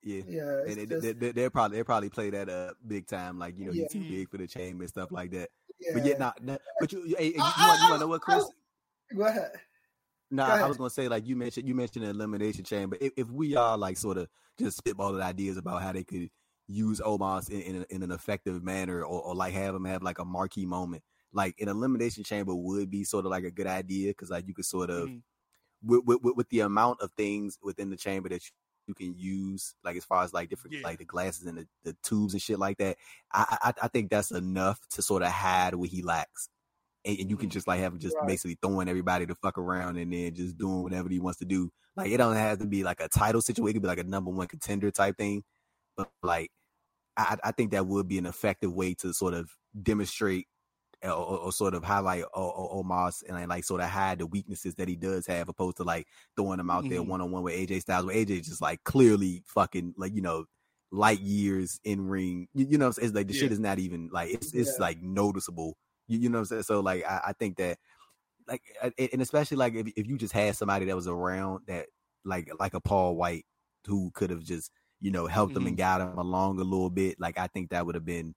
yeah, yeah. And they, they, they, will probably they probably play that uh big time, like you know, yeah. he's too big for the chamber and stuff like that. Yeah. But yet not, not but you, hey, you, you, want, you want to know what, Kris? Go ahead. No, nah, I was gonna say like you mentioned you mentioned an elimination chamber. If, if we are like sort of just spitballing ideas about how they could use Omos in, in, in an effective manner or, or, like have him have like a marquee moment, like an elimination chamber would be sort of like a good idea because like you could sort of mm-hmm. with, with, with the amount of things within the chamber that you, you can use, like as far as like different yeah. like the glasses and the, the tubes and shit like that. I, I I think that's enough to sort of hide what he lacks and, and you can just like have him just right. basically throwing everybody to fuck around and then just doing whatever he wants to do. Like it don't have to be like a title situation; it could be like a number one contender type thing. But like, I, I think that would be an effective way to sort of demonstrate or, or, sort of highlight Omos and like sort of hide the weaknesses that he does have, opposed to like throwing him out mm-hmm. there one on one with AJ Styles, where AJ is just like clearly fucking like you know light years in ring. You, you know, it's like the yeah. shit is not even like it's it's yeah. like noticeable you, you know what I'm saying? So like I, I think that like and especially like if if you just had somebody that was around that like like a Paul White who could have just you know helped mm-hmm. them and got them along a little bit. Like I think that would have been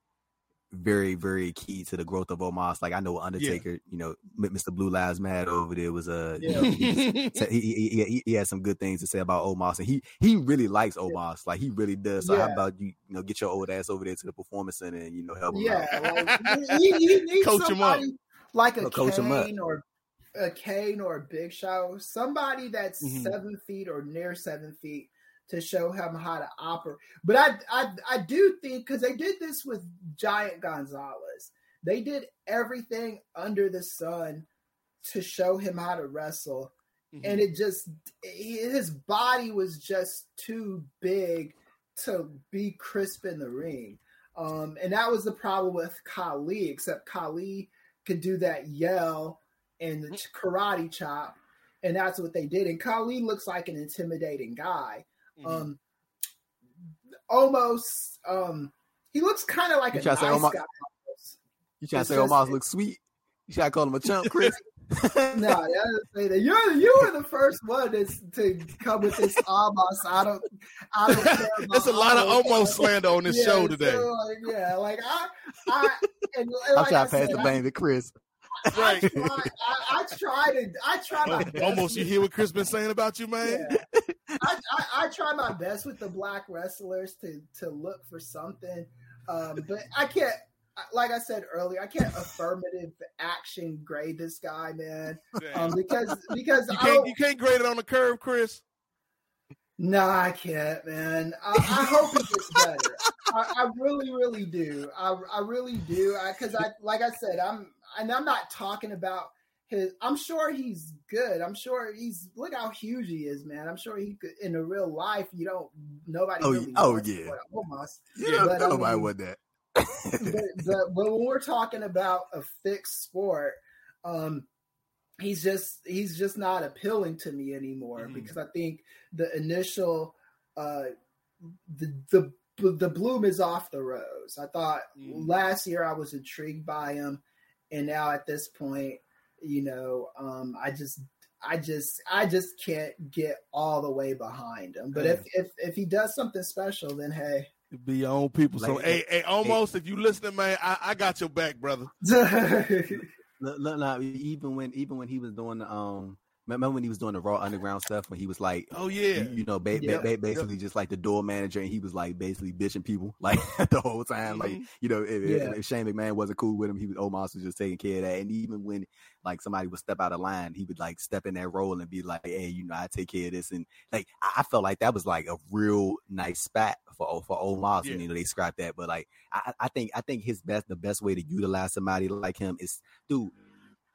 very very key to the growth of Omos. Like I know Undertaker, yeah. you know, Mr. Blue Lives Matter over there was a uh, yeah. you know, he, he, he, he, had some good things to say about Omos, and he he really likes Omos, like he really does. So yeah. how about you you know get your old ass over there to the performance center and you know help him yeah, like, he, he coach him up like a coach Kane or a Kane or a Big Show, somebody that's mm-hmm. seven feet or near seven feet to show him how to operate. But I I, I do think because they did this with Giant Gonzalez, they did everything under the sun to show him how to wrestle, mm-hmm. and it just his body was just too big to be crisp in the ring. Um, and that was the problem with Khali, except Khali could do that yell and the mm-hmm. karate chop, and that's what they did. And Khali looks like an intimidating guy. Mm-hmm. Um, almost, um, he looks kind of like you a nice say Omos, guy. You trying to say Omos looks sweet? You trying to call him a chump, Kris? no, I say that. You're you were the first one to, to come with this Omos. I don't. I don't care. There's a lot of Omos slander on this yeah, show today. So like, yeah, like I, I, and, and I'm trying to pass the blame to Kris. Right. I try, I, I try to. I try my. Omos. You hear what Kris been saying about you, man? Yeah. I, I, I, try my best with the black wrestlers to to look for something, um, but I can't. Like I said earlier, I can't affirmative action grade this guy, man, um, because because you can't, you can't grade it on the curve, Kris. No, I can't, man. I, I hope it gets better. I, I, really, really do. I, I really do. Because I, I, like I said, I'm and I'm not talking about his. I'm sure he's good. I'm sure he's. Look how huge he is, man. I'm sure he could in a real life. You don't. Nobody. Oh, really oh yeah. Almost. Yeah, but, nobody um, would that. but, but, but when we're talking about a fixed sport, um, he's just he's just not appealing to me anymore mm-hmm. because I think the initial uh the the the bloom is off the rose. I thought mm-hmm. last year I was intrigued by him and now at this point, you know, um, I just I just I just can't get all the way behind him. But if if if he does something special, then hey. Be your own people. Like, so hey, hey, Omos hey. if you listening, man, I, I got your back, brother. look, look, even when even when he was doing the um Remember when he was doing the Raw Underground stuff when he was like, oh yeah, you, you know, ba- yep. ba- basically yep. just like the door manager, and he was like basically bitching people like the whole time. Like mm-hmm. you know, if, yeah. if, Shane McMahon wasn't cool with him, he was Omos was just taking care of that. And even when like somebody would step out of line, he would like step in that role and be like, hey, you know, I take care of this. And like I felt like that was like a real nice spot for for Omos, yeah. and you know they scrapped that. But like I, I think I think his best the best way to utilize somebody like him is, dude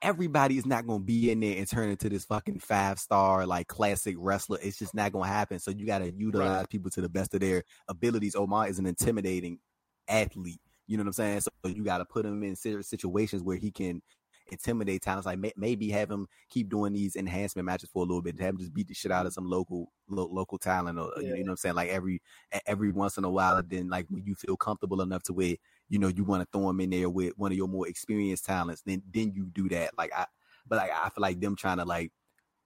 everybody is not going to be in there and turn into this fucking five star like classic wrestler. It's just not going to happen. So you got to utilize right. people to the best of their abilities. Omos is an intimidating athlete. You know what I'm saying? So you got to put him in situations where he can intimidate talents. Like may, maybe have him keep doing these enhancement matches for a little bit. Have him just beat the shit out of some local lo- local talent, or yeah. you know what I'm saying? Like every every once in a while. Then like when you feel comfortable enough to where you know you want to throw him in there with one of your more experienced talents, then then you do that. Like I, but like I feel like them trying to like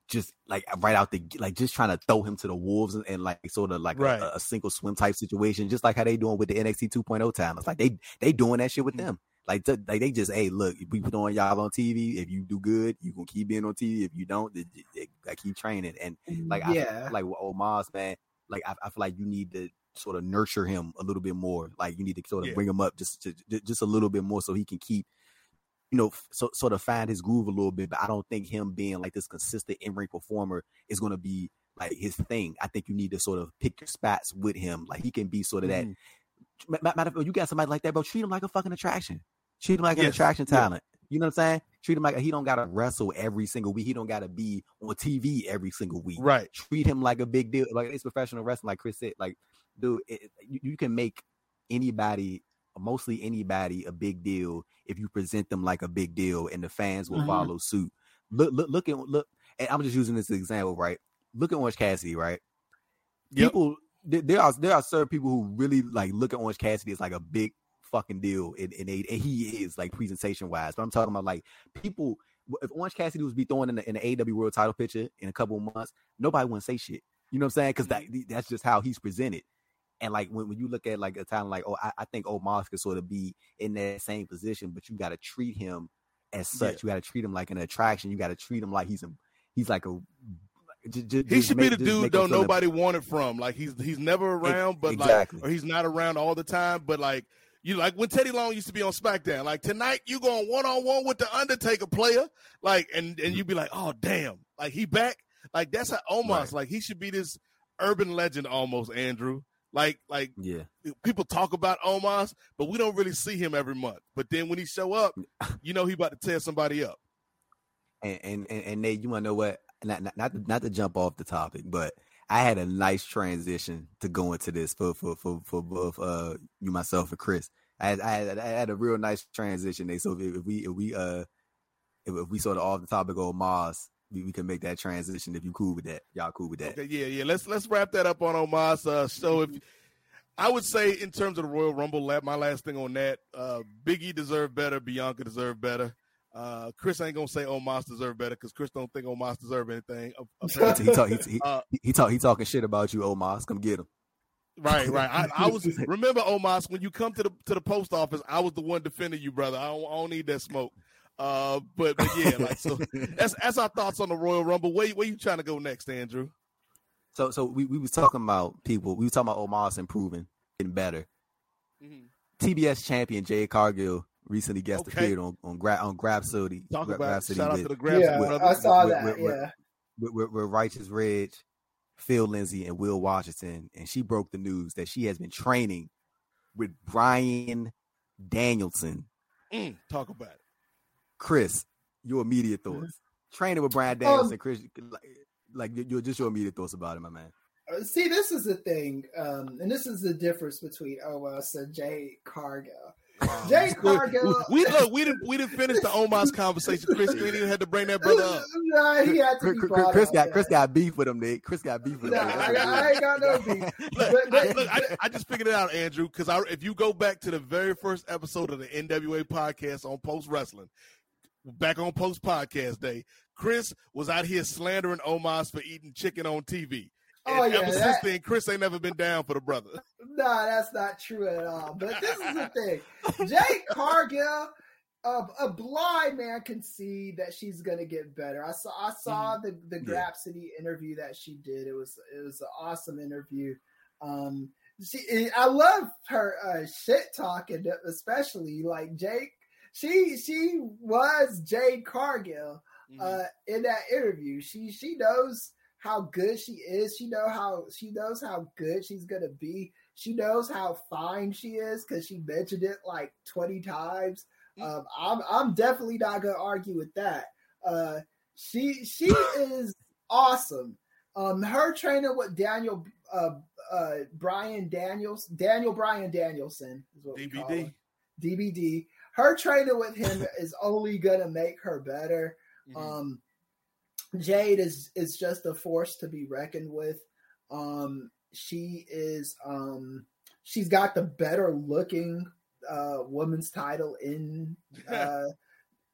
just like right out the like just trying to throw him to the wolves and, and like sort of like right. a, a, single swim type situation, just like how they doing with the NXT 2.0 talents. Like they they doing that shit with mm-hmm. them. Like, to, like they just, hey, look, we put on y'all on TV. If you do good, you can keep being on TV. If you don't, they, they keep training. And like, yeah. I, like with Omos, man, like I, I feel like you need to sort of nurture him a little bit more. Like you need to sort of Yeah. bring him up just to, just a little bit more so he can keep, you know, so, sort of find his groove a little bit. But I don't think him being like this consistent in ring performer is going to be like his thing. I think you need to sort of pick your spots with him. Like he can be sort of that. Mm-hmm. Ma- Matter of fact, you got somebody like that, bro. Treat him like a fucking attraction. Treat him like an Yes. attraction Yeah. talent. You know what I'm saying? Treat him like he don't gotta wrestle every single week. He don't gotta be on TV every single week Right. treat him like a big deal. Like it's professional wrestling, like Kris said. Like, dude, it, you, you can make anybody, mostly anybody, a big deal if you present them like a big deal, and the fans will Mhm. follow suit. Look, look, look at look. And I'm just using this example, right? Look at Orange Cassidy, right? Yep. People, there, there are there are certain people who really like look at Orange Cassidy as like a big fucking deal, and, and, they, and he is like presentation wise. But I'm talking about like people. If Orange Cassidy was be thrown in the, in the AEW World Title picture in a couple of months, nobody wouldn't say shit. You know what I'm saying? Because that that's just how he's presented. And like when, when you look at like a talent like oh I, I think Omos could sort of be in that same position, but you got to treat him as such. Yeah. You got to treat him like an attraction. You got to treat him like he's a he's like a. j- j- He just should make- be the dude make him though feel nobody wanted from. Like he's he's never around, but exactly. like or he's not around all the time. But like you like when Teddy Long used to be on SmackDown. Like tonight you going one on one with the Undertaker player. Like and and mm-hmm. you'd be like, oh damn, like he back. Like that's how Omos. Right. Like he should be this urban legend almost. Andrew. Like like Yeah, people talk about Omos, but we don't really see him every month. But then when he show up, you know he about to tear somebody up. and and and, and Nate, you want to know what? Not, not not to, not to jump off the topic, but I had a nice transition to go into this for for for for both uh you myself and Chris. I had I had, I had a real nice transition. Nate. So if, if we if we uh if, if we sort of off the topic of Mars, we, we can make that transition. If you cool with that, y'all cool with that. Okay, yeah, yeah. Let's let's wrap that up on Omos. Uh, so if I would say in terms of the Royal Rumble, la- my last thing on that, uh, Biggie deserved better, Bianca deserved better. Uh, Kris ain't gonna say Omos deserved better because Kris don't think Omos deserve anything. He talk he, he, Uh, he, he talk he talking shit about you, Omos. Come get him. Right, right. I, I was remember Omos when you come to the to the post office. I was the one defending you, brother. I don't, I don't need that smoke. Uh, but but yeah, like so. That's that's our thoughts on the Royal Rumble. Where where you trying to go next, Andrew? So so we, we was talking about people. We was talking about Omos improving, getting better. Mhm. TBS champion Jade Cargill recently guest Okay. appeared on on Gra- on Grapsody. Talk Gra- about it. Grapsody shout out with, to the Grabs yeah, brother. I saw with- that. with- with- yeah. with, with, with Righteous Reg, Phil Lindsay, and Will Washington, and she broke the news that she has been training with Bryan Danielson. Mm, talk about it. Kris, your immediate thoughts. Training with Bryan Um, and Kris, like, like your just your immediate thoughts about it, my man. Uh, See, this is the thing, um, and this is the difference between OS and Jade Cargill. Jade Cargill, We look, we didn't we didn't finish the Omos conversation. Kris, you ain't even had to bring that brother up. Nah, he had to Kris, be Kris, up, got yeah. Kris got beef with him, Nick. Kris got beef with Nah, him. I, I ain't got no beef. Look, But- I, look I, I just figured it out, Andrew, because if you go back to the very first episode of the NWA podcast on Post Wrestling, back on Post Podcast Day, Kris was out here slandering Omos for eating chicken on TV. And Oh, yeah, ever since then, Kris ain't never been down for the brother. Nah, that's not true at all. But this is the thing. Jade Cargill, uh, a blind man can see that she's gonna get better. I saw I saw the the Mm-hmm. Yeah. Grapsody interview that she did. It was it was an awesome interview. Um, she I love her uh, shit talking, especially like Jake. She she was Jade Cargill Mm-hmm. uh, in that interview. She she knows how good she is. She know how she knows how good she's gonna be. She knows how fine she is because she mentioned it like twenty times. Um, I'm I'm definitely not gonna argue with that. Uh, she she is awesome. Um, her training with Daniel uh, uh, Brian Daniels Daniel Bryan Danielson is what we call him. DBD. Her training with him is only gonna make her better. Mhm. Um, Jade is is just a force to be reckoned with. Um, she is um, she's got the better looking uh, women's title in uh,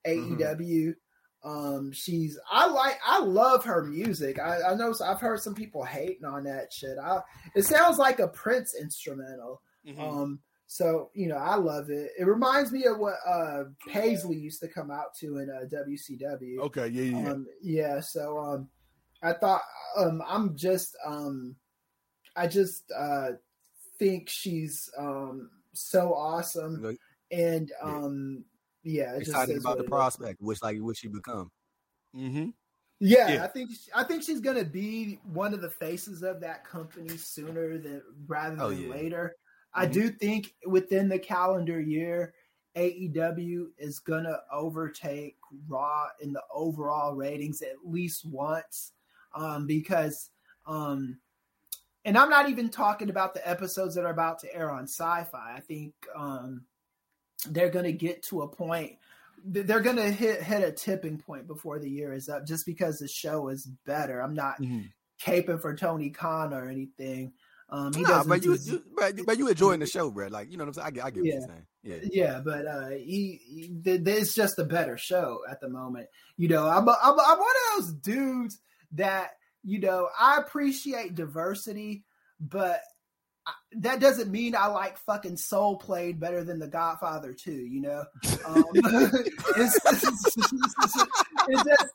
AEW. Um, she's I like I love her music. I, I know I've heard some people hating on that shit. I, it sounds like a Prince instrumental. Mhm. Um, So you know, I love it. It reminds me of what uh Paisley used to come out to in uh, WCW. Okay, yeah, yeah, um, yeah. So um, I thought um, I'm just um, I just uh think she's um so awesome, and um, yeah, excited about the prospect, which like what she become. Mm-hmm. Yeah, yeah, I think I think she's gonna be one of the faces of that company sooner than rather oh, than oh, yeah. later. Mm-hmm. I do think within the calendar year, AEW is gonna overtake Raw in the overall ratings at least once, um, because, um, and I'm not even talking about the episodes that are about to air on Sci-Fi. I think um, they're gonna get to a point they're going to hit hit a tipping point before the year is up just because the show is better. I'm not mm-hmm. caping for Tony Khan or anything. Um, he nah, but you, you, but, but you enjoying the show, bro. Like you know what I'm saying. I get, I get yeah. what you're saying. Yeah, yeah, but uh, he, he it's just a better show at the moment. You know, I'm, a, I'm, I'm one of those dudes that you know I appreciate diversity, but that doesn't mean I like fucking Soul Plane better than The Godfather too. you know? Um, it's, it's, it's, just,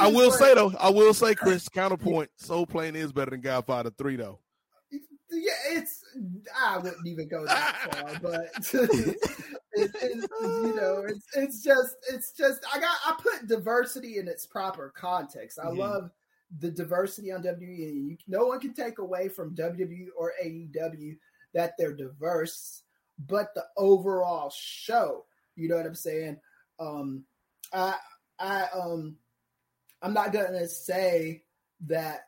I will like, say, though, I will say, Kris, counterpoint Soul Plane is better than Godfather 3, though. Yeah, it's, I wouldn't even go that far, but, you know, it's, it's just, it's just, I got, I put diversity in its proper context. I mm-hmm. love the diversity on WWE. no one can take away from WWE or AEW that they're diverse, but the overall show, you know what I'm saying? Um, I, I, um, I'm not gonna say that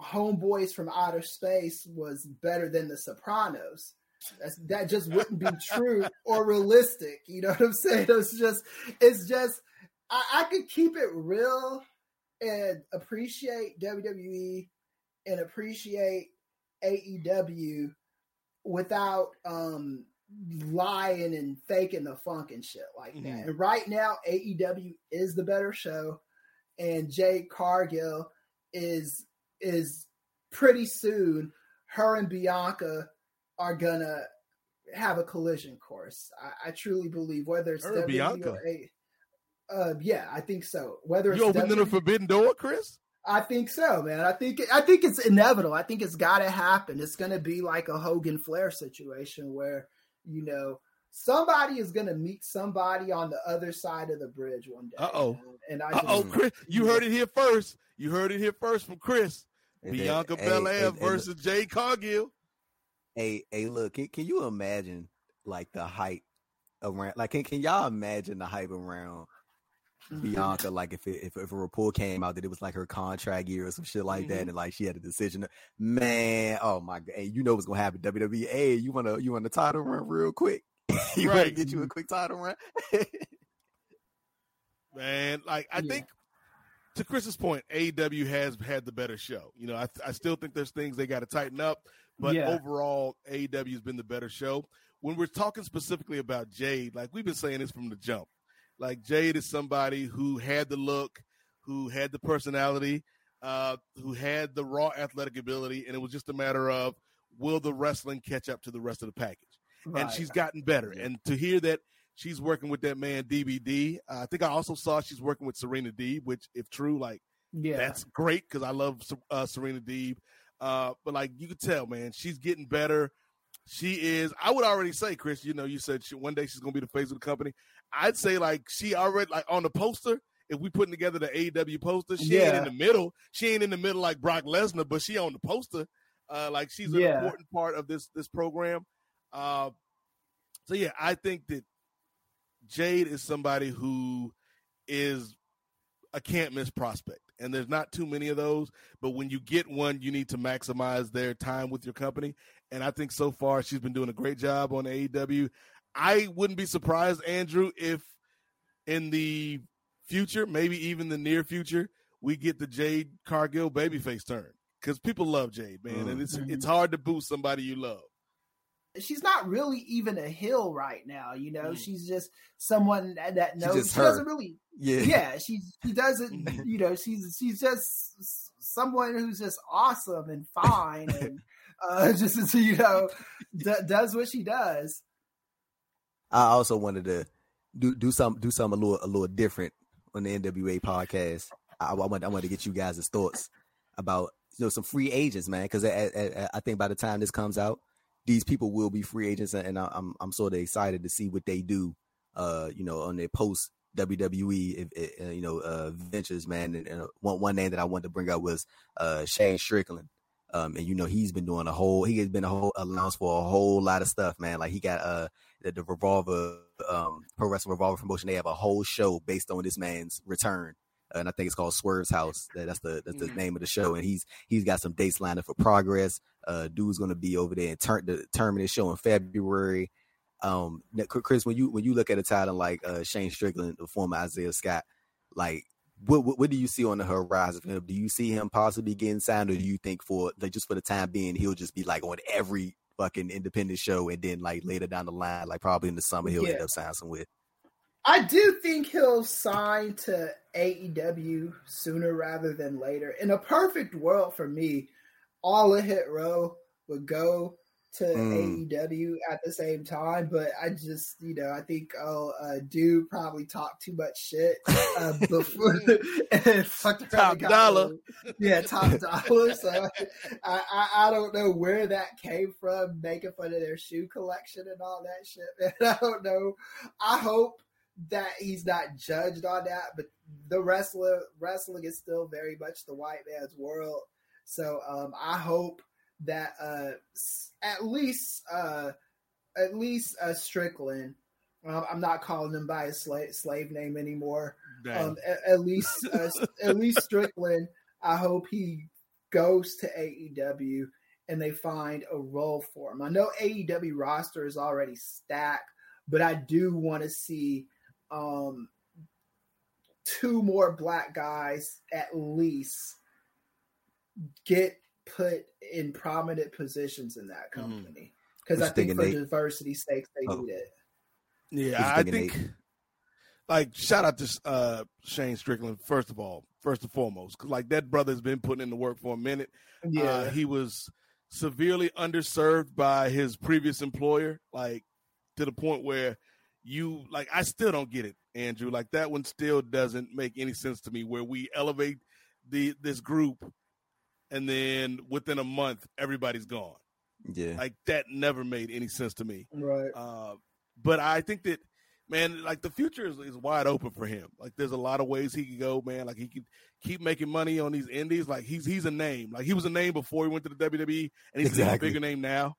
Homeboys from Outer Space was better than The Sopranos. That's, that just wouldn't be true or realistic. You know what I'm saying? It's just, it's just, I, I could keep it real and appreciate WWE and appreciate AEW without um lying and faking the funk and shit like that. Mm-hmm. And right now, AEW is the better show, and Jade Cargill is is pretty soon. Her and Bianca are gonna have a collision course. I, I truly believe whether it's her Bianca. a, uh, yeah, I think so. Whether you opening w- a forbidden door, Kris? I think so, man. I think I think it's inevitable. I think it's got to happen. It's going to be like a Hogan Flair situation where you know somebody is going to meet somebody on the other side of the bridge one day. Uh oh. And I oh, Kris, you heard it here first. You heard it here first from Kris. And Bianca then, Belair versus hey, Jade Cargill. Hey, hey, look, can, can you imagine like the hype around? Like, can, can y'all imagine the hype around Mm-hmm. Bianca, like if it, if if a report came out that it was like her contract year or some shit like mm-hmm. that, and like she had a decision, man, oh my god, hey, you know what's gonna happen? WWE, hey, you wanna you want the title run real quick? you right. want to get you a quick title run? man, like I yeah. think to Kris's point, AEW has had the better show. You know, I, I still think there's things they got to tighten up, but yeah. overall, AEW has been the better show. When we're talking specifically about Jade, like we've been saying this from the jump, like Jade is somebody who had the look, who had the personality, uh, who had the raw athletic ability, and it was just a matter of will the wrestling catch up to the rest of the package? Right. And she's gotten better. And to hear that she's working with that man DBD, uh, I think I also saw she's working with Serena Deeb, which, if true, like yeah, that's great because I love uh, Serena Deeb. Uh, but like you could tell, man, she's getting better. She is. I would already say, Kris. You know, you said she, one day she's going to be the face of the company. I'd say like she already like on the poster. If we putting together the AEW poster, she yeah. ain't in the middle. She ain't in the middle like Brock Lesnar, but she on the poster. Uh, like she's an yeah. important part of this this program. Uh, so yeah, I think that Jade is somebody who is a can't miss prospect. And there's not too many of those, but when you get one, you need to maximize their time with your company. And I think so far she's been doing a great job on AEW. I wouldn't be surprised, Andrew, if in the future, maybe even the near future, we get the Jade Cargill babyface turn because people love Jade, man, mm. and it's it's mm-hmm. hard to boost somebody you love. She's not really even a hill right now, you know. Mm. She's just someone that, that knows. She doesn't really, yeah, yeah. She she doesn't, you know. She's she's just someone who's just awesome and fine and uh, just you know, d- does what she does. I also wanted to do do some do something a little a little different on the NWA podcast. I, I want I want to get you guys' thoughts about you know some free agents, man, because I, I, I, think by the time this comes out, these people will be free agents, and I'm I'm sort of excited to see what they do. Uh, you know, on their post WWE, uh, you know, uh, ventures, man. And, and, one one name that I wanted to bring up was uh, Shane Strickland. Um, and you know he's been doing a whole he has been a whole announced for a whole lot of stuff, man. Like he got uh the, the Revolver um Pro Wrestling Revolver promotion. They have a whole show based on this man's return, and I think it's called Swerve's House. That's the that's the mm. name of the show. And he's he's got some dates lined up for Progress. Uh, dude's gonna be over there and turn the terminate show in February. Um, Kris, when you when you look at a title like uh, Shane Strickland, the former Isaiah Scott, like what, what, what do you see on the horizon for him? Do you see him possibly getting signed, or do you think for like just for the time being he'll just be like on every fucking independent show, and then like later down the line, like probably in the summer he'll yeah. end up signing with? I do think he'll sign to AEW sooner rather than later. In a perfect world for me, all of Hit Row would go to mm. AEW at the same time, but I just, you know, I think oh, uh, dude probably talked too much shit uh, before and fucked top dollar. Yeah, top dollar. So I, I, I, don't know where that came from, making fun of their shoe collection and all that shit. Man, I don't know. I hope that he's not judged on that, but the wrestler wrestling is still very much the white man's world. So um, I hope that uh, at least uh, at least uh, Strickland. Um, I'm not calling him by his slave, slave name anymore. Um, at, at, least uh, at least Strickland. I hope he goes to AEW and they find a role for him. I know AEW roster is already stacked, but I do want to see um, two more black guys at least get put in prominent positions in that mm-hmm. company because mm-hmm. I think for Nate? diversity sakes they oh. need it. Yeah, I think. Nate? Like shout out to uh, Shane Strickland first of all, first and foremost, because like that brother's been putting in the work for a minute. Uh, yeah, uh, he was severely underserved by his previous employer, like to the point where you like I still don't get it, Andrew. Like that one still doesn't make any sense to me. Where we elevate the this group and then within a month everybody's gone. Yeah, like that never made any sense to me. Right. Uh, but I think that man, like the future is, is wide open for him. Like there's a lot of ways he could go, man. Like he could keep making money on these indies. Like he's he's a name. Like he was a name before he went to the WWE, and he's exactly. a bigger name now.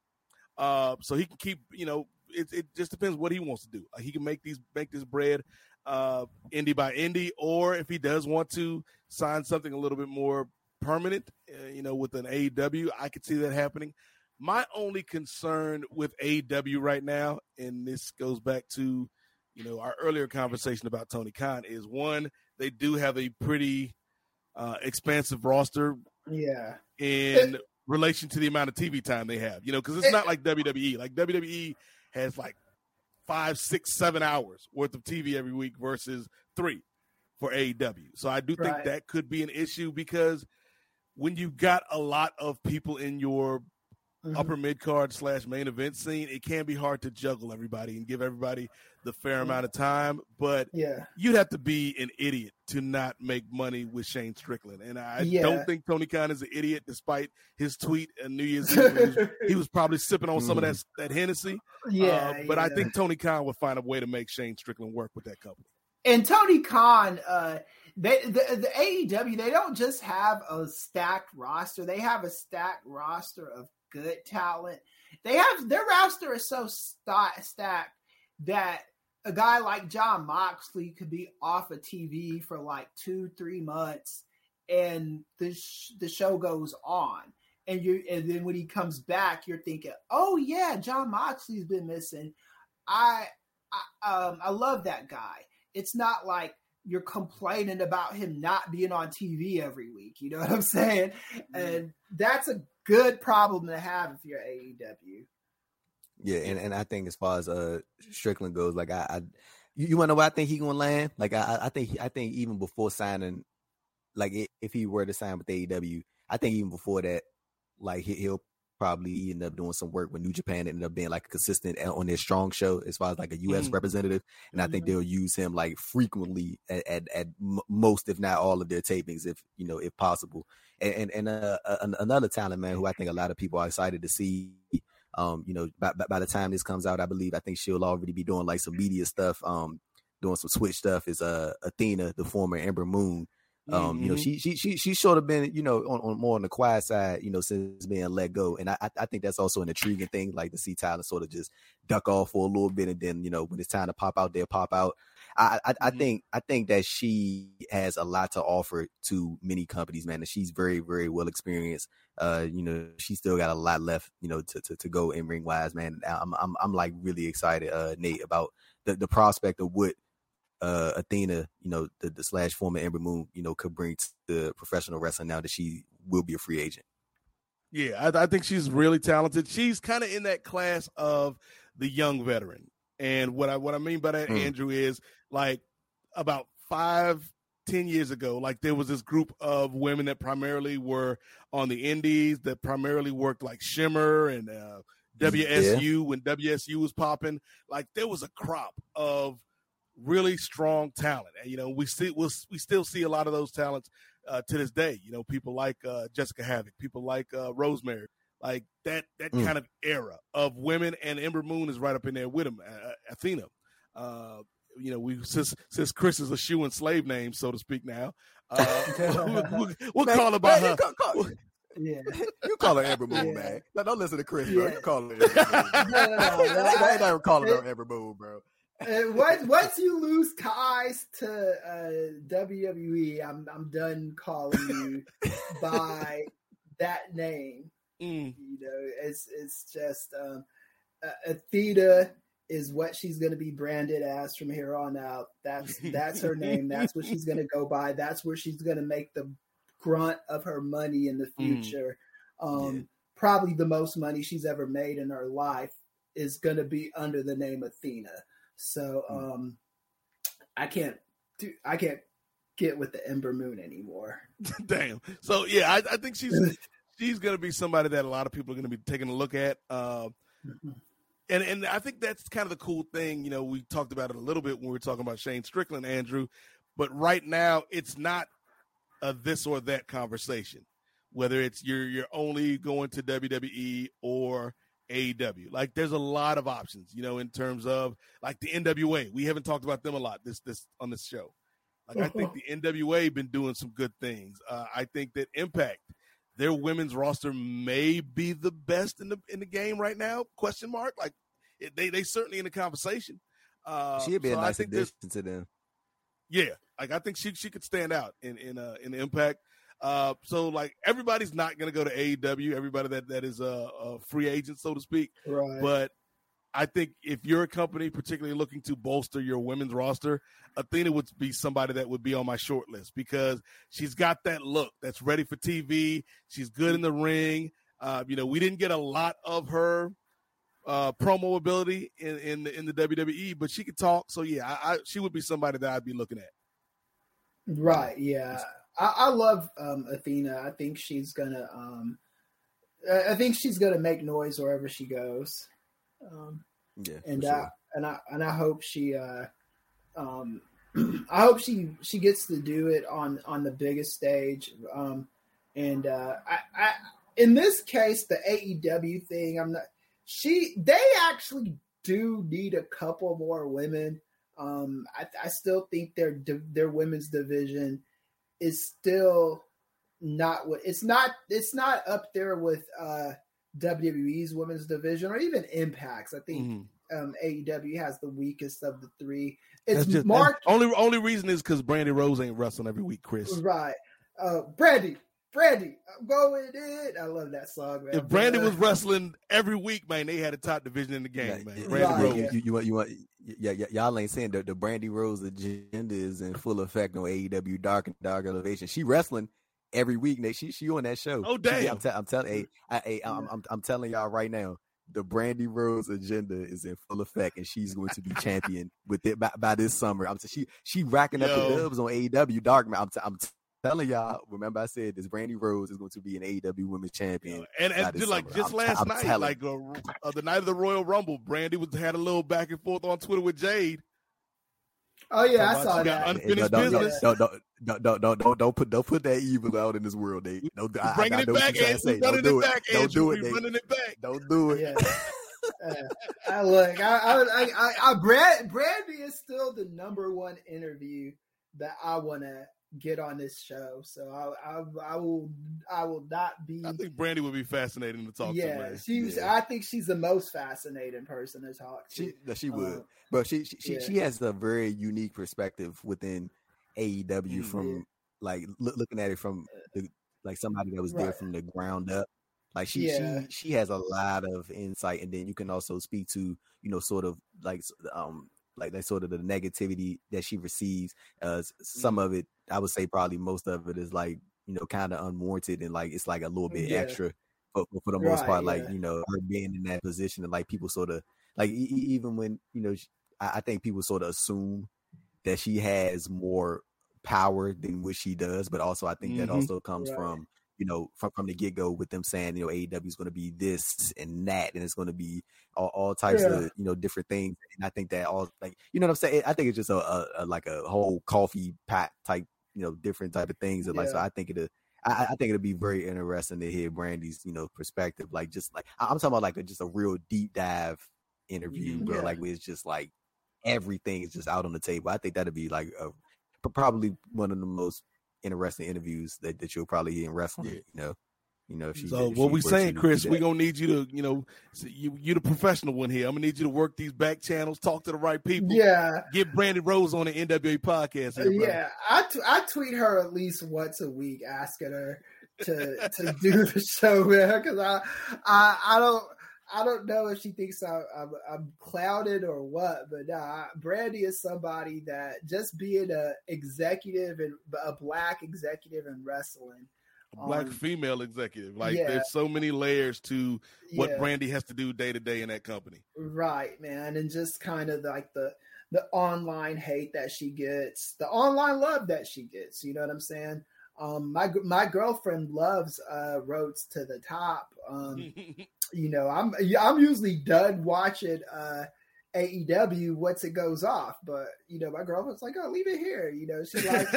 Uh, so he can keep, you know, it, it just depends what he wants to do. Like he can make these make this bread uh indie by indie, or if he does want to sign something a little bit more permanent, uh, you know, with an AEW. I could see that happening. My only concern with AEW right now, and this goes back to, you know, our earlier conversation about Tony Khan, is one, they do have a pretty uh, expansive roster. Yeah. In relation to the amount of TV time they have, you know, because it's not like WWE. Like WWE has like five, six, seven hours worth of TV every week versus three for AEW. So I do think right. that could be an issue because – when you've got a lot of people in your mm-hmm. upper mid card slash main event scene, it can be hard to juggle everybody and give everybody the fair mm-hmm. amount of time. But yeah, you'd have to be an idiot to not make money with Shane Strickland. And I yeah. don't think Tony Khan is an idiot, despite his tweet and New Year's Eve. he, was, he was probably sipping on mm. some of that mm-hmm. that Hennessy. Yeah, uh, but yeah. I think Tony Khan would find a way to make Shane Strickland work with that company. And Tony Khan, uh, they the, the AEW they don't just have a stacked roster; they have a stacked roster of good talent. They have their roster is so st- stacked that a guy like Jon Moxley could be off of TV for like two, three months, and the sh- the show goes on. And you, and then when he comes back, you're thinking, "Oh yeah, Jon Moxley's been missing." I, I, um, I love that guy. It's not like you're complaining about him not being on TV every week. You know what I'm saying? Mm-hmm. And that's a good problem to have if you're AEW. Yeah, and, and I think as far as uh Strickland goes, like I, I you, to know where I think he gonna land? Like I, I think I think even before signing, like if he were to sign with AEW, I think even before that, like he, will probably end up doing some work with New Japan ended up being like a consistent on their strong show as far as like a U.S. Mm-hmm. representative. And mm-hmm. I think mm-hmm. they'll use him like frequently at, at, at, most, if not all of their tapings, if, you know, if possible. And, and, and uh, another talent, man, who I think a lot of people are excited to see. Um, you know, by, by the time this comes out, I believe, I think she'll already be doing like some media stuff, um, doing some switch stuff is uh Athena, the former Ember Moon. Um, mm-hmm. you know, mm-hmm. she she she she's sort of been, you know, on, on more on the quiet side, you know, since being let go. And I I think that's also an intriguing thing, like to see Tyler sort of just duck off for a little bit and then, you know, when it's time to pop out there, pop out. I I, mm-hmm. I think I think that she has a lot to offer to many companies, man. And she's very, very well experienced. Uh, you know, she still got a lot left, you know, to to, to go in ring wise, man. I'm I'm I'm like really excited, uh, Nate, about the, the prospect of what uh, Athena, you know, the, the slash former Ember Moon, you know, could bring to the professional wrestling now that she will be a free agent. Yeah, I, I think she's really talented. She's kind of in that class of the young veteran. And what I what I mean by that, mm. Andrew, is like about five, ten years ago, like there was this group of women that primarily were on the indies that primarily worked like Shimmer and uh, WSU yeah. when WSU was popping. Like there was a crop of really strong talent. And, you know, we see we'll, we still see a lot of those talents uh, to this day. You know, people like uh, Jessicka Havok, people like uh, Rosemary, like that that mm. kind of era of women. And Ember Moon is right up in there with them. Uh, Athena. Uh, you know, we since since Kris is a shoe and slave name, so to speak. Now, uh, we'll, we'll, we'll man, call about man, her. Call, call, yeah, you call her Ember Moon, yeah. man. No, don't listen to Kris, bro. You call her. Ember Moon. no, no, no, no, I ain't never calling her Ember Moon, bro once once you lose ties to uh, WWE, I'm I'm done calling you by that name. Mm. You know, it's it's just um, uh, Athena is what she's going to be branded as from here on out. That's that's her name. That's what she's going to go by. That's where she's going to make the grunt of her money in the mm. future. Mm. Um, yeah. Probably the most money she's ever made in her life is going to be under the name Athena. So hmm. um, I can't do I can't get with the Ember Moon anymore. Damn. So yeah, I, I think she's she's going to be somebody that a lot of people are going to be taking a look at. Uh, mm-hmm. and and I think that's kind of the cool thing. You know, we talked about it a little bit when we were talking about Shane Strickland, Andrew. But right now, it's not a this or that conversation. Whether it's you're you're only going to WWE or AEW. Like there's a lot of options, you know, in terms of like the NWA. We haven't talked about them a lot this this on this show. Like I think the NWA been doing some good things. Uh, I think that Impact, their women's roster may be the best in the in the game right now. Question mark. Like it, they they certainly in the conversation. Uh, She'd be so a nice addition to them. Yeah, like I think she she could stand out in in uh, in Impact. Uh, so like everybody's not going to go to AEW. Everybody that that is a, a free agent, so to speak. Right. But I think if you're a company particularly looking to bolster your women's roster, Athena would be somebody that would be on my short list because she's got that look that's ready for TV. She's good in the ring. Uh, you know, we didn't get a lot of her uh, promo ability in in the, in the WWE, but she could talk. So yeah, I, I, she would be somebody that I'd be looking at. Right. Yeah. I, I love um, Athena. I think she's gonna. Um, I think she's gonna make noise wherever she goes. Um, yeah, and sure. I and I and I hope she. Uh, um, I hope she she gets to do it on on the biggest stage. Um, and uh, I, I in this case, the AEW thing, I'm not. She they actually do need a couple more women. Um, I, I still think their their women's division is still not what it's not it's not up there with uh WWE's women's division or even Impact's. I think mm-hmm. um AEW has the weakest of the three. It's just, Mark only only reason is because Brandi Rhodes ain't wrestling every week, Kris. Right. Uh Brandi, Brandi, I'm going in. I love that song, man. If Brandi was uh, wrestling every week, man, they had a top division in the game, yeah, man. Brandi right. Rhodes. You, you, you, want you want yeah, yeah, y'all ain't saying that the Brandi Rhodes agenda is in full effect on AEW Dark and Dark Elevation. She wrestling every week. Nate. She she on that show. Oh damn! She, I'm, te- I'm telling, hey, I, hey, I'm, I'm, I'm telling y'all right now, the Brandi Rhodes agenda is in full effect, and she's going to be champion with it by, by this summer. I'm t- she she racking up the dubs on AEW Dark. I'm t- I'm telling y'all, remember I said this Brandi Rhodes is going to be an AEW Women's Champion. And, and just like just I'm, last I'm night, telling. like uh, uh, the night of the Royal Rumble, Brandi was had a little back and forth on Twitter with Jade. Oh yeah, I saw that. Unfinished don't, business. Don't, don't, don't, don't, don't, don't, don't put don't put that evil out in this world, Nate. Don't, bringing I, it back, Andrew. Don't do it. Back, don't do it. Running it back. Don't do it. Yeah. uh, I look, I, I, I, I, Brad, Brandi is still the number one interview that I want to get on this show. So I, I, I will, I will not be. I think Brandi would be fascinating to talk yeah, to. She's, yeah, I think she's the most fascinating person to talk to. She, she would, um, but she, she, yeah. she has a very unique perspective within AEW mm-hmm. from like looking at it from the, like somebody that was right. there from the ground up. Like she, yeah. she, she has a lot of insight, and then you can also speak to you know sort of like um like that sort of the negativity that she receives. Uh, some mm-hmm. of it, I would say, probably most of it is like you know kind of unwarranted and like it's like a little bit yeah. extra. But for the most right, part, like you know, her being in that position and like people sort of like e- even when you know, I, I think people sort of assume that she has more power than what she does, but also I think mm-hmm. that also comes right. from you know, from, from the get go with them saying, you know, AEW is going to be this and that, and it's going to be all, all types yeah. of, you know, different things. And I think that all, like, you know what I'm saying? I think it's just a, a, a like a whole coffee pot type, you know, different type of things. And yeah. like, so I think it, I, I, think it'll be very interesting to hear Brandi's, you know, perspective. Like, just like, I'm talking about like a, just a real deep dive interview, mm-hmm. bro. Yeah. Like, it's just like everything is just out on the table. I think that'd be like a, probably one of the most interesting interviews that, that you'll probably hear in wrestling. You know, you know. If she, so if what she we saying, Kris? We gonna need you to, you know, you you the professional one here. I'm gonna need you to work these back channels, talk to the right people. Yeah. Get Brandi Rhodes on the NWA podcast. Here, yeah, I, t- I tweet her at least once a week, asking her to to do the show, man, because I I I don't. I don't know if she thinks I, am I'm clouded or what, but nah, Brandi is somebody that just being a executive and a black executive in wrestling, a black um, female executive, like yeah, there's so many layers to what yeah. Brandi has to do day to day in that company. Right, man, and just kind of like the the online hate that she gets, the online love that she gets. You know what I'm saying? Um, my my girlfriend loves uh, Rhodes to the Top. Um, you know, I'm I'm usually done watching uh, AEW once it goes off, but you know, my girlfriend's like, "Oh, leave it here." You know, she likes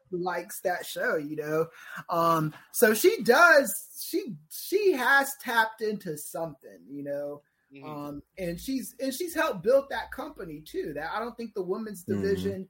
likes that show. You know, um, so she does. She she has tapped into something. You know. Mm-hmm. Um, and she's and she's helped build that company too. That I don't think the women's mm-hmm. division mm-hmm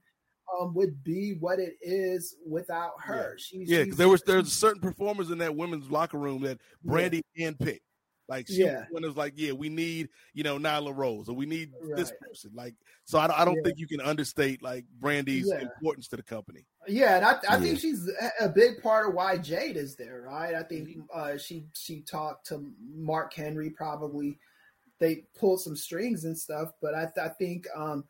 um, would be what it is without her. Yeah, she's, yeah. She's, there was there's certain performers in that women's locker room that Brandi yeah. handpicked. Like she yeah. when was like, yeah, we need you know Nyla Rose or we need right. this person. Like, so I, I don't yeah. think you can understate like Brandi's yeah. importance to the company. Yeah, and I, I think she's a big part of why Jade is there, right? I think mm-hmm. uh, she she talked to Mark Henry probably. They pulled some strings and stuff, but I, I think um,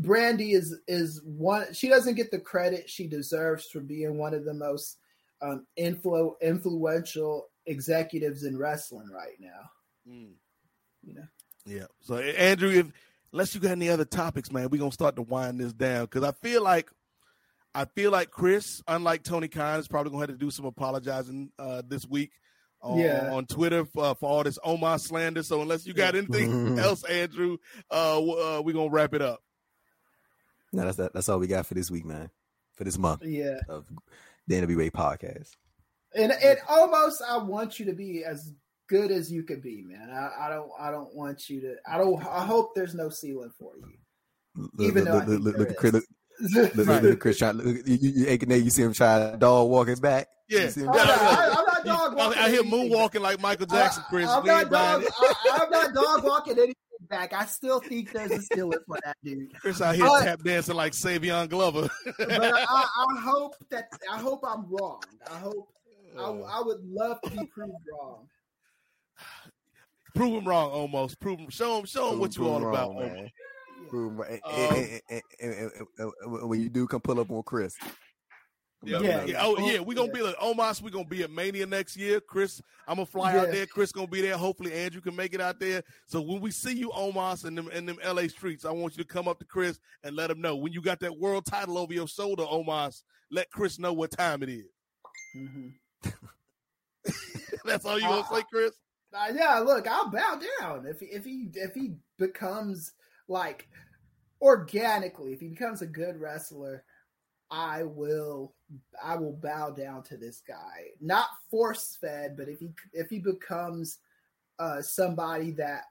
Brandi is is one. She doesn't get the credit she deserves for being one of the most um, influ, influential executives in wrestling right now. Mm. You know. Yeah. So Andrew, if unless you got any other topics, man, we're gonna start to wind this down because I feel like I feel like Kris, unlike Tony Khan, is probably gonna have to do some apologizing uh, this week on, yeah. on Twitter for, for, all this Omos slander. So unless you got anything else, Andrew, uh, uh, we're gonna wrap it up. No, that's that, that's all we got for this week, man. For this month, yeah, of the NWA podcast. And it almost, I want you to be as good as you could be, man. I, I don't, I don't want you to. I don't. I hope there's no ceiling for you. Even look, though look, look, look, Kris, look, look, look, Kris trying. Look, you, you, you, you see him try dog walking back. Yeah, I'm not, I, am not dog walking. I, I hear moonwalking like Michael Jackson, Kris. I, am not dog. I, am not dog walking anything back. I still think there's a ceiling for that dude. Kris out here but, tap dancing like Savion Glover. but I, I, hope that I hope I'm wrong. I hope I, I would love to be proved wrong. Prove him wrong, Omos. Prove him. Show him. Show him what you all about, man. Prove when you do come pull up on Kris, Yeah, yeah. yeah. Oh, yeah. We're gonna yeah. be like Omos. We're gonna be at Mania next year. Kris, I'm gonna fly yeah. out there. Kris gonna be there. Hopefully, Andrew can make it out there. So when we see you, Omos, in them in them LA streets, I want you to come up to Kris and let him know when you got that world title over your shoulder, Omos. Let Kris know what time it is. Mm-hmm. That's all you gonna uh, say, Kris? Uh, yeah. Look, I'll bow down if if he if he becomes like organically if he becomes a good wrestler I will I will bow down to this guy. Not force fed, but if he if he becomes uh, somebody that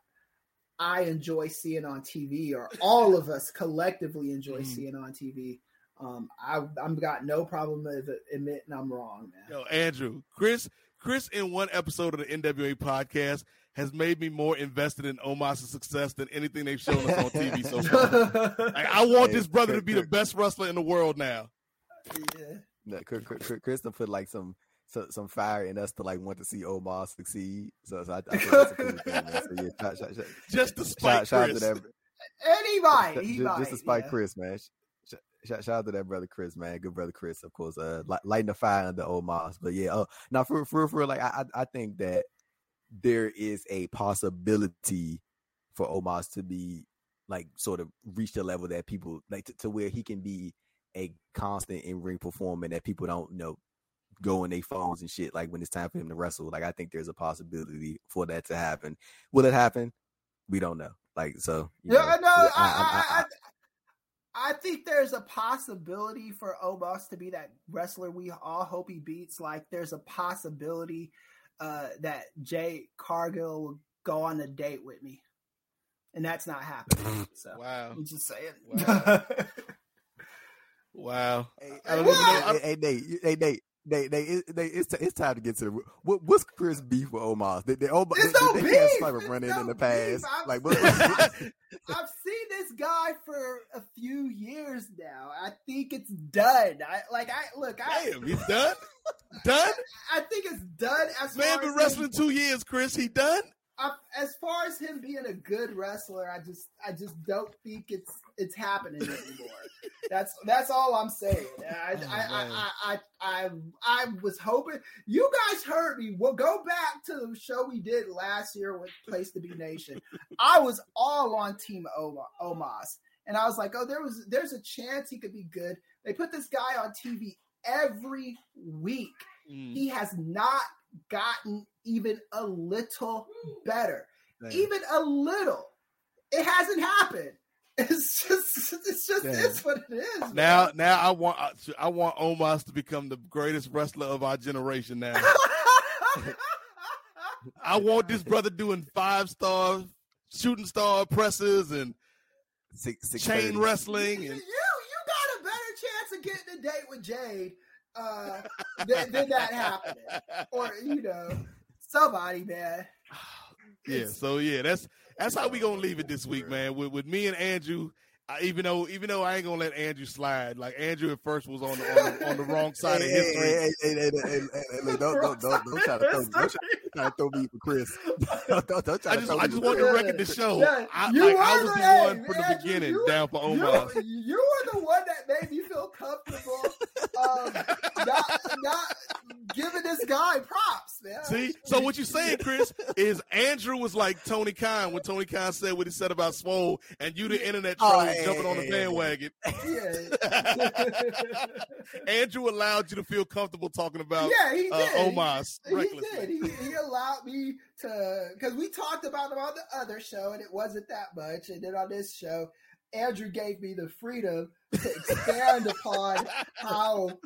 I enjoy seeing on TV, or all of us collectively enjoy mm. seeing on TV, um, I I've got no problem with admitting I'm wrong, man. Yo, Andrew, Kris, Kris, in one episode of the NWA podcast has made me more invested in Omos' success than anything they've shown us on TV so far. like, I want this brother to be the best wrestler in the world now. Yeah. No, Kris, put like some so, some fire in us to like want to see Omos succeed. So, so I, I think that's a cool thing. Man. So yeah, shout, shout, shout, just to spite shout, Kris. Shout to that, anybody, just, just to spite yeah. Kris, man. Shout, shout out to that brother Kris, man. Good brother Kris, of course. Uh, lighting the fire under Omos. But yeah, oh, now for for for like I I think that there is a possibility for Omos to be like sort of reach the level that people like to, to where he can be a constant in ring performer that people don't you know go in their phones and shit like when it's time for him to wrestle. Like I think there's a possibility for that to happen. Will it happen? We don't know. Like so. yeah, I know, no, I, I, I, I, think there's a possibility for Omos to be that wrestler we all hope he beats. Like there's a possibility uh, that Jade Cargill will go on a date with me, and that's not happening. So wow, I'm just saying. Wow. wow. Hey, hey, hey, Nate, hey, Nate. They, they, they, it's, it's time to get to the. What, what's Kris beef with Omos? They, they, Omos, they, no they, they can't like run in in the past. I've, like, what, I've seen this guy for a few years now. I think it's done. I like. I look. I, Damn, he's done. done. I, I think it's done. As man been wrestling two years. Kris, he done. I, as far as him being a good wrestler, I just I just don't think it's it's happening anymore. that's that's all I'm saying. I, oh, I, I, I, I I was hoping you guys heard me. Well, go back to the show we did last year with Place to Be Nation. I was all on Team Omos, and I was like, oh, there was there's a chance he could be good. They put this guy on TV every week. Mm. He has not gotten even a little mm. better. Even a little. It hasn't happened. It's just it's just it's what it is. Now man. now I want I want Omos to become the greatest wrestler of our generation now. I want this brother doing five star shooting star presses and six, six chain wrestling and you you got a better chance of getting a date with Jade uh than, than that happening. Or you know, somebody, man. yeah, so yeah, that's that's how we gonna leave it this week, man. With with me and Andrew. I, even though even though I ain't gonna let Andrew slide, like Andrew at first was on the on the, on the wrong side hey, of history. Hey, hey, hey, hey, hey, don't, don't, don't, don't try to throw, don't try to throw me for Kris. don't, don't try I just I just want to record the show. Yeah, I, like, I was the, the one from the beginning you, down for Omos. You, you were the one that made me feel comfortable um, not not giving this guy props, man. See, so what you're saying, Kris, is Andrew was like Tony Khan when Tony Khan said what he said about Swole, and you the internet troll oh, hey, jumping on the bandwagon. Yeah. Andrew allowed you to feel comfortable talking about yeah, he uh, did. Uh, Omos. He, he did. He, he allowed me to because we talked about him on the other show, and it wasn't that much, and then on this show. Andrew gave me the freedom to expand upon how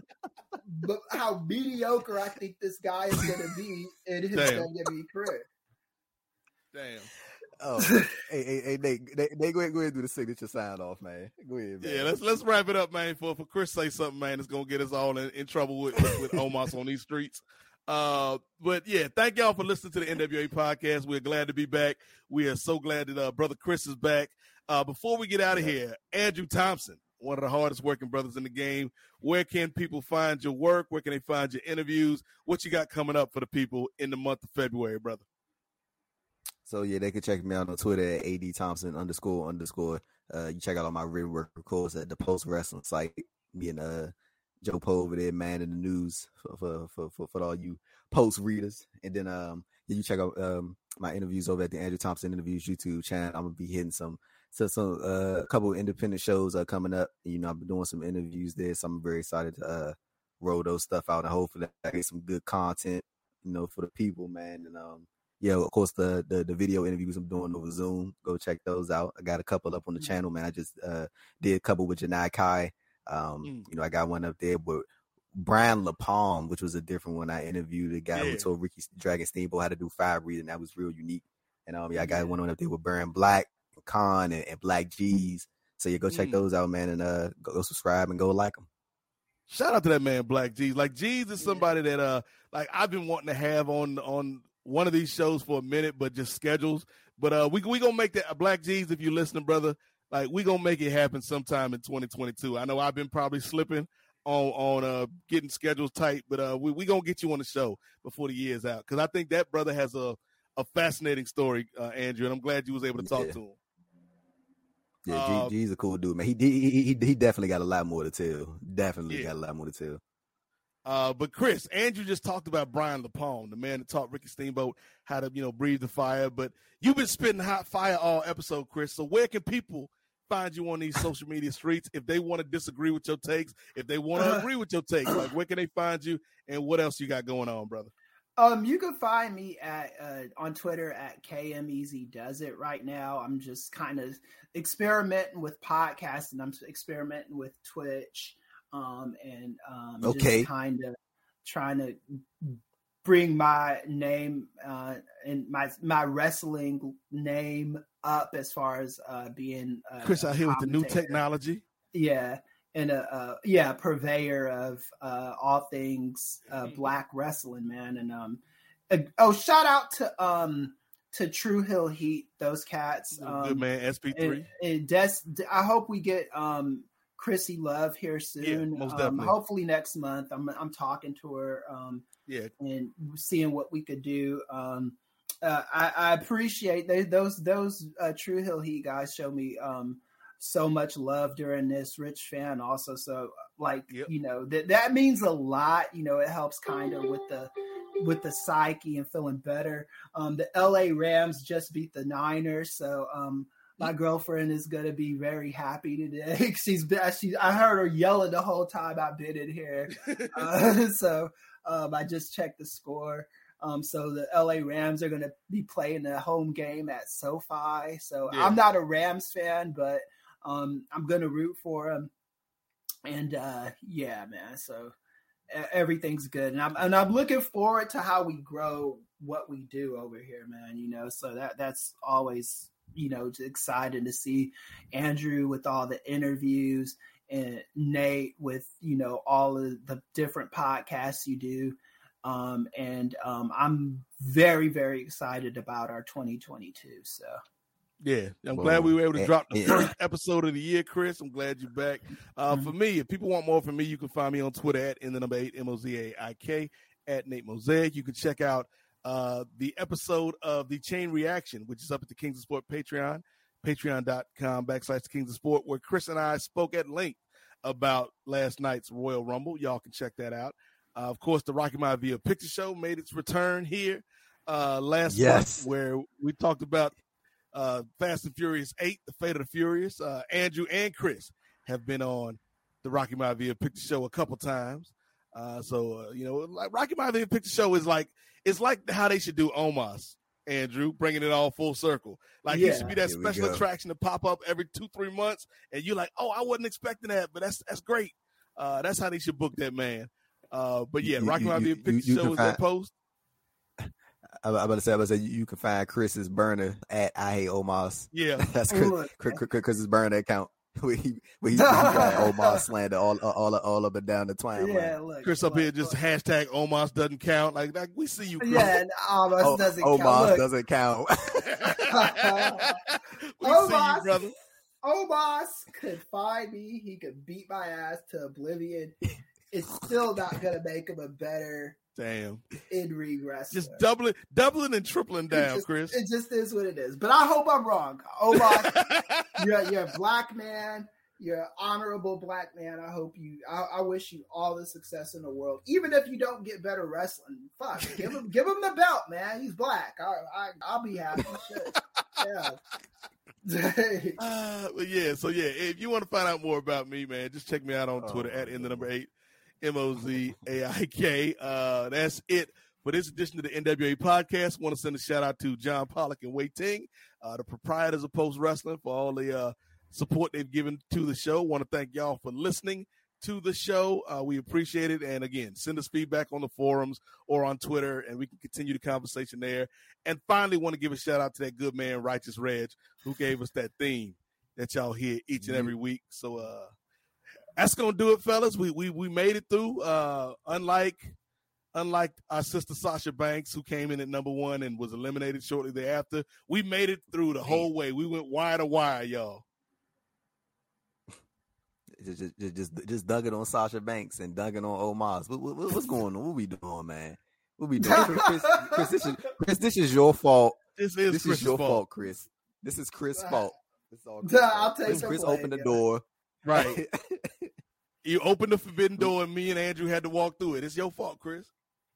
how mediocre I think this guy is going to be in his WWE career. Damn. Oh, hey, hey, hey, Nate, Nate, Nate, go ahead, go ahead and do the signature sign off, man. Go ahead, man. Yeah, let's let's wrap it up, man. For for Kris say something, man, it's gonna get us all in, in trouble with with, with Omos on these streets. Uh, but yeah, thank y'all for listening to the NWA podcast. We're glad to be back. We are so glad that uh, brother Kris is back. Uh, before we get out of here, Andrew Thompson, one of the hardest working brothers in the game. Where can people find your work? Where can they find your interviews? What you got coming up for the people in the month of February, brother? So yeah, they can check me out on Twitter at ad thompson underscore underscore. Uh, you check out all my written work, of course, at the Post Wrestling site. Me and uh Joe Poe over there, man, in the news for for for, for, for all you post readers. And then um, you check out um my interviews over at the Andrew Thompson Interviews YouTube channel. I'm gonna be hitting some so some uh, a couple independent shows are coming up. You know, I've been doing some interviews there, so I'm very excited to uh, roll those stuff out and hopefully I get some good content, you know, for the people, man. And um, yeah, of course the, the the video interviews I'm doing over Zoom. Go check those out. I got a couple up on the mm-hmm. channel, man. I just uh, did a couple with Janai Kai. Um, mm. you know, I got one up there with Brian LaPalm, which was a different one. I interviewed a guy yeah. who told Ricky Dragon Steamboat how to do five reading. That was real unique. And um, yeah, I got yeah. one on up there with Baron Black. Khan and, and Black G's. So yeah, go check mm. those out, man, and uh, go, go, subscribe and go like them. Shout out to that man, Black G's. Like G's is somebody that uh, like I've been wanting to have on on one of these shows for a minute, but just schedules. But uh, we we gonna make that uh, Black G's if you're listening, brother. Like we gonna make it happen sometime in 2022. I know I've been probably slipping on on uh getting schedules tight, but uh we we gonna get you on the show before the year's out because I think that brother has a a fascinating story, uh, Andrew, and I'm glad you was able to talk yeah. to him. Yeah, G, G's a cool dude, man. He, he he he definitely got a lot more to tell. Definitely yeah. got a lot more to tell. Uh, but Kris, Andrew just talked about Brian LaPalm, the man that taught Ricky Steamboat how to, you know, breathe the fire. But you've been spitting hot fire all episode, Kris. So where can people find you on these social media streets if they want to disagree with your takes, if they want to agree with your takes? Like where can they find you and what else you got going on, brother? Um, you can find me at uh, on Twitter at KMEZ Does It. Right now, I'm just kind of experimenting with podcasting. I'm experimenting with Twitch, um, and um, okay, kind of trying to bring my name uh, and my my wrestling name up as far as uh, being uh, Kris out here with the new technology. Yeah, and a, yeah purveyor of uh, all things uh, mm-hmm. black wrestling, man. And um, oh, shout out to um to True Hill Heat, those cats. Um, Good man, SP three. And, and I hope we get um Chrissy Love here soon. Yeah, most um, definitely. hopefully next month. I'm I'm talking to her. Um, yeah, and seeing what we could do. Um, uh, I, I appreciate they, those those uh, True Hill Heat guys show me um so much love during this. Rich Fann also, so like yep. you know that that means a lot. You know, it helps kind of with the with the psyche and feeling better. Um, the L.A. Rams just beat the Niners, so um, my girlfriend is gonna be very happy today. she's she I heard her yelling the whole time I've been in here. Uh, so um, I just checked the score. Um, so the LA Rams are going to be playing a home game at SoFi. So yeah. I'm not a Rams fan, but um, I'm gonna root for him, and uh, yeah, man. So everything's good, and I'm and I'm looking forward to how we grow what we do over here, man. You know, so that that's always you know excited to see Andrew with all the interviews and Nate with you know all of the different podcasts you do. Um, and um, I'm very, very excited about our 2022. So yeah, I'm well, glad we were able to eh, drop the yeah. first episode of the year, Kris. I'm glad you're back. Uh, mm-hmm. For me, if people want more from me, you can find me on Twitter at in the number eight M O Z A I K at Nate Mozaik. You can check out uh, the episode of the Chain Reaction, which is up at the Kings of Sport Patreon, patreon.com backslash Kings of Sport, where Kris and I spoke at length about last night's Royal Rumble. Y'all can check that out. Uh, of course, the Rocky Maivia Picture Show made its return here uh, last yes. month, where we talked about uh, Fast and Furious 8, The Fate of the Furious. Uh, Andrew and Kris have been on the Rocky Maivia Picture Show a couple times. Uh, so, uh, you know, like Rocky Maivia Picture Show is like, it's like how they should do Omos, Andrew, bringing it all full circle. Like, yeah, it should be that special attraction to pop up every two, three months. And you're like, oh, I wasn't expecting that, but that's that's great. Uh, that's how they should book that man. Uh, but yeah, Rocky Maivia Picture you, you Show is that post. I'm about to say, I'm about to say you can find Kris's burner at I hate Omos. Yeah, that's Kris, Kris's burner account. We he, he's Omos slander all all all up and down the twine. Yeah, look, Kris look, up here just look. hashtag Omos doesn't count. Like, like we see you. Kris. Yeah, and Omos oh, doesn't Omos count. doesn't count. we Omos, see you, brother. Omos could find me. He could beat my ass to oblivion. It's still not gonna make him a better Damn. In regress. Just doubling, doubling and tripling down, just, Kris. It just is what it is. But I hope I'm wrong. Oh my, you're, you're a black man. you're an honorable black man. I hope you. I, I, wish you all the success in the world. Even if you don't get better wrestling, fuck, give him, give him the belt, man. He's black. I, I, will be happy. yeah. uh, but yeah, so yeah, if you want to find out more about me, man, just check me out on Twitter oh, at in the number eight, M O Z A I K. Uh, that's it for this edition of the NWA podcast. Want to send a shout out to John Pollock and Wai Ting, uh, the proprietors of Post Wrestling, for all the uh, support they've given to the show. Want to thank y'all for listening to the show. Uh, we appreciate it. And again, send us feedback on the forums or on Twitter, and we can continue the conversation there. And finally, want to give a shout out to that good man, Righteous Reg, who gave us that theme that y'all hear each and every week. So uh, that's gonna do it, fellas. We we we made it through. Uh, unlike unlike our sister Sasha Banks, who came in at number one and was eliminated shortly thereafter, we made it through the whole way. We went wire to wire, y'all just, just, just, just dug it on Sasha Banks and dug it on Omos. What, what, what's going on? What we doing, man? What we doing? Kris, Kris, this is Kris. This is your fault. This is this is your fault. fault. Kris. This is Kris' fault. all Kris I'll take Kris, Kris opened the door. Right. you opened the forbidden door, and me and Andrew had to walk through it. It's your fault, Kris.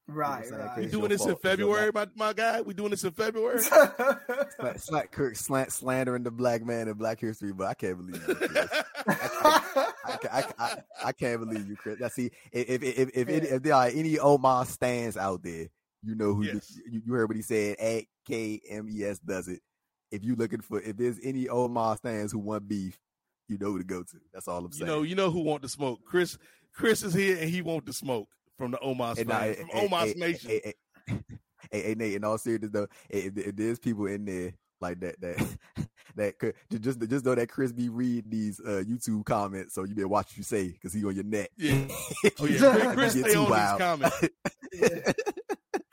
Right, right. We doing this fault. in February, my, my guy. We doing this in February. it's like Kirk slant, slandering the black man in Black History, but I can't believe it. I, can't, I, I, I, can't believe you, Kris. I see if if if if, if, if there are any Omar stands out there, you know who yes. you, you, heard what he said. At KMES does it. If you looking for if there's any Omar stands who want beef, you know who to go to. That's all I'm saying. You know, you know who want to smoke. Kris Kris is here and he want to smoke from the Omos hey, nah, from hey, Omos Nation. Hey, hey, hey, Nate, in all seriousness though, if, there's people in there like that that that could just just know that Kris be reading these uh, YouTube comments, so you better watch what you say because he on your neck. Yeah. oh yeah, Kris, Kris stay on wild. these comments.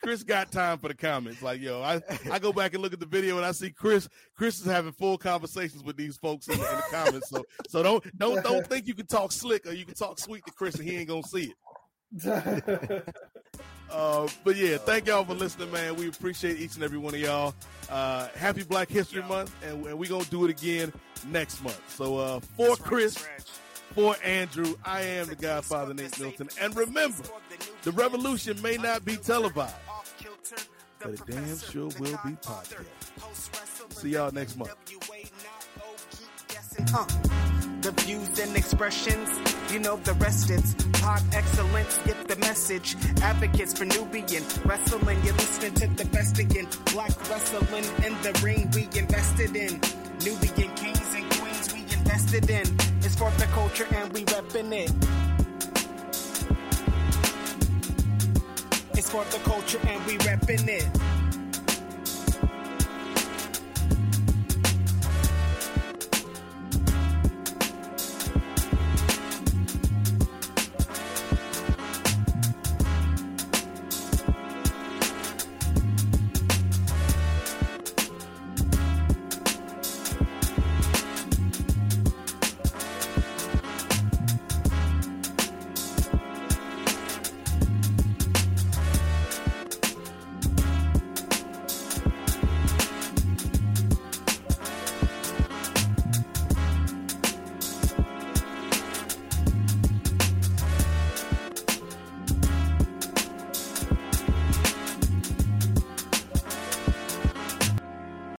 Kris got time for the comments. Like, yo, I, I go back and look at the video and I see Kris. Kris is having full conversations with these folks in the, in the comments. So, so don't don't don't think you can talk slick or you can talk sweet to Kris and he ain't gonna see it. uh, but yeah, thank y'all for listening, man. We appreciate each and every one of y'all. Uh, happy Black History Month, and, and we're gonna do it again next month. So uh, for Chris, for Andrew, I am the Godfather Nate Milton, and remember, the revolution may not be televised, but it damn sure will be podcast. See y'all next month the views and expressions. You know the rest, it's pod excellence. Get the message. Advocates for Nubian wrestling. You're listening to the best again. Black wrestling in the ring we invested in. Nubian kings and queens we invested in. It's for the culture and we reppin' it. For the culture and we reppin' it.